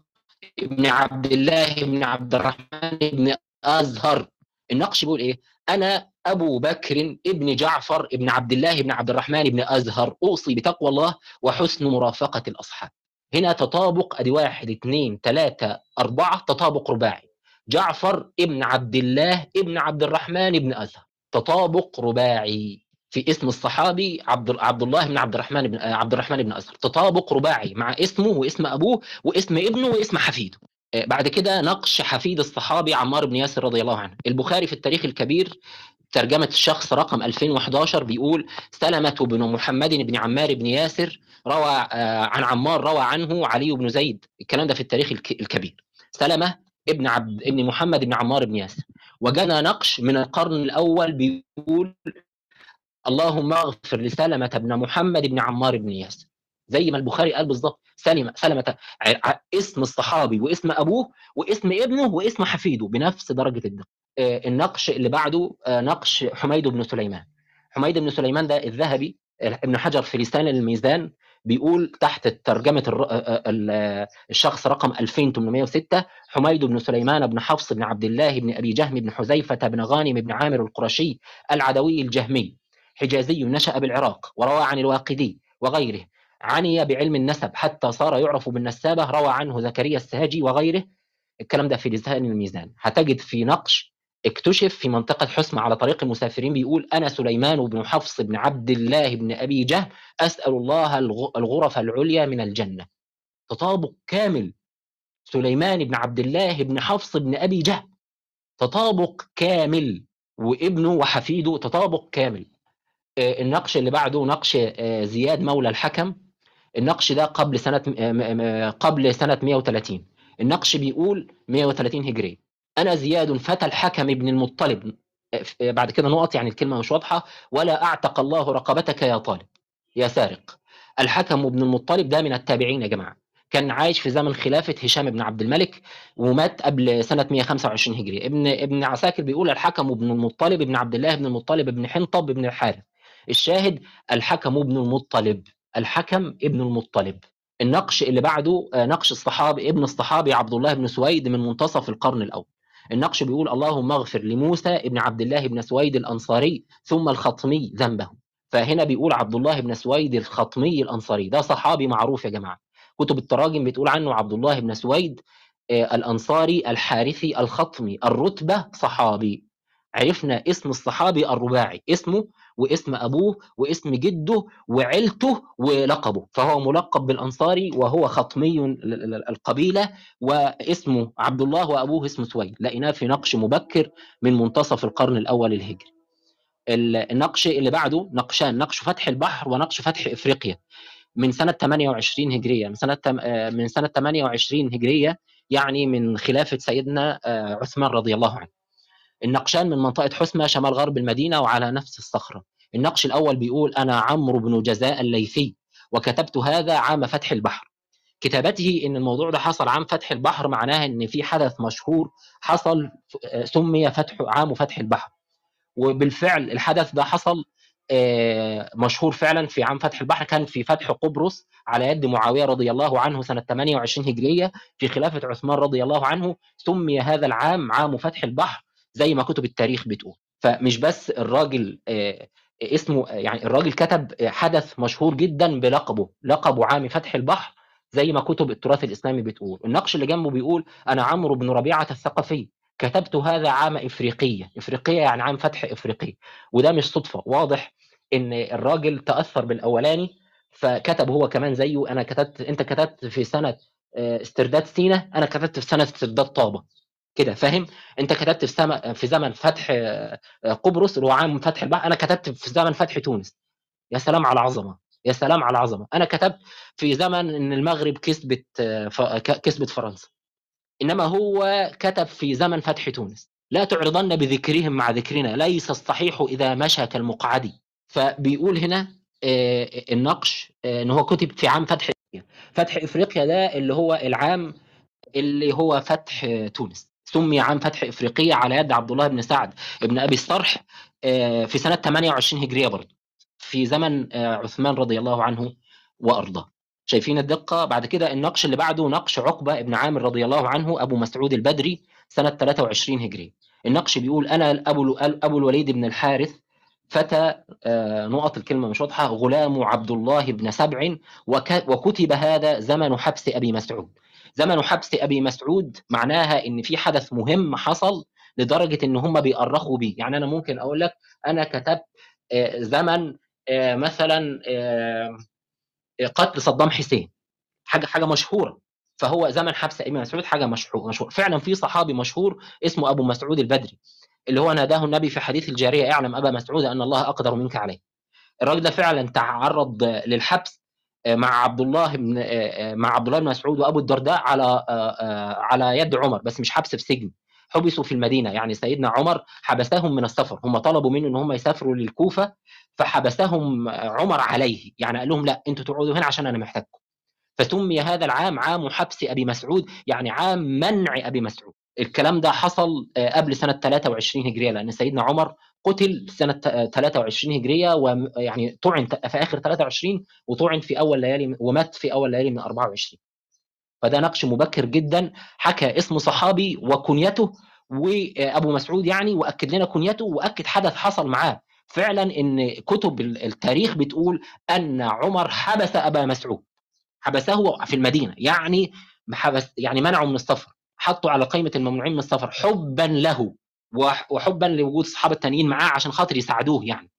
بن عبد الله بن عبد الرحمن بن أزهر. النقش بيقول إيه؟ أنا أبو بكر ابن جعفر ابن عبد الله بن عبد الرحمن بن أزهر أوصي بتقوى الله وحسن مرافقة الأصحاب. هنا تطابق أدي واحد اثنين ثلاثة أربعة تطابق رباعي. جعفر ابن عبد الله ابن عبد الرحمن بن أزهر تطابق رباعي. في اسم الصحابي عبد عبد الله بن عبد الرحمن بن عبد الرحمن بن أزهر. تطابق رباعي مع اسمه واسم أبوه واسم ابنه واسم حفيده. آه، بعد كده نقش حفيد الصحابي عمار بن ياسر رضي الله عنه. البخاري في التاريخ الكبير ترجمة الشخص رقم 2011 بيقول سلمة بن محمد بن عمار بن ياسر روى آه، عن عمار روى عنه علي بن زيد. الكلام ده في التاريخ الك- الكبير. سلمة ابن عبد ابن محمد بن عمار بن ياسر. وجانا نقش من القرن الأول بيقول اللهم اغفر لسلمة بن محمد بن عمار بن ياسر. زي ما البخاري قال بالظبط سلمة سلمة اسم الصحابي واسم أبوه واسم ابنه واسم حفيده بنفس درجة الدقة. آه، النقش اللي بعده آه، نقش حميد بن سليمان. حميد بن سليمان ده الذهبي ابن حجر في لسان الميزان بيقول تحت ترجمة الر- آه، ال- الشخص رقم 2806 حميد بن سليمان بن حفص بن عبد الله بن أبي جهم بن حذيفة بن غانم بن عامر القرشي العدوي الجهمي حجازي نشأ بالعراق وروى عن الواقدي وغيره. عني بعلم النسب حتى صار يعرف بالنسابة روى عنه زكريا السهاجي وغيره. الكلام ده في لسان الميزان. هتجد في نقش اكتشف في منطقة حسمة على طريق المسافرين بيقول أنا سليمان بن حفص بن عبد الله بن أبي جهم أسأل الله الغ- الغرف العليا من الجنة. تطابق كامل سليمان بن عبد الله بن حفص بن أبي جهم تطابق كامل وابنه وحفيده تطابق كامل. آه، النقش اللي بعده نقش آه، زياد مولى الحكم. النقش ده قبل م- قبل سنة 130 النقش بيقول 130 هجري. أنا زياد فتى الحكم بن المطلب. آه، آه، بعد كده نقط يعني الكلمة مش واضحة. ولا أعتق الله رقبتك يا طالب. يا سارق. الحكم بن المطلب ده من التابعين يا جماعة. كان عايش في زمن خلافة هشام بن عبد الملك ومات قبل سنة 125 هجري. ابن ابن عساكر بيقول الحكم بن المطلب بن عبد الله بن المطلب بن حنطب بن الحارث. الشاهد الحكم ابن المطلب. الحكم ابن المطلب. النقش اللي بعده آه، نقش الصحابي ابن الصحابي عبد الله بن سويد من منتصف القرن الأول. النقش بيقول اللهم اغفر لموسى ابن عبد الله بن سويد الأنصاري ثم الخطمي ذنبه. فهنا بيقول عبد الله بن سويد الخطمي الأنصاري. ده صحابي معروف يا جماعة. كتب التراجم بتقول عنه عبد الله بن سويد آه، الأنصاري الحارثي الخطمي. الرتبة صحابي. عرفنا اسم الصحابي الرباعي. اسمه واسم أبوه واسم جده وعيلته ولقبه. فهو ملقب بالأنصاري وهو خطمي ال- ال- القبيلة واسمه عبد الله وأبوه اسمه سويد. لقيناه في نقش مبكر من منتصف القرن الأول الهجري ال- النقش اللي بعده نقشان نقش فتح البحر ونقش فتح إفريقيا. من سنة 28 هجرية. من سنة آه، من سنة 28 هجرية يعني من خلافة سيدنا آه، عثمان رضي الله عنه. النقشان من منطقة حسمة شمال غرب المدينة وعلى نفس الصخرة. النقش الأول بيقول أنا عمرو بن جزاء الليثي وكتبت هذا عام فتح البحر. كتابته إن الموضوع ده حصل عام فتح البحر معناها إن في حدث مشهور حصل آه، سمي فتح عام فتح البحر. وبالفعل الحدث ده حصل آه، مشهور فعلا في عام فتح البحر. كان في فتح قبرص على يد معاوية رضي الله عنه سنة 28 هجرية في خلافة عثمان رضي الله عنه. سمي هذا العام عام فتح البحر. زي ما كتب التاريخ بتقول. فمش بس الراجل آه، اسمه يعني الراجل كتب حدث مشهور جدا بلقبه لقبه عام فتح البحر زي ما كتب التراث الإسلامي بتقول. النقش اللي جنبه بيقول أنا عمرو بن ربيعة الثقفي كتبت هذا عام إفريقية. إفريقية يعني عام فتح إفريقية. وده مش صدفة. واضح إن الراجل تأثر بالأولاني فكتب هو كمان زيه. أنا كتبت أنت كتبت في سنة آه، استرداد سينا أنا كتبت في سنة استرداد طابة. كده فاهم؟ أنت كتبت في سما في زمن فتح آه، قبرص اللي هو عام فتح البحر أنا كتبت في زمن فتح تونس. يا سلام على عظمه يا سلام على عظمه أنا كتبت في زمن إن المغرب كسبت آه، ف- كسبت فرنسا. إنما هو كتب في زمن فتح تونس. لا تعرضن بذكرهم مع ذكرنا. ليس الصحيح إذا مشى كالمقعد فبيقول هنا آه، النقش إن هو كتب في عام فتح فتح إفريقيا ده اللي هو العام اللي هو فتح تونس. سمي عام فتح افريقيا على يد عبد الله بن سعد بن أبي الصرح آه، في سنة 28 هجرية برضه في زمن آه، عثمان رضي الله عنه وأرضاه. شايفين الدقة؟ بعد كده النقش اللي بعده نقش عقبة ابن عامر رضي الله عنه أبو مسعود البدري سنة 23 هجري النقش بيقول أنا أبو أبو الوليد بن الحارث فتى آه، نقط الكلمة مش واضحة غلام عبد الله بن سبع وك- وكتب هذا زمن حبس أبي مسعود. زمن حبس أبي مسعود معناها إن في حدث مهم حصل لدرجة إن هم بيأرخوا بيه. يعني أنا ممكن أقول لك أنا كتبت آه، زمن آه، مثلا آه، قتل صدام حسين. حاجة حاجة مشهورة. فهو زمن حبس أبي مسعود حاجة مشهور مشهور فعلا في صحابي مشهور اسمه أبو مسعود البدري اللي هو ناداه النبي في حديث الجارية اعلم أبا مسعود أن الله أقدر منك عليه. الراجل ده فعلا تعرض للحبس مع عبد الله بن مع عبد الله بن مسعود وأبو الدرداء على على يد عمر بس مش حبس في سجن. حبسوا في المدينة. يعني سيدنا عمر حبسهم من السفر. هم طلبوا منه إن هم يسافروا للكوفة فحبسهم عمر عليه. يعني قال لهم لا أنتوا تقعدوا هنا عشان أنا محتاجكم. فسمي هذا العام عام حبس أبي مسعود يعني عام منع أبي مسعود. الكلام ده حصل آه، قبل سنة 23 هجرية لأن سيدنا عمر قتل سنة 23 هجرية ويعني طعن في آخر 23 وطعن في أول ليالي ومات في أول ليالي من 24 فده نقش مبكر جدا. حكى اسم صحابي وكنيته وابو مسعود يعني وأكد لنا كنيته وأكد حدث حصل معاه. فعلا إن كتب التاريخ بتقول أن عمر حبس أبا مسعود. حبسه في المدينة يعني حبس يعني منعه من السفر. حطه على قائمة الممنوعين من السفر حبا له وحبا لوجود الصحابة التانيين معاه عشان خاطر يساعدوه يعني.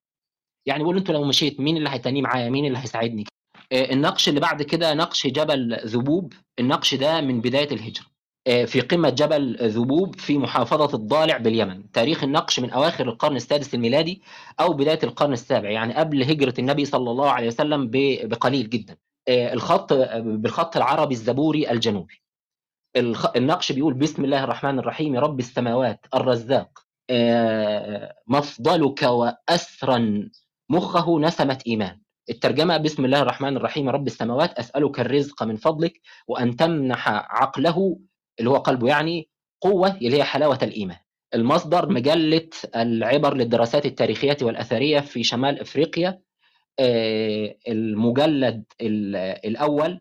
يعني بيقول أنتوا لو مشيت مين اللي هيتنيه معايا؟ مين اللي هيساعدني؟ آه، النقش اللي بعد كده نقش جبل ذبوب النقش ده من بداية الهجرة. آه، في قمة جبل ذبوب في محافظة الضالع باليمن. تاريخ النقش من أواخر القرن السادس الميلادي أو بداية القرن السابع يعني قبل هجرة النبي صلى الله عليه وسلم بقليل جدا. آه، الخط بالخط العربي الزبوري الجنوبي. النقش بيقول بسم الله الرحمن الرحيم رب السماوات الرزاق آه، مفضلك وأسرا مخه نسمة إيمان. الترجمة بسم الله الرحمن الرحيم رب السماوات أسألك الرزق من فضلك وأن تمنح عقله اللي هو قلبه يعني قوة اللي هي حلاوة الإيمان. المصدر مجلة العبر للدراسات التاريخية والأثرية في شمال أفريقيا آه، المجلد الأول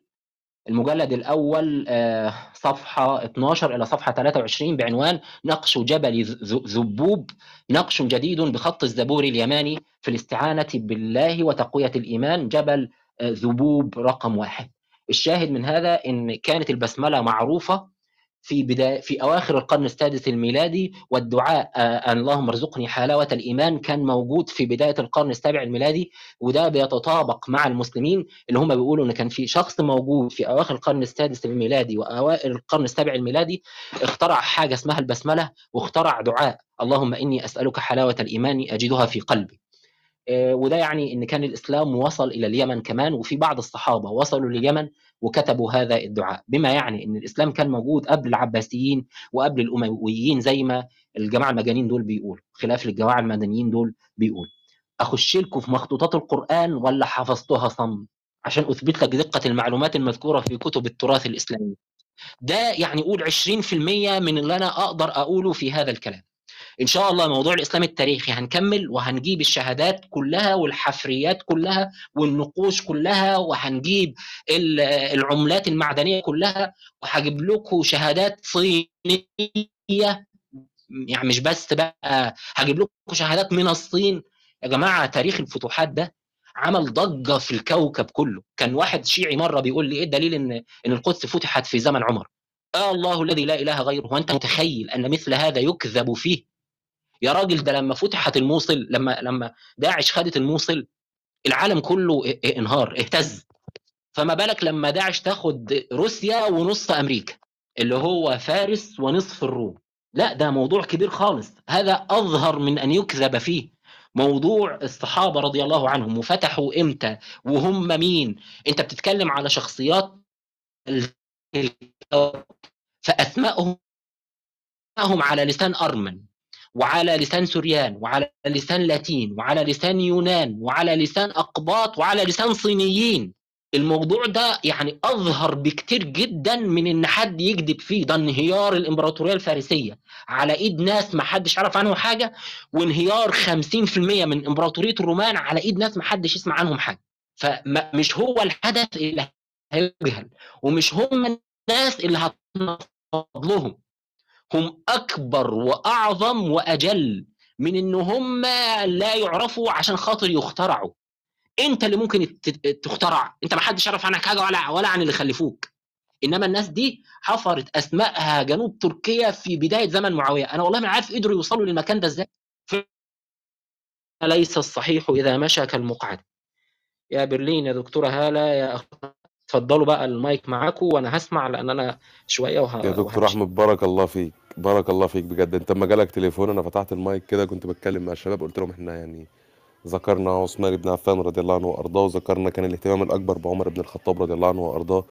المجلد الأول آه، صفحة 12 إلى صفحة 23 بعنوان نقش جبل ذبوب نقش جديد بخط الزبور اليماني في الاستعانة بالله وتقوية الإيمان جبل آه، ذبوب رقم واحد. الشاهد من هذا إن كانت البسملة معروفة في بداية في أواخر القرن السادس الميلادي والدعاء آه اللهم ارزقني حلاوة الإيمان كان موجود في بداية القرن السابع الميلادي وده بيتطابق مع المسلمين اللي هم بيقولوا إن كان في شخص موجود في أواخر القرن السادس الميلادي وأوائل القرن السابع الميلادي اخترع حاجة اسمها البسملة واخترع دعاء اللهم إني أسألك حلاوة الإيمان أجدها في قلبي. آه، وده يعني إن كان الإسلام وصل إلى اليمن كمان وفي بعض الصحابة وصلوا لليمن وكتبوا هذا الدعاء. بما يعني إن الإسلام كان موجود قبل العباسيين وقبل الأمويين زي ما الجماعة المجانين دول بيقولوا خلاف الجماعه المدنيين دول بيقول أخش لكم في مخطوطات القرآن ولا حفظتها صم؟ عشان أثبت لك دقة المعلومات المذكورة في كتب التراث الاسلامي ده يعني قول 20% من اللي أنا أقدر أقوله في هذا الكلام. إن شاء الله موضوع الإسلام التاريخي هنكمل وهنجيب الشهادات كلها والحفريات كلها والنقوش كلها وهنجيب العملات المعدنية كلها وهجيب لكم شهادات صينية. يعني مش بس بقى هجيب لكم شهادات من الصين. يا جماعة تاريخ الفتوحات ده عمل ضجة في الكوكب كله. كان واحد شيعي مرة بيقول لي إيه الدليل ان إن القدس فتحت في زمن عمر؟ آه الله الذي لا إله غيره. وأنت متخيل أن مثل هذا يكذب فيه؟ يا راجل ده لما فتحت الموصل لما لما داعش خدت الموصل العالم كله انهار اهتز. فما بالك لما داعش تاخد روسيا ونص أمريكا اللي هو فارس ونصف الروم. لا ده موضوع كبير خالص. هذا أظهر من أن يكذب فيه موضوع الصحابة رضي الله عنهم. وفتحوا إمتى؟ وهم مين؟ أنت بتتكلم على شخصيات فاسمائهم على لسان أرمن. وعلى لسان سوريان وعلى لسان لاتين وعلى لسان يونان وعلى لسان أقباط وعلى لسان صينيين. الموضوع ده يعني أظهر بكتير جدا من إن حد يكذب فيه. ده انهيار الإمبراطورية الفارسية. على إيد ناس ما حدش عرف عنهم حاجة وانهيار 50% من إمبراطورية الرومان على إيد ناس ما حدش يسمع عنهم حاجة. فمش هو الحدث اللي هيجهل ومش هم الناس اللي هتنفض لهم. هم أكبر وأعظم وأجل من ان هم لا يعرفوا عشان خاطر يخترعوا. أنت اللي ممكن تخترع. أنت ما حدش يعرف عنك حاجة ولا ولا عن اللي خلفوك إنما الناس دي حفرت اسمائها جنوب تركيا في بداية زمن معاوية. أنا والله ما عارف قدروا يوصلوا للمكان ده إزاي. ليس الصحيح إذا مشى كالمقعد. يا برلين يا دكتورة هالة يا أخ... اتفضلوا بقى المايك معاكم وأنا هسمع لأن أنا شوية وه... يا دكتور. أحمد بارك الله فيك. بارك الله فيك بجد. انت لما جالك تليفون أنا فتحت المايك كده كنت بتكلم مع الشباب قلت لهم إحنا يعني ذكرنا عثمان بن عفان رضي الله عنه وأرضاه وذكرنا كان الاهتمام الأكبر بعمر بن الخطاب رضي الله عنه وأرضاه.